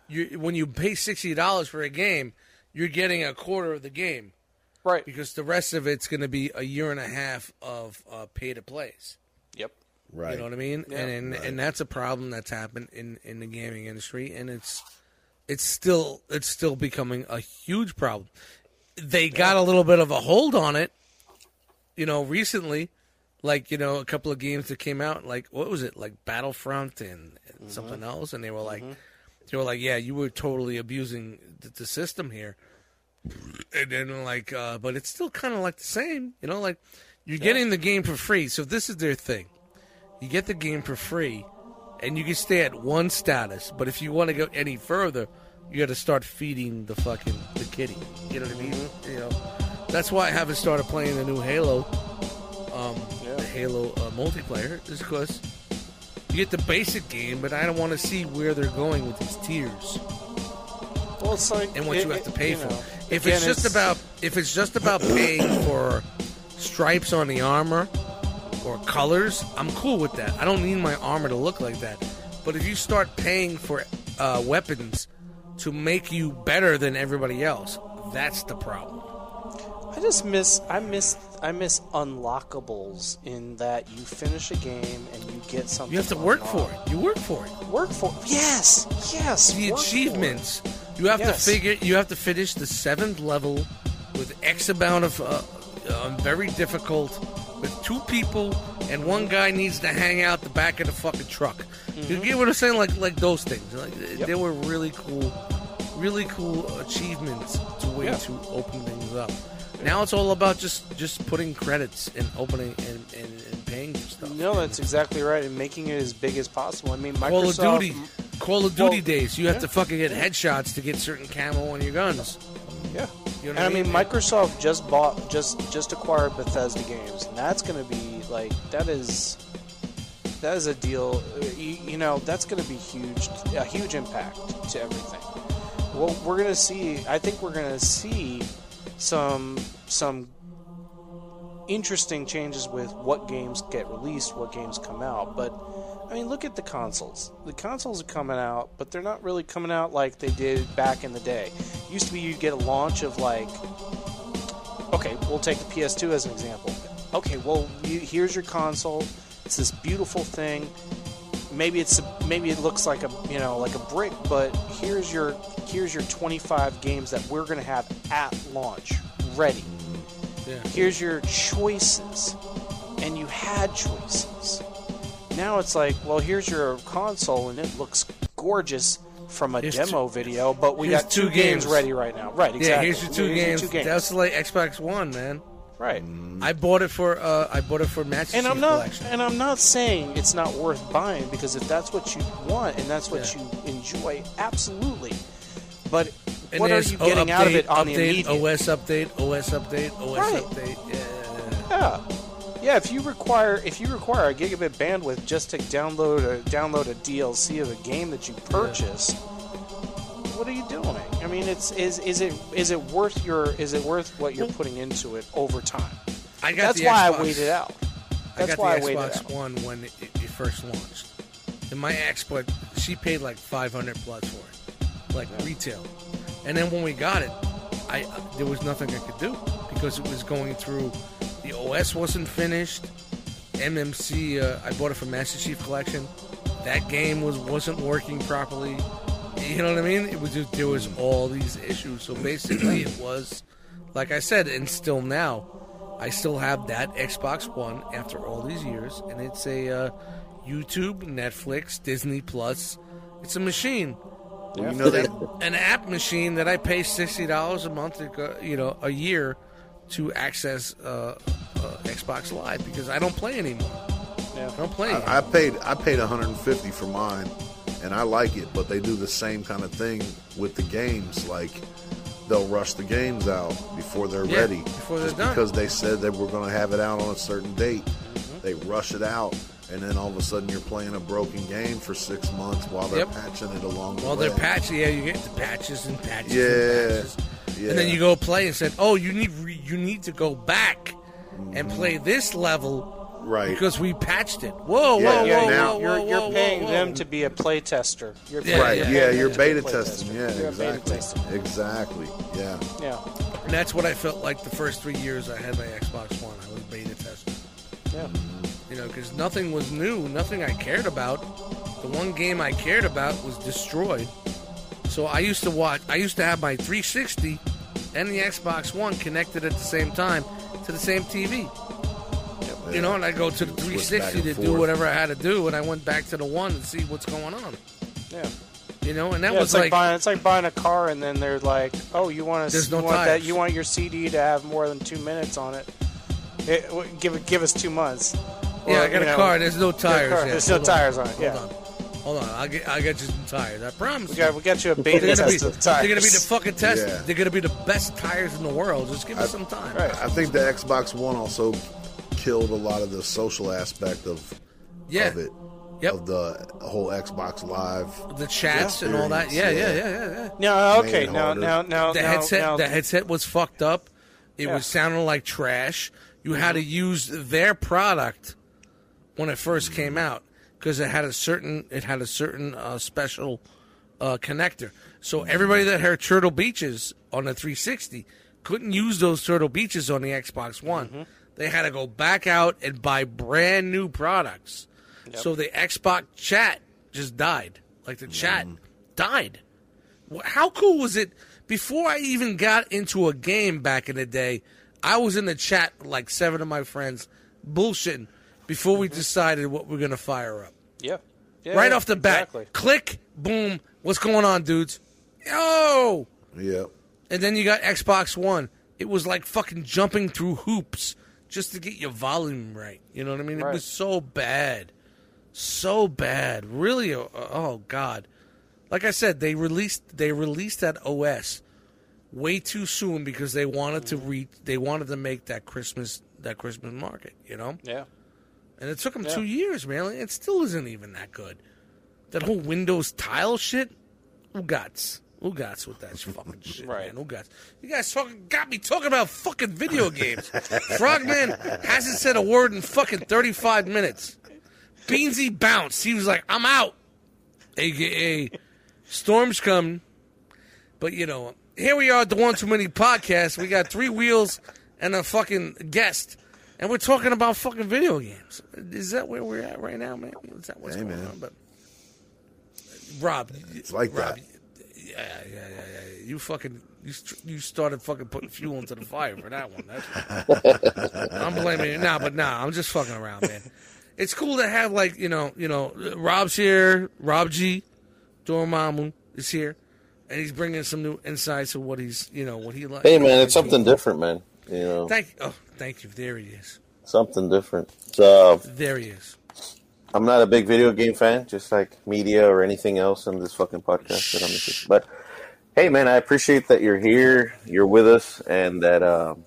you when you pay sixty dollars for a game, you're getting a quarter of the game, right? Because the rest of it's going to be a year and a half of uh, pay to plays. Yep. Right. You know what I mean? Yeah. And and, Right. and that's a problem that's happened in, in the gaming industry, and it's it's still it's still becoming a huge problem. They got a little bit of a hold on it, you know, recently. Like you know, a couple of games that came out, like what was it, like Battlefront and, and something else, and they were like, they were like, yeah, you were totally abusing the, the system here, and then like, uh, but it's still kind of like the same, you know, like you're getting the game for free, so this is their thing you get the game for free, and you can stay at one status. But if you want to go any further, you got to start feeding the fucking the kitty. You know what I mean? You know, that's why I haven't started playing the new Halo, um, the Halo uh, multiplayer, is because you get the basic game, but I don't want to see where they're going with these tiers well, it's like and what it- you have to pay you for. know, if again, it's just about if it's just about paying [CLEARS THROAT] for stripes on the armor or colors, I'm cool with that. I don't need my armor to look like that. But if you start paying for uh, weapons to make you better than everybody else, that's the problem. I just miss I miss I miss unlockables in that you finish a game and you get something. You have to work for it. You work for it. Work for it. yes, yes. The work for it. achievements. You have Yes. to figure. You have to finish the seventh level with X amount of uh, uh, very difficult with two people, and one guy needs to hang out the back of the fucking truck. You get what I'm saying? Like like those things. Like they were really cool, really cool achievements to way Yeah. to open things up. Now it's all about just just putting credits and opening and, and, and paying for stuff. No, that's exactly right, and making it as big as possible. I mean, Microsoft. Call of Duty, Call of Duty Well, days. You have to fucking get headshots to get certain camo on your guns. Yeah. You know what I I mean, mean? Microsoft just bought, just just acquired Bethesda Games, and that's going to be like that is that is a deal. You, you know, that's going to be huge, a huge impact to everything. Well, we're going to see. I think we're going to see some some interesting changes with what games get released, what games come out, but. I mean, look at the consoles. The consoles are coming out, but they're not really coming out like they did back in the day. Used to be you'd get a launch of like, okay, we'll take the PS2 as an example. Okay, well, you, here's your console. It's this beautiful thing. Maybe it's a, maybe it looks like a you know like a brick, but here's your here's your 25 games that we're gonna have at launch ready. Yeah. Here's your choices, and you had choices. Now it's like, well, here's your console, and it looks gorgeous from a Here's demo video, but we got two, two games. games. ready right now. Right, exactly. Yeah, here's your two Here's games. your That's like Xbox One, man. Right. I bought it for uh, I bought it for Master and Chief I'm not Collection. and I'm not saying it's not worth buying because if that's what you want and that's what Yeah. you enjoy, absolutely. But And what are there's you getting oh, out of it on update, the immediate? OS update, OS update, OS Right. update. Yeah. Yeah, yeah. If you require if you require a gigabit bandwidth just to download a download a DLC of a game that you purchased, what are you doing? I mean, it's is is it is it worth your is it worth what you're putting into it over time? I got That's why Xbox. I waited out. I got why the I waited Xbox out. One when it, it, first launched, and my ex, but she paid like 500 plus for it, like retail. And then when we got it, I there was nothing I could do because it was going through the OS wasn't finished. MCC, uh, I bought it from Master Chief Collection. That game was wasn't working properly. You know what I mean? It was just there was all these issues. So basically, it [CLEARS THROAT] was like I said, and still now, I still have that Xbox One after all these years, and it's a uh, YouTube, Netflix, Disney Plus. It's a machine. Well, you know that [LAUGHS] an app machine that I pay sixty dollars a month, to you know, a year to access uh, uh, Xbox Live because I don't play anymore. Yeah. I don't play. anymore. I, I paid I paid 150 for mine, and I like it. But they do the same kind of thing with the games. Like they'll rush the games out before they're Yeah, ready, before they're just done. because they said they were going to have it out on a certain date. Mm-hmm. They rush it out, and then all of a sudden you're playing a broken game for six months while they're Yep. patching it along Well, the way. they're patching, Yeah, you get the patches and patches Yeah, and patches. yeah. And then you go play and said, "Oh, you need re- you need to go back and mm-hmm. play this level right because we patched it." Whoa, Yeah, whoa, yeah, whoa, now- whoa, you're, you're whoa, paying whoa. them to be a play tester. You're Yeah, right. paying Yeah, you're to be a beta testing. Yeah, You're a beta exactly. tester. Exactly. Yeah. Yeah, And that's what I felt like the first three years I had my Xbox One. I was beta testing. yeah. You know, because nothing was new, nothing I cared about. The one game I cared about was destroyed. So I used to watch. I used to have my 360 and the Xbox One connected at the same time to the same TV. You know, and I go to the 360 to and do whatever I had to do, and I went back to the one and see what's going on. Yeah. You know, and that yeah, was it's like, like, buying it's like buying a car and then they're like, "Oh, you want to There's no you want that you want your CD to have more than 2 minutes on it. it w- give it give us 2 months." Yeah, I got a know, car. There's no tires. car, yet. There's no Hold on. tires on it. Yeah. Hold on, hold on. I'll get, I'll get you some tires. I promise. We got we got you a beta They're gonna, be, of the they're gonna be the fucking test. Yeah. They're gonna be the best tires in the world. Just give us some time. Right. I think the Xbox One also killed a lot of the social aspect of Yeah. of it. Yep. Of the whole Xbox Live. The chats and all that. Yeah, yeah, yeah, yeah, yeah. No, okay. it Now harder. now now The now, headset, now, the headset was fucked up. It Yeah. was sounding like trash. You had mm-hmm. to use their product when it first came out because it had a certain, it had a certain uh, special uh, connector. So everybody that had Turtle Beaches on the 360 couldn't use those Turtle Beaches on the Xbox One. They had to go back out and buy brand new products. So the Xbox chat just died. Like the chat died. How cool was it? Before I even got into a game back in the day, I was in the chat with like seven of my friends bullshitting before we decided what we're going to fire up. yeah. Yeah, right yeah, off the bat, Exactly. click, boom, what's going on, dudes? Yo! Yeah. And then you got Xbox One. It was like fucking jumping through hoops just to get your volume right. You know what I mean? It was so bad. So bad. Really uh, oh god. Like I said, they released they released that OS way too soon because they wanted to reach they wanted to make that Christmas that Christmas market, you know? Yeah. And it took them Yeah. 2 years, man. It still isn't even that good. That whole Windows tile shit, who gots? Who gots with that [LAUGHS] fucking shit, Right. man? Who gots? You guys talking, got me talking about fucking video [LAUGHS] games. Frogman hasn't said a word in fucking 35 minutes. Beansy bounced. He was like, I'm out. AKA, storm's coming. But, you know, here we are at the One Too Many podcast. We got three wheels and a fucking guest. And we're talking about fucking video games. Is that where we're at right now, man? Is that what's Hey, going man. on? But Rob, It's like Rob, that. yeah, yeah, yeah, yeah. You fucking you you started fucking putting fuel into the fire for that one. That's [LAUGHS] I'm blaming you. Nah, but nah, I'm just fucking around, man. It's cool to have like you know, you know, Rob's here, Rob G, Dormammu is here, and he's bringing some new insights of what he's you know what he likes. Hey man, it's something different, man. You know, Thank oh, thank you. There he is. something different. So There he is. I'm not a big video game fan, just like media or anything else in this fucking podcast that I'm into. But hey, man, I appreciate that you're here, you're with us, and that um,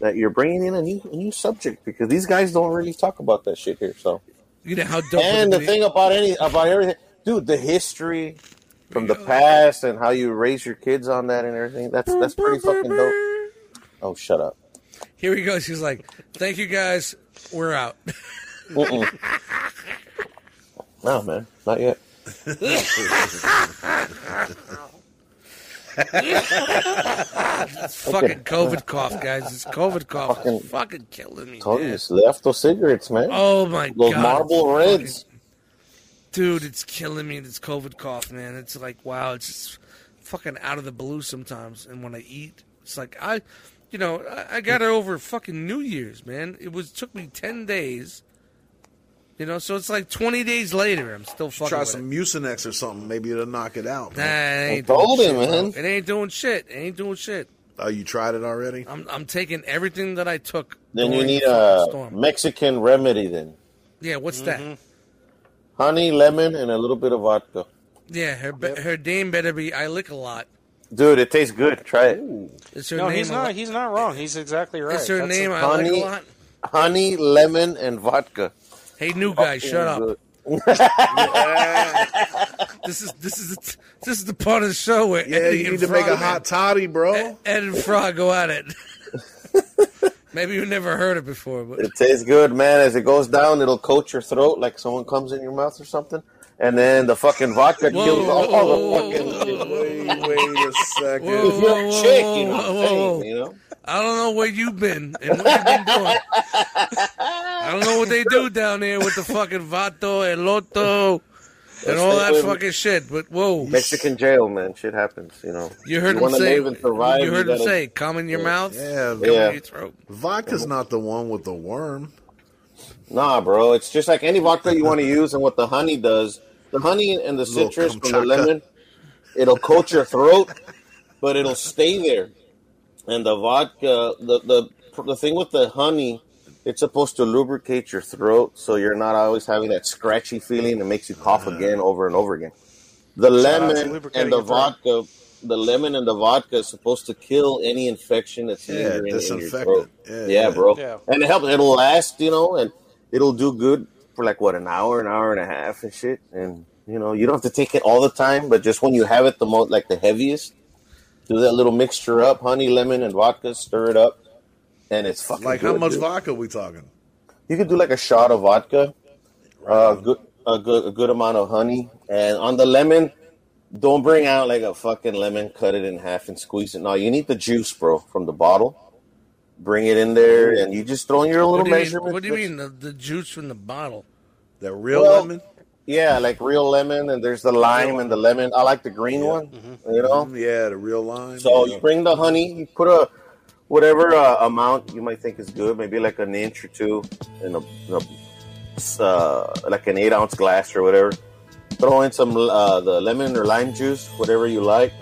that you're bringing in a new a new subject because these guys don't really talk about that shit here. So, You know how dope. and the thing about any about everything, dude, the history from the past and how you raise your kids on that and everything. That's that's pretty fucking dope. Oh, shut up. Here he goes. He's like, "Thank you guys. We're out." [LAUGHS] No, man, not yet. [LAUGHS] Fucking COVID cough, guys. It's COVID cough. Fucking- It's fucking killing me. Told you, it's left those cigarettes, man. Oh my Those god, it's Reds. fucking- dude, it's killing me. This COVID cough, man. It's like wow, it's just fucking out of the blue sometimes. And when I eat, it's like I, you know, I, I got it over fucking New Year's, man. It was took me ten days. You know, so it's like twenty days later. I'm still fucking. Try with some it. Mucinex or something. Maybe it'll knock it out. Nah, it ain't I doing told shit, him, bro. man. It ain't doing shit. It ain't doing shit. Oh, you tried it already? I'm I'm taking everything that I took. Then you need a storm. Mexican remedy. Then Yeah, what's that? Mm-hmm. honey, lemon, and a little bit of vodka. Yeah, her be- her name better be I lick a lot. Dude, it tastes good. Try it. Is her No, name he's not. lot? He's not wrong. He's exactly right. Is her That's name a- I like a honey. lot? Honey, lemon, and vodka. Hey, new guy, shut up. Good. This is this is the, this is the part of the show where Yeah, Eddie you and need to make a hot toddy, bro. Ed and Frog go at it. [LAUGHS] Maybe you've never heard it before, but It tastes good, man. As it goes down, it'll coat your throat like someone comes in your mouth or something. And then the fucking vodka Whoa, kills all whoa, the fucking. whoa, Wait, wait a second. Whoa. If you're whoa, chick, you know I'm whoa, saying, you know? I don't know where you've been and what you've been doing. I don't know what they do down there with the fucking vato, eloto, and all that fucking shit. But whoa, Mexican jail, man. Shit happens, you know. you heard him wanna say. live and survive, you heard you him gotta- say, "Come in your mouth, Yeah, come Yeah. in your throat." vodka's uh-huh. not the one with the worm. Nah, bro. It's just like any vodka you want to use, and what the honey does. The honey and the citrus from the lemon, it'll coat your throat, but it'll stay there. And the vodka, the the the thing with the honey, it's supposed to lubricate your throat, so you're not always having that scratchy feeling that makes you cough again over and over again. The out lemon lubricating and the your throat. vodka, the lemon and the vodka is supposed to kill any infection that's Yeah, lingering in your throat. Yeah, yeah, yeah. bro. Yeah. And it helps. It'll last, you know, and it'll do good for like what an hour, an hour and a half, and shit. And you know, you don't have to take it all the time, but just when you have it the most, like the heaviest, do that little mixture up, honey, lemon, and vodka, stir it up, and it's fucking Like good, how much dude. vodka we talking? You could do like a shot of vodka, uh, good, a good, a good amount of honey, and on the lemon, don't bring out like a fucking lemon, cut it in half and squeeze it. No, you need the juice, bro, from the bottle. Bring it in there, and you just throw in your What little do you mean, measurement. what do you mean the, the juice from the bottle? The real Well, lemon? Yeah, like real lemon, and there's the lime and the lemon. I like the green one, you know. Mm, Yeah, the real lime. So yeah. you bring the honey, you put a whatever uh, amount you might think is good, maybe like an inch or two in a, in a uh, like an eight ounce glass or whatever. Throw in some uh, the lemon or lime juice, whatever you like,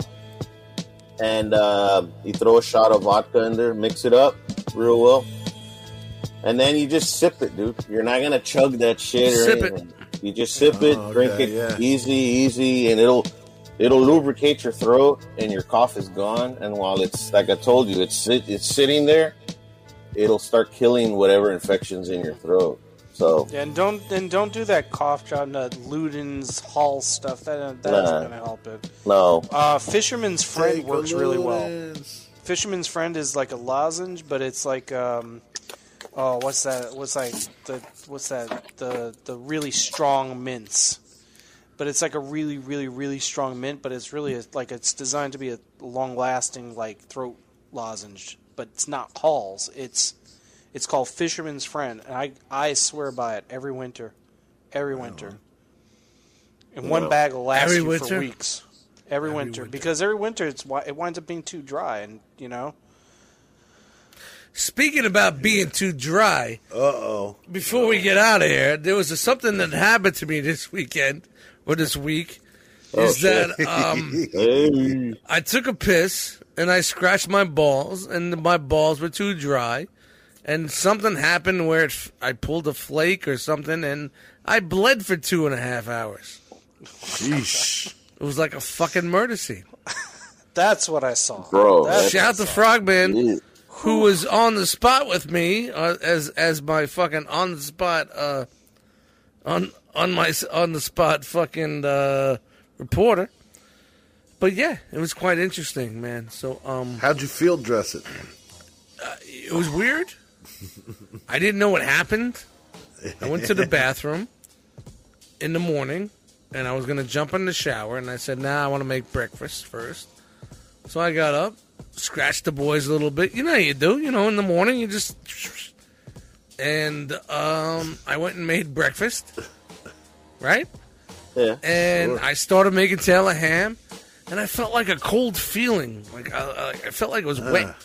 and uh, you throw a shot of vodka in there, mix it up real well, and then you just sip it, dude. You're not gonna chug that shit or Sip it. anything. You just sip it, Oh, drink it yeah. easy, easy, and it'll it'll lubricate your throat, and your cough is gone. And while it's like I told you, it's sit, it's sitting there, it'll start killing whatever infections in your throat. So Yeah, and don't and don't do that cough drop, that Luden's Hall stuff. That that's Nah. not gonna help it. no, Uh, Fisherman's Friend Take works really well. Fisherman's Friend is like a lozenge, but it's like um, oh, what's that? What's like the what's that? The the really strong mints. But it's like a really, really, really strong mint. But it's really a, like it's designed to be a long-lasting like throat lozenge. But it's not Halls. It's it's called Fisherman's Friend, and I I swear by it every winter, every winter. And one bag will last Every you winter? for weeks. Every, winter. because every winter it's it winds up being too dry, and you know. Speaking about being too dry, Uh oh. before we get out of here, there was a, something that happened to me this weekend or this week. Is that um, [LAUGHS] hey, I took a piss and I scratched my balls, and my balls were too dry, and something happened where it, f- I pulled a flake or something, and I bled for two and a half hours. Sheesh. It was like a fucking murder scene. [LAUGHS] That's what I saw. Bro, That's- Shout out to Frogman. Yeah. who was on the spot with me uh, as as my fucking on the spot uh on on my on the spot fucking uh reporter. But yeah, it was quite interesting, man. So um How'd you field dress it? it was weird. I didn't know what happened. I went to the [LAUGHS] bathroom in the morning and I was going to jump in the shower and I said, "Nah, I want to make breakfast first. So I got up, scratched the boys a little bit. You know how you do. You know, in the morning you just. And um, I went and made breakfast. Right. Yeah. And sure. I started making Taylor ham, and I felt like a cold feeling. Like I, I felt like it was wet.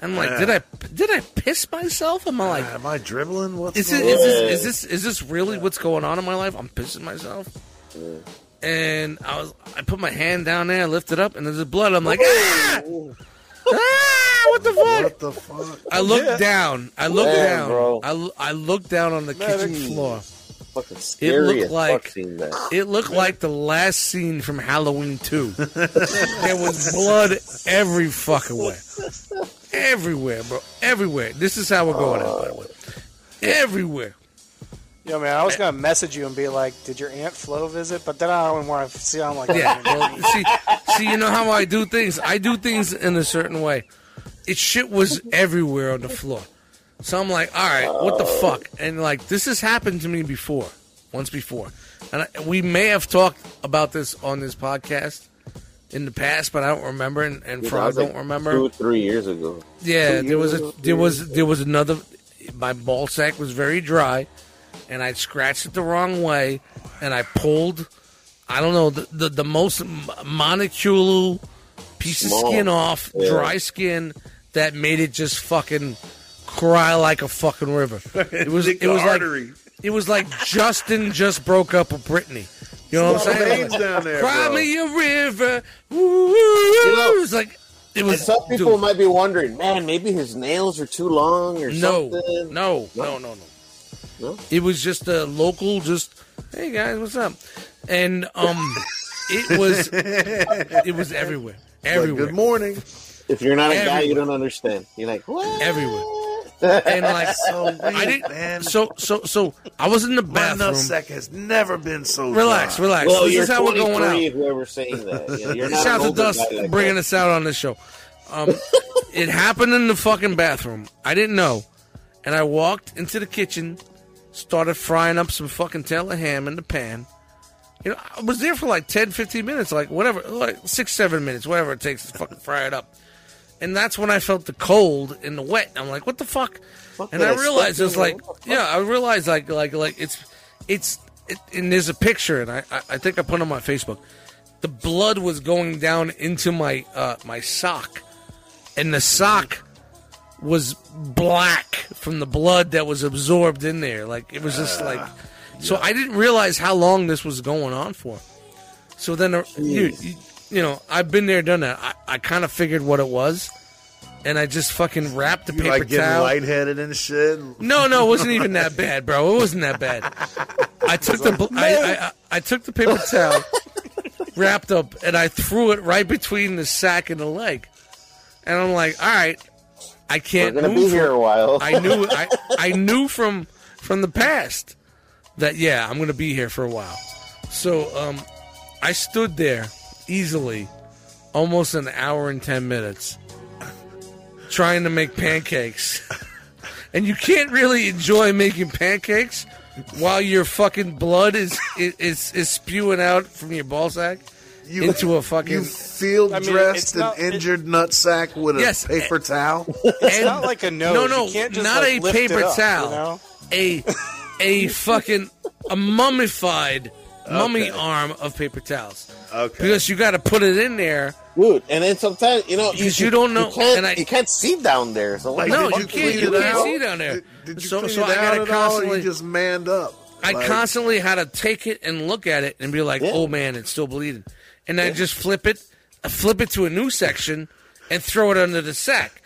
I'm like, Uh. did I did I piss myself? Am I like, Am I dribbling? What's is, it, is, this, is this is this really what's going on in my life? I'm pissing myself. And I was I put my hand down there, I lift it up, and there's blood. I'm like, ah! ah! What the fuck? What the fuck? I look down. I look Yeah, down. bro. I, l- I look down on the kitchen Medic. floor. Fucking It looked like fuck seeing it looked like the last scene from Halloween 2. [LAUGHS] there was blood every fucking way. Everywhere, bro. Everywhere. This is how we're going out, by the way. Everywhere. Yeah, man, I was gonna message you and be like, "Did your aunt Flo visit?" But then I don't want to sound like Yeah. that. Well, see, see, you know how I do things? I do things in a certain way. It shit was everywhere on the floor. So I'm like, all right, what the fuck? And like, this has happened to me before, once before. And I, we may have talked about this on this podcast in the past, but I don't remember, and, and Dude, that Frog like don't remember. Two three years ago. Yeah, Two there was a there was there was another. My ball sack was very dry, and I scratched it the wrong way, and I pulled. I don't know the the, the most m- piece Small. of skin off, Yeah. dry skin that made it just fucking cry like a fucking river. [LAUGHS] It was it was the like it was like Justin just broke up with Britney. You know what I'm saying? down there, Cry bro. me a river. Woo, it was like it And was. some people dude. might be wondering, man, maybe his nails are too long or No, something. no, no, no, no. No? It was just a local, just hey guys, what's up? And um, it [LAUGHS] was it was everywhere, Like, everywhere, good morning. If you're not a guy, you don't understand. You're like, what? everywhere. [LAUGHS] And like, So weak, I didn't. man. So so so I was in the My bathroom. nutsack has never been so Relax, dry. relax. Well, this you're is how we're going out. whoever's saying that. You know, you're not Shout out to Dust like bringing that. us out on this show. Um, it happened in the fucking bathroom. I didn't know, and I walked into the kitchen, started frying up some fucking Taylor ham in the pan. You know, I was there for like 10, 15 minutes, like whatever, like six, seven minutes, whatever it takes to fucking fry it up. And that's when I felt the cold and the wet. I'm like, what the fuck? Fuck and I realized it was stepped in like, there. What the yeah, I realized like, like, like it's, it's, it, and there's a picture, and I, I, I think I put it on my Facebook. The blood was going down into my, uh, my sock, and the sock was black from the blood that was absorbed in there. Like it was just like, so I didn't realize how long this was going on for. So then, uh, you, you, you know, I've been there, done that. I, I kind of figured what it was, and I just fucking wrapped the You paper like getting towel. lightheaded and shit. No, no, it wasn't even that bad, bro. It wasn't that bad. I [LAUGHS] took the bl- I, I, I, I took the paper towel, wrapped up, and I threw it right between the sack and the leg. And I'm like, all right, I We're can't gonna move. be here a while. I knew I, I knew from from the past that yeah, I'm gonna be here for a while. So um, I stood there easily, almost an hour and ten minutes, [LAUGHS] trying to make pancakes. [LAUGHS] And you can't really enjoy making pancakes while your fucking blood is is is spewing out from your ball sack You, into a [LAUGHS] fucking you field I mean, dressed it's an not- it- injured nutsack with a Yes, paper towel. [LAUGHS] It's not like a nose. No, no, can't just, not like, a paper up, towel. You know? a a fucking a mummified mummy Okay. arm of paper towels Okay. because you got to put it in there. Dude, and then sometimes, you know, Because you don't know- You can't, and I- you can't see down there. So Like, no, you you can't. You can't see down there. Did, did you so, clean so it I out gotta all, or constantly. you just manned up? I Like, constantly had to take it and look at it and be like, Yeah. "Oh man, it's still bleeding," and then just flip it, flip it to a new section, and throw it under the sack,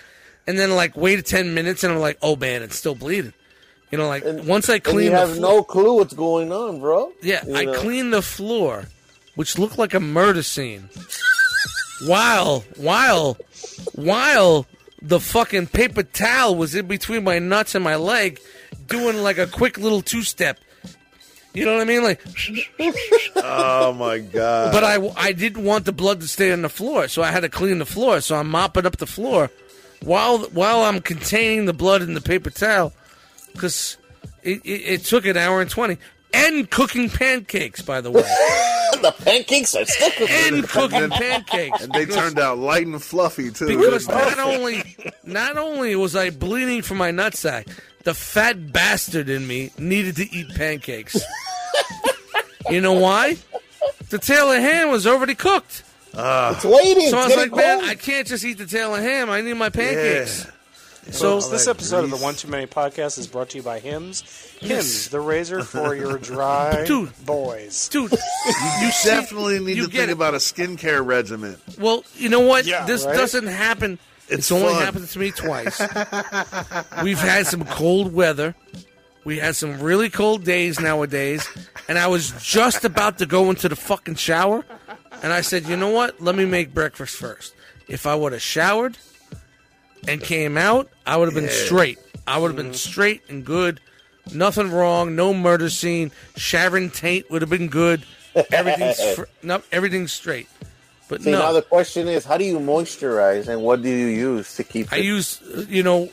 and then like wait ten minutes, and I'm like, "Oh man, it's still bleeding." You know, like And- once I clean you have floor, no clue what's going on, bro. yeah, You I know? cleaned the floor, which looked like a murder scene. while, while, while the fucking paper towel was in between my nuts and my leg, doing like a quick little two step. You know what I mean? Like, Oh my god! but I, I didn't want the blood to stay on the floor, so I had to clean the floor. So I'm mopping up the floor while while I'm containing the blood in the paper towel because it, it, it took an hour and twenty. And cooking pancakes, by the way. [LAUGHS] The pancakes are still cooking. and cooking pancakes. And they turned out light and fluffy too. because not only not only was I bleeding from my nutsack, the fat bastard in me needed to eat pancakes. you know why? The Taylor ham was already cooked. Ah. It's waiting. So I was like, man. I can't just eat the Taylor ham. I need my pancakes. So this episode of the One Too Many podcast is brought to you by Hims. Hims, the razor for your [LAUGHS] dry Dude. boys. dude, you definitely need you to think it. about a skincare regimen. well, you know what? Yeah, this right? doesn't happen. It's, It's only happened to me [LAUGHS] twice. We've had some cold weather. We had some really cold days nowadays, and I was just about to go into the fucking shower, and I said, "You know what? Let me make breakfast first. If I would have showered and came out, I would have been straight. I would have been straight and good. Nothing wrong. No murder scene. Sharon Tate would have been good. Everything's fr- no, everything's straight. But See, no, now the question is, how do you moisturize, and what do you use to keep? I it? use, uh, you know,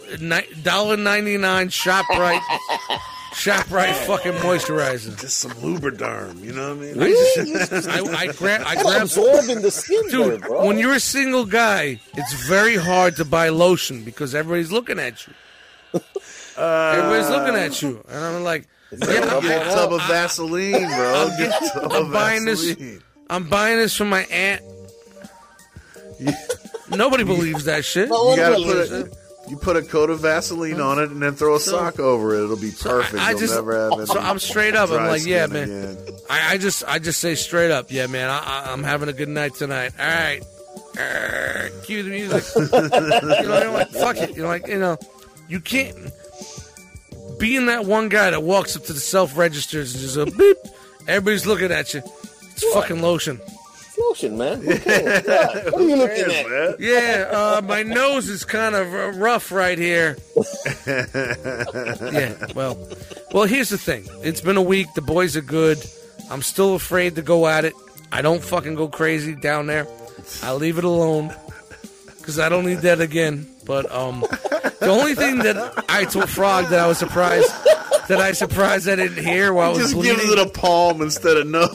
dollar ninety nine Shoprite, [LAUGHS] Shoprite fucking moisturizer. Just some Lubriderm, you know what I mean? I, just, [LAUGHS] I, I grab, I It's grab, absorbing the skin, dude. better, bro. When you're a single guy, it's very hard to buy lotion because everybody's looking at you. [LAUGHS] everybody's looking at you, and I'm like, yeah, Get a I'm, tub of Vaseline, bro. Get a tub I'm of buying this. I'm buying this from my aunt. [LAUGHS] Nobody believes that shit. No You gotta believes put it. a, you put a coat of Vaseline on it and then throw a sock over it. It'll be perfect. I You'll just, never have any so I'm straight up. I'm like, yeah, man. I, I just, I just say straight up, yeah, man. I, I, I'm having a good night tonight. All right, Err, cue the music. [LAUGHS] you know, you're like, fuck it. You're like, you know, you can't. Being that one guy that walks up to the self registers and just a beep, everybody's looking at you. It's fucking lotion. It's lotion, man. Who? Yeah. What are you looking at? Man. Yeah, uh, my nose is kind of rough right here. [LAUGHS] yeah, well, well, here's the thing. It's been a week. The boys are good. I'm still afraid to go at it. I don't fucking go crazy down there. I leave it alone because I don't need that again. But um, the only thing that I told Frog that I was surprised that I surprised I didn't hear while I was Just bleeding. gives it a palm instead of no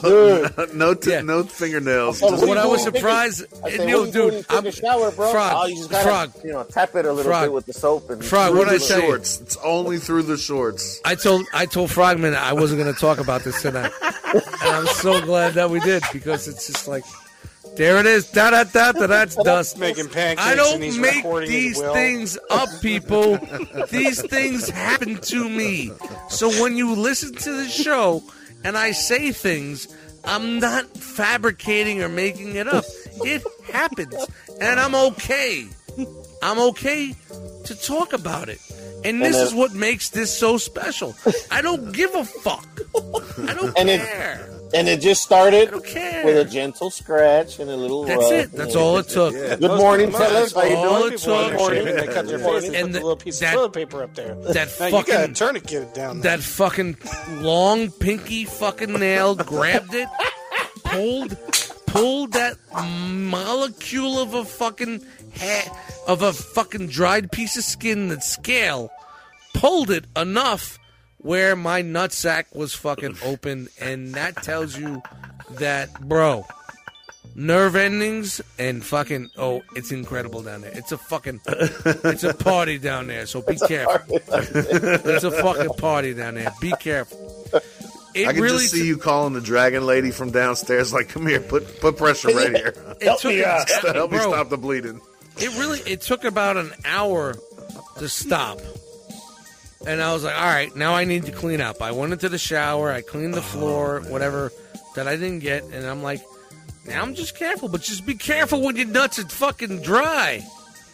[LAUGHS] no t- Yeah. no fingernails. Oh, Just- what what I was surprised, I say, yo, what are you doing? dude, You take I'm a shower, bro. Frog, oh, you just gotta, Frog. you know, tap it a little Frog. bit with the soap and Frog, through what the I tell you? shorts. It's only through the shorts. I told I told Frogman I wasn't going to talk about this tonight, and I'm so glad that we did because it's just like, there it is, da da da da. [LAUGHS] That's dust. Making pancakes I and don't he's make these well. things up, people. these things happen to me. So when you listen to the show and I say things, I'm not fabricating or making it up. It happens, and I'm okay. I'm okay to talk about it. And this And, uh, is what makes this so special. I don't give a fuck. I don't And it- care. and it just started I don't care. with a gentle scratch and a little. That's rub. it. That's all it took. Good morning, most- fellas. How you all doing? it People when took. they're they cut their face and, And put the- the little piece that- of toilet paper up there. That Now you gotta fucking tourniquet down. there. that fucking long pinky fucking nail grabbed it, pulled pulled that molecule of a fucking ha- of a fucking dried piece of skin that scale, pulled it enough where my nutsack was fucking [LAUGHS] open, and that tells you that, bro. Nerve endings and fucking oh, it's incredible down there. It's a fucking, it's a [LAUGHS] party down there. So be careful. It's a fucking party down there. Be careful. It I can really just see you calling the dragon lady from downstairs, like, "Come here, put put pressure right here, it took me out. [LAUGHS] help me bro, stop the bleeding." It really it took about an hour to stop. And I was like, all right, now I need to clean up. I went into the shower, I cleaned the oh, floor, whatever that I didn't get, and I'm like, now I'm just careful, but just be careful when your nuts are fucking dry.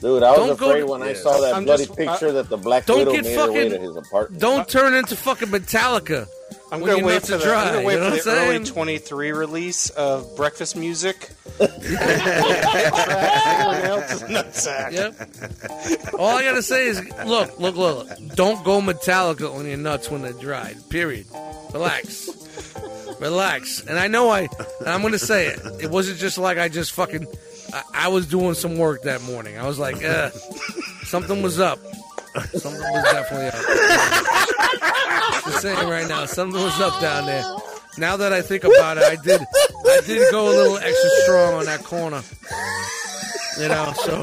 Dude, I was Don't go afraid to- when I saw that I'm bloody just- picture that the Black Don't Widow get made her way to his apartment. Don't turn into fucking Metallica. I'm gonna wait nuts for the, dry, I'm gonna wait you know for what the I'm early 23 release of breakfast music. [LAUGHS] Yep. All I gotta say is, look, look, look. Don't go Metallica on your nuts when they're dried. Period. Relax. Relax. And I know I. And I'm gonna say it. It wasn't just like I just fucking. I, I was doing some work that morning. I was like, uh, something was up. Something was definitely up. Just saying right now, something was up down there. Now that I think about it, I did. I I did go a little extra strong on that corner. You know, so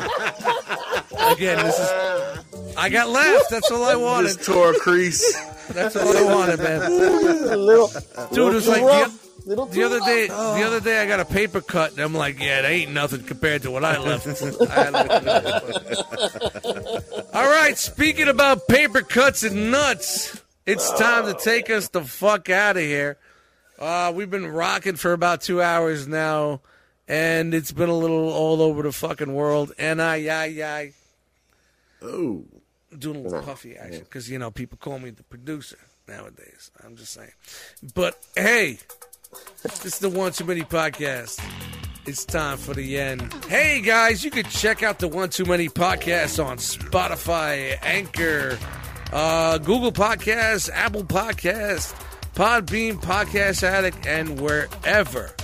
again, this is. I got left. That's all I wanted. Just tore a crease. That's all I wanted, man. [LAUGHS] little, Dude, it was too like rough. the, the other day. The other day, I got a paper cut, and I'm like, "Yeah, that ain't nothing compared to what I left." [LAUGHS] I had All right, speaking about paper cuts and nuts, it's time to take us the fuck out of here. Uh, we've been rocking for about two hours now, and it's been a little all over the fucking world. And I, I, I, Oh, doing a little puffy action because you know people call me the producer nowadays. I'm just saying. But hey, this is the One Too Many podcast. It's time for the end. Hey guys, you can check out the One Too Many podcast on Spotify, Anchor, uh, Google Podcasts, Apple Podcasts, Podbean, Podcast Addict, and wherever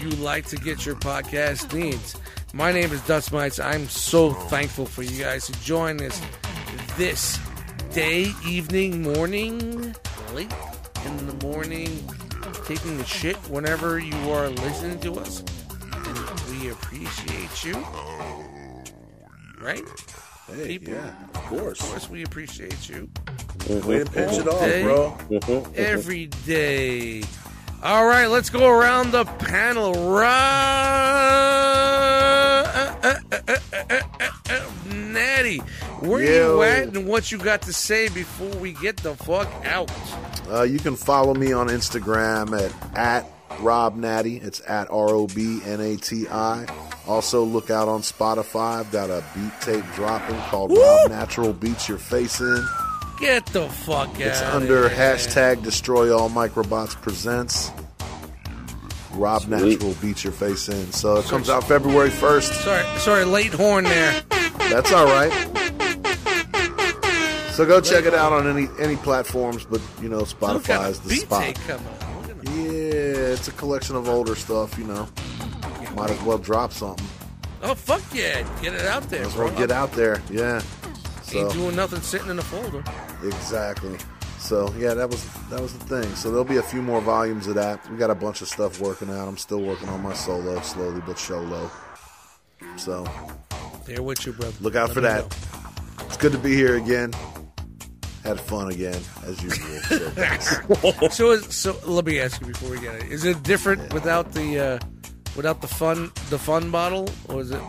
you like to get your podcast needs. My name is Dust Mites. I'm so thankful for you guys to join us this day, evening, morning, late in the morning, taking a shit whenever you are listening to us. And we appreciate you. Right? hey, People. yeah, of course. Of course, we appreciate you. Way to pitch it off, bro. Every day. All right, let's go around the panel. Ra- uh, uh, uh, Natty, where Yo. you at and what you got to say before we get the fuck out? Uh, you can follow me on Instagram at at Rob Natty. It's at R O B N A T I. Also, look out on Spotify. I've got a beat tape dropping called Rob Natural Beats Your Face In. Get the fuck out. It's under hashtag Destroy All Microbots Presents. Rob Sweet. Natural Beats Your Face In. So it comes out February 1st. Sorry, sorry, late horn there. That's all right. So go check it out on any any platforms, but you know Look Spotify is the the spot. tape coming out. Look at that. Yeah, it's a collection of older stuff, you know. Might as well drop something. Oh fuck yeah! Get it out there, Might as bro. get out there. Yeah. So Ain't doing nothing sitting in a folder. exactly. So yeah, that was that was the thing. So there'll be a few more volumes of that. We got a bunch of stuff working out. I'm still working on my solo, slowly but solo. So There with you, brother. look out Let for that. know. It's good to be here again. Had fun again, as usual. So. [LAUGHS] So, is, so let me ask you before we get it: Is it different without the uh, without the fun the fun bottle, or is it?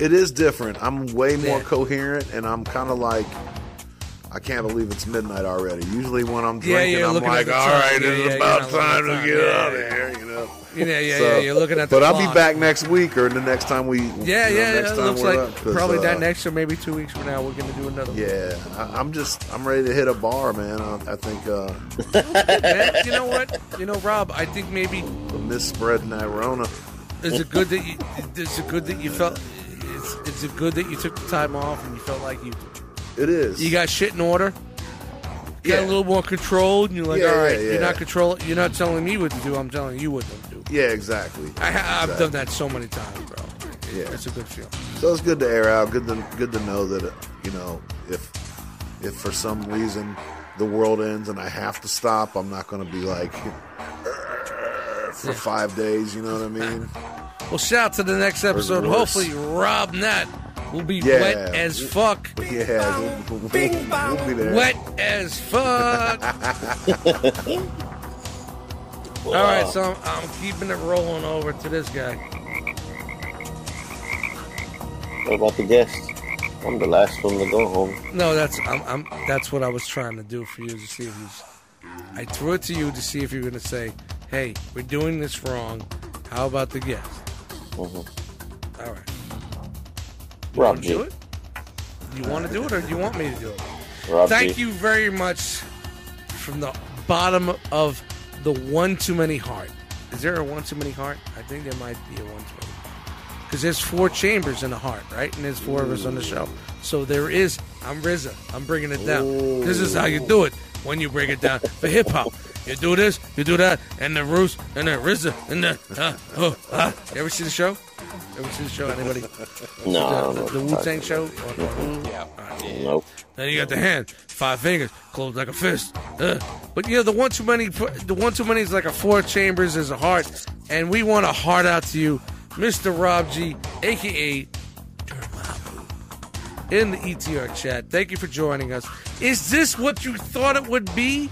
It is different. I'm way more Yeah. coherent, and I'm kind of like, I can't believe it's midnight already. Usually when I'm drinking, you're I'm like, all right, Yeah, it's yeah, about time to get Yeah, out of yeah. here, you know. Yeah, yeah, So- yeah. You're looking at the. But I'll be back next week or the next time we. Yeah, you know, yeah. Next It time looks like probably uh, that next or maybe two weeks from now we're gonna do another. one. Yeah, I, I'm just I'm ready to hit a bar, man. I, I think uh, Man, you know what? You know, Rob. I think maybe the misspread in that Rona. is it good that you is it good that you felt. Is, is it good that you took the time off and you felt like you It is. you got shit in order? You got Yeah. a little more controlled, and you're like, Yeah, all right, yeah, you're not control. You're not telling me what to do. I'm telling you what to do. yeah, exactly. I, ha- I've done that so many times, bro. Yeah. It's a good feeling. So it's good to air out. Good to good to know that uh, you know if if for some reason the world ends and I have to stop, I'm not going to be like [LAUGHS] for five days. You know what I mean? [LAUGHS] Well, shout out to the next episode. Hopefully, Rob Nat will be Yeah. wet as fuck. Yeah, we'll, we'll, we'll be there. Wet as fuck. [LAUGHS] All right, so I'm, I'm keeping it rolling over to this guy. What about the guest? I'm the last one to go home. No, that's I'm, I'm that's what I was trying to do for you to see if you. I threw it to you to see if you're going to say, "Hey, we're doing this wrong. How about the guest?" Mhm. All right. You Rob want to G. do it? You want to do it, or do you want me to do it? Rob Thank G. you very much from the bottom of the one too many heart. Is there a one too many heart? I think there might be a one too many. Because there's four chambers in a heart, right? And there's four of us on the show. So there is. I'm RZA. I'm bringing it down. This is how you do it when you break it down. For hip hop, You do this, you do that, and the Roos, and the RZA, and the uh, oh, uh. You ever see the show? Ever see the show? Anybody? No, The, know the, Wu Tang show? on- Yeah. Nope. Then you got the hand, five fingers, closed like a fist. Uh, but you know the one too many, the one too many is like a four chambers is a heart, and we want a heart out to you, Mr. Rob G, aka in the ETR chat. Thank you for joining us. Is this what you thought it would be?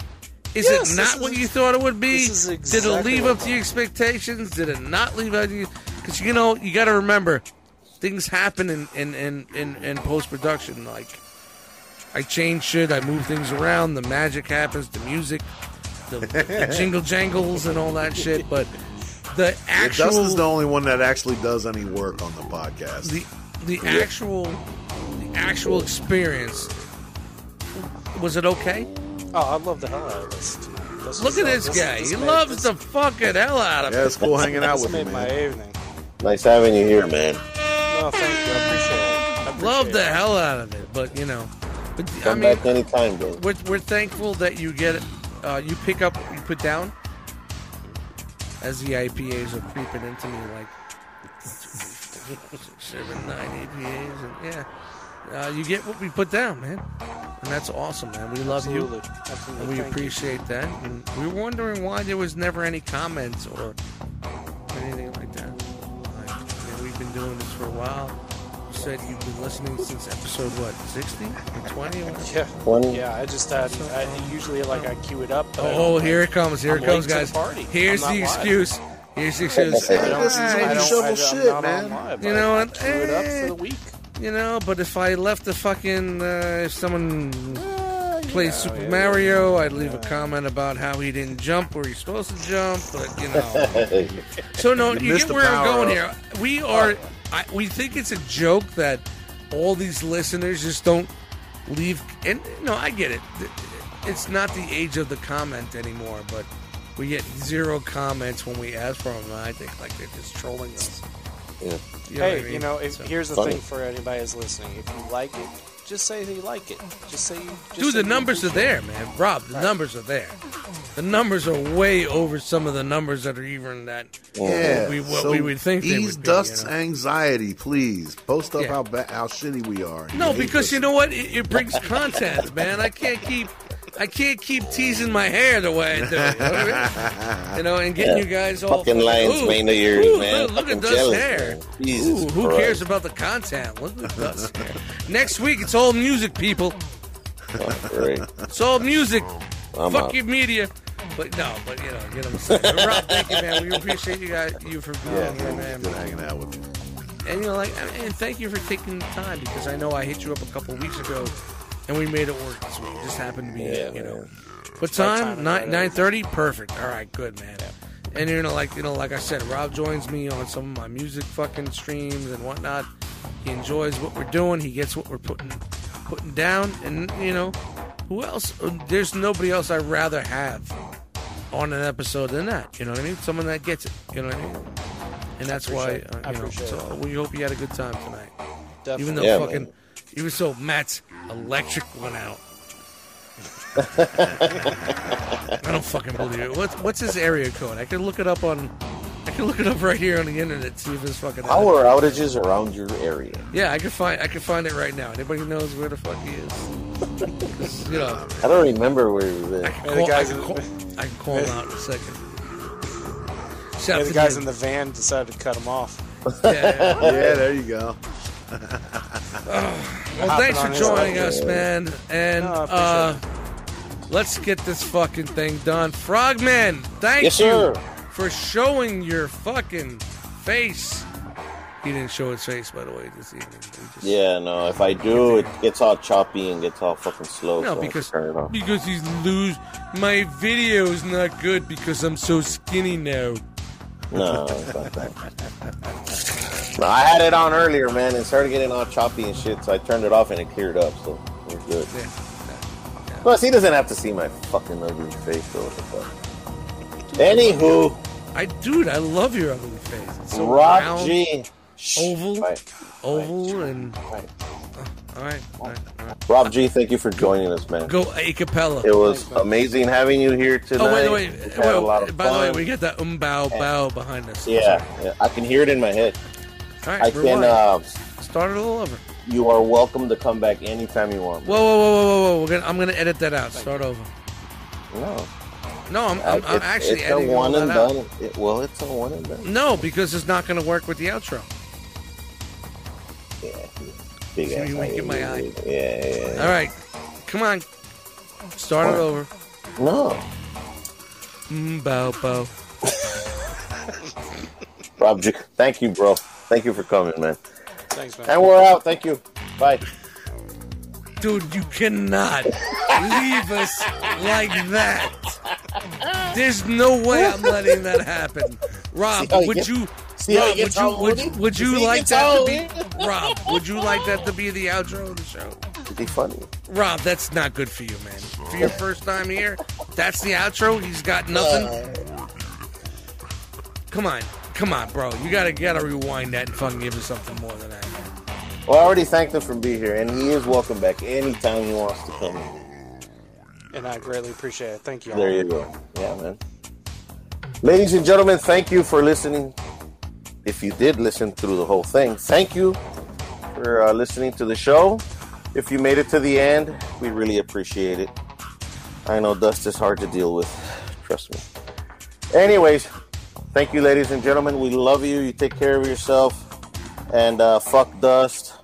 Is Yes, it not what is- you thought it would be? this is Did it exactly leave up to your expectations? Did it not leave up to you? Because you know you got to remember, things happen in in in in, in post production. Like I change shit, I move things around, the magic happens, the music, the, the [LAUGHS] jingle jangles, and all that shit. But the Yeah, actual Dustin's the only one that actually does any work on the podcast. the the actual the actual experience was it okay? Oh, I love the hell out of this. this Look at this this- guy. this He made- loves this- the fucking hell out of yeah, it. it's cool hanging out [LAUGHS] This with you, made my man. evening. Nice having you here, man. No, thank you. I appreciate it. I appreciate Love the it. hell out of it, but you know, but I Come mean, back anytime, bro. we're, we're thankful that you get uh, you pick up you put down as the IPAs are creeping into me like [LAUGHS] seven nine IPAs and yeah uh, you get what we put down man and that's awesome man we love Absolutely. you Absolutely. and we Thank you. appreciate that and we were wondering why there was never any comments or anything like that like, you know, we've been doing this for a while you said you've been listening since episode what 60 or 20 or? Yeah. One- Yeah, I just had. I usually like I cue it up. But Oh, here it comes. Here I'm it comes, late the guys. party. Here's the not live. excuse. Here's the excuse. I don't listen to I any Alright, don't, shovel I, I'm shit, man. on live. You I- know I what? Cue it up for the week. You know, but if I left the fucking, uh, if someone plays know, Super yeah, Mario, I'd leave a comment about how he didn't jump where he's supposed to jump. But you know, [LAUGHS] so no, You you, get where I'm going up. here. We are, I, we think it's a joke that all these listeners just don't leave. And no, I get it. It's not the age of the comment anymore, but we get zero comments when we ask for them. And I think like they're just trolling us. Yeah. You know hey, I mean? you know, if, So- here's the Funny. thing for anybody who's listening: if you like it, just say that you like it. Just say. Just Dude, say the numbers are there, man. Rob, the numbers are there. The numbers are way over some of the numbers that are even that Yeah, we, what so we would think ease would be. Dust's you know? anxiety, please. Post up Yeah. how ba- how shitty we are. No, because us. you know what? It, it brings content, man. I can't keep, I can't keep teasing my hair the way I do. You know, you know and getting Yeah. you guys all Fucking lions, ooh, mane of yours, ooh, man. Look, look at Dust's hair. Jesus Ooh, who Christ. cares about the content? Look at Dust's hair. Next week, it's all music, people. Great. It's all music. I'm Fuck out. your media. But no, but you know, you know what I'm saying. But Rob, thank you, man. We appreciate you guys, you for being Yeah, here, man. good hanging out with you. And you know, like, and thank you for taking the time because I know I hit you up a couple weeks ago, and we made it work this week. It just happened to be, Yeah, you know, man. what time time? Nine right nine thirty. Perfect. All right, good, man. And you know, like you know, like I said, Rob joins me on some of my music fucking streams and whatnot. He enjoys what we're doing. He gets what we're putting putting down, and you know, who else? There's nobody else I'd rather have on an episode than that. You know what I mean? Someone that gets it. You know what I mean? And that's why, appreciate it. uh, I you know. appreciate So we hope you had a good time tonight. Definitely. Even though Yeah, fucking, man. even so, Matt's electric went out. [LAUGHS] I don't fucking believe it. What's what's his area code? I can look it up on. I can look it up right here on the internet. See if it's fucking. Power outages around your area. Yeah, I can find. I can find it right now. Anybody knows where the fuck he is? [LAUGHS] you know, I don't remember where he was I at. can call, I guys can call, I can call him [LAUGHS] out in a second. Shout Yeah, the guys you. in the van decided to cut him off. Yeah, yeah. Yeah, there you go. Well, thanks for joining level. us, man. And No, uh, let's get this fucking thing done. Frogman, thank Yes, you sir. for showing your fucking face. He didn't show his face, by the way, this evening. Just- Yeah, no. If I do, it gets all choppy and gets all fucking slow. No, so I have to because turn it off. because he's lose. My video is not good because I'm so skinny now. No, [LAUGHS] I had it on earlier, man, and started getting all choppy and shit. So I turned it off and it cleared up. So it was good. Yeah. Plus, he doesn't have to see my fucking ugly face. So what the fuck? Anywho, I dude, I love your ugly face. It's so Rob round. G, oval, Right. oval, and Right. all right, all right, all right. Rob G, thank you for joining us, man. Go a cappella. It was amazing having you here tonight. Oh wait, wait, We've wait. had a by the way, we got that um bow bow behind us. yeah, yeah, I can hear it in my head. All right, I can. Uh, Start it all over. you are welcome to come back anytime you want. Whoa, whoa, whoa, whoa, whoa, whoa! We're gonna, I'm gonna edit that out. Start over. No, No, I'm, I'm, I'm It's- actually it's a editing all one that and out. done. It, well, it's a one and done. No, because it's not gonna work with the outro. Yeah, big See ass. me wink in my eye. Yeah, yeah, yeah. All right, come on. Start it over. No, Mm, bow bow. Rob G, thank you, bro. Thank you for coming, man. Thanks, man. And we're out. Thank you. Bye. Dude, you cannot leave us like that. There's no way I'm letting that happen. Rob, would gets- you Rob, would you would, would you like that to be Rob, would you like that to be the outro of the show? It'd be funny. Rob, that's not good for you, man. For your first time here, that's the outro. He's got nothing. Uh, Come on, come on, bro. You gotta gotta rewind that and fucking give us something more than that. Well, I already thanked him for being here, and he is welcome back anytime he wants to come. in. And I greatly appreciate it. Thank you. There you go. Yeah, man. Ladies and gentlemen, thank you for listening. If you did listen through the whole thing, thank you for uh, listening to the show. If you made it to the end, we really appreciate it. I know dust is hard to deal with. Trust me. Anyways, thank you, ladies and gentlemen. We love you. You take care of yourself. And uh, fuck dust.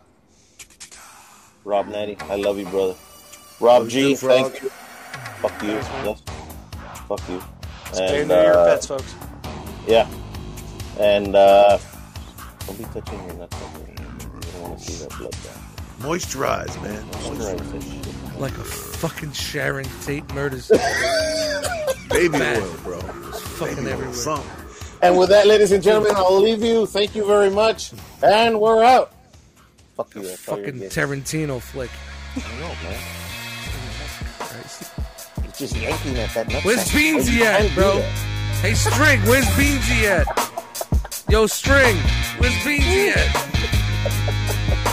Rob Natty, I love you, brother. Rob Love G, you thank you. Fuck you. Yes. Fuck you. Stay And, near your uh, pets, folks. Yeah. And uh, don't be touching your nuts. You don't want to see that blood down. Moisturize, man. Moisturize that. Like a fucking Sharon Tate murders. [LAUGHS] Baby Man. oil, bro. It's fucking Baby oil, everywhere. something. And with that, ladies and gentlemen, I'll leave you. Thank you very much. And we're out. Fuck you. that's all you're fucking. Tarantino flick. I know, man. It's just yanking at that nut. Where's sack. Beansy You at, can't bro? Hey, String, where's Beansy at? Yo, String, where's Beansy at? [LAUGHS]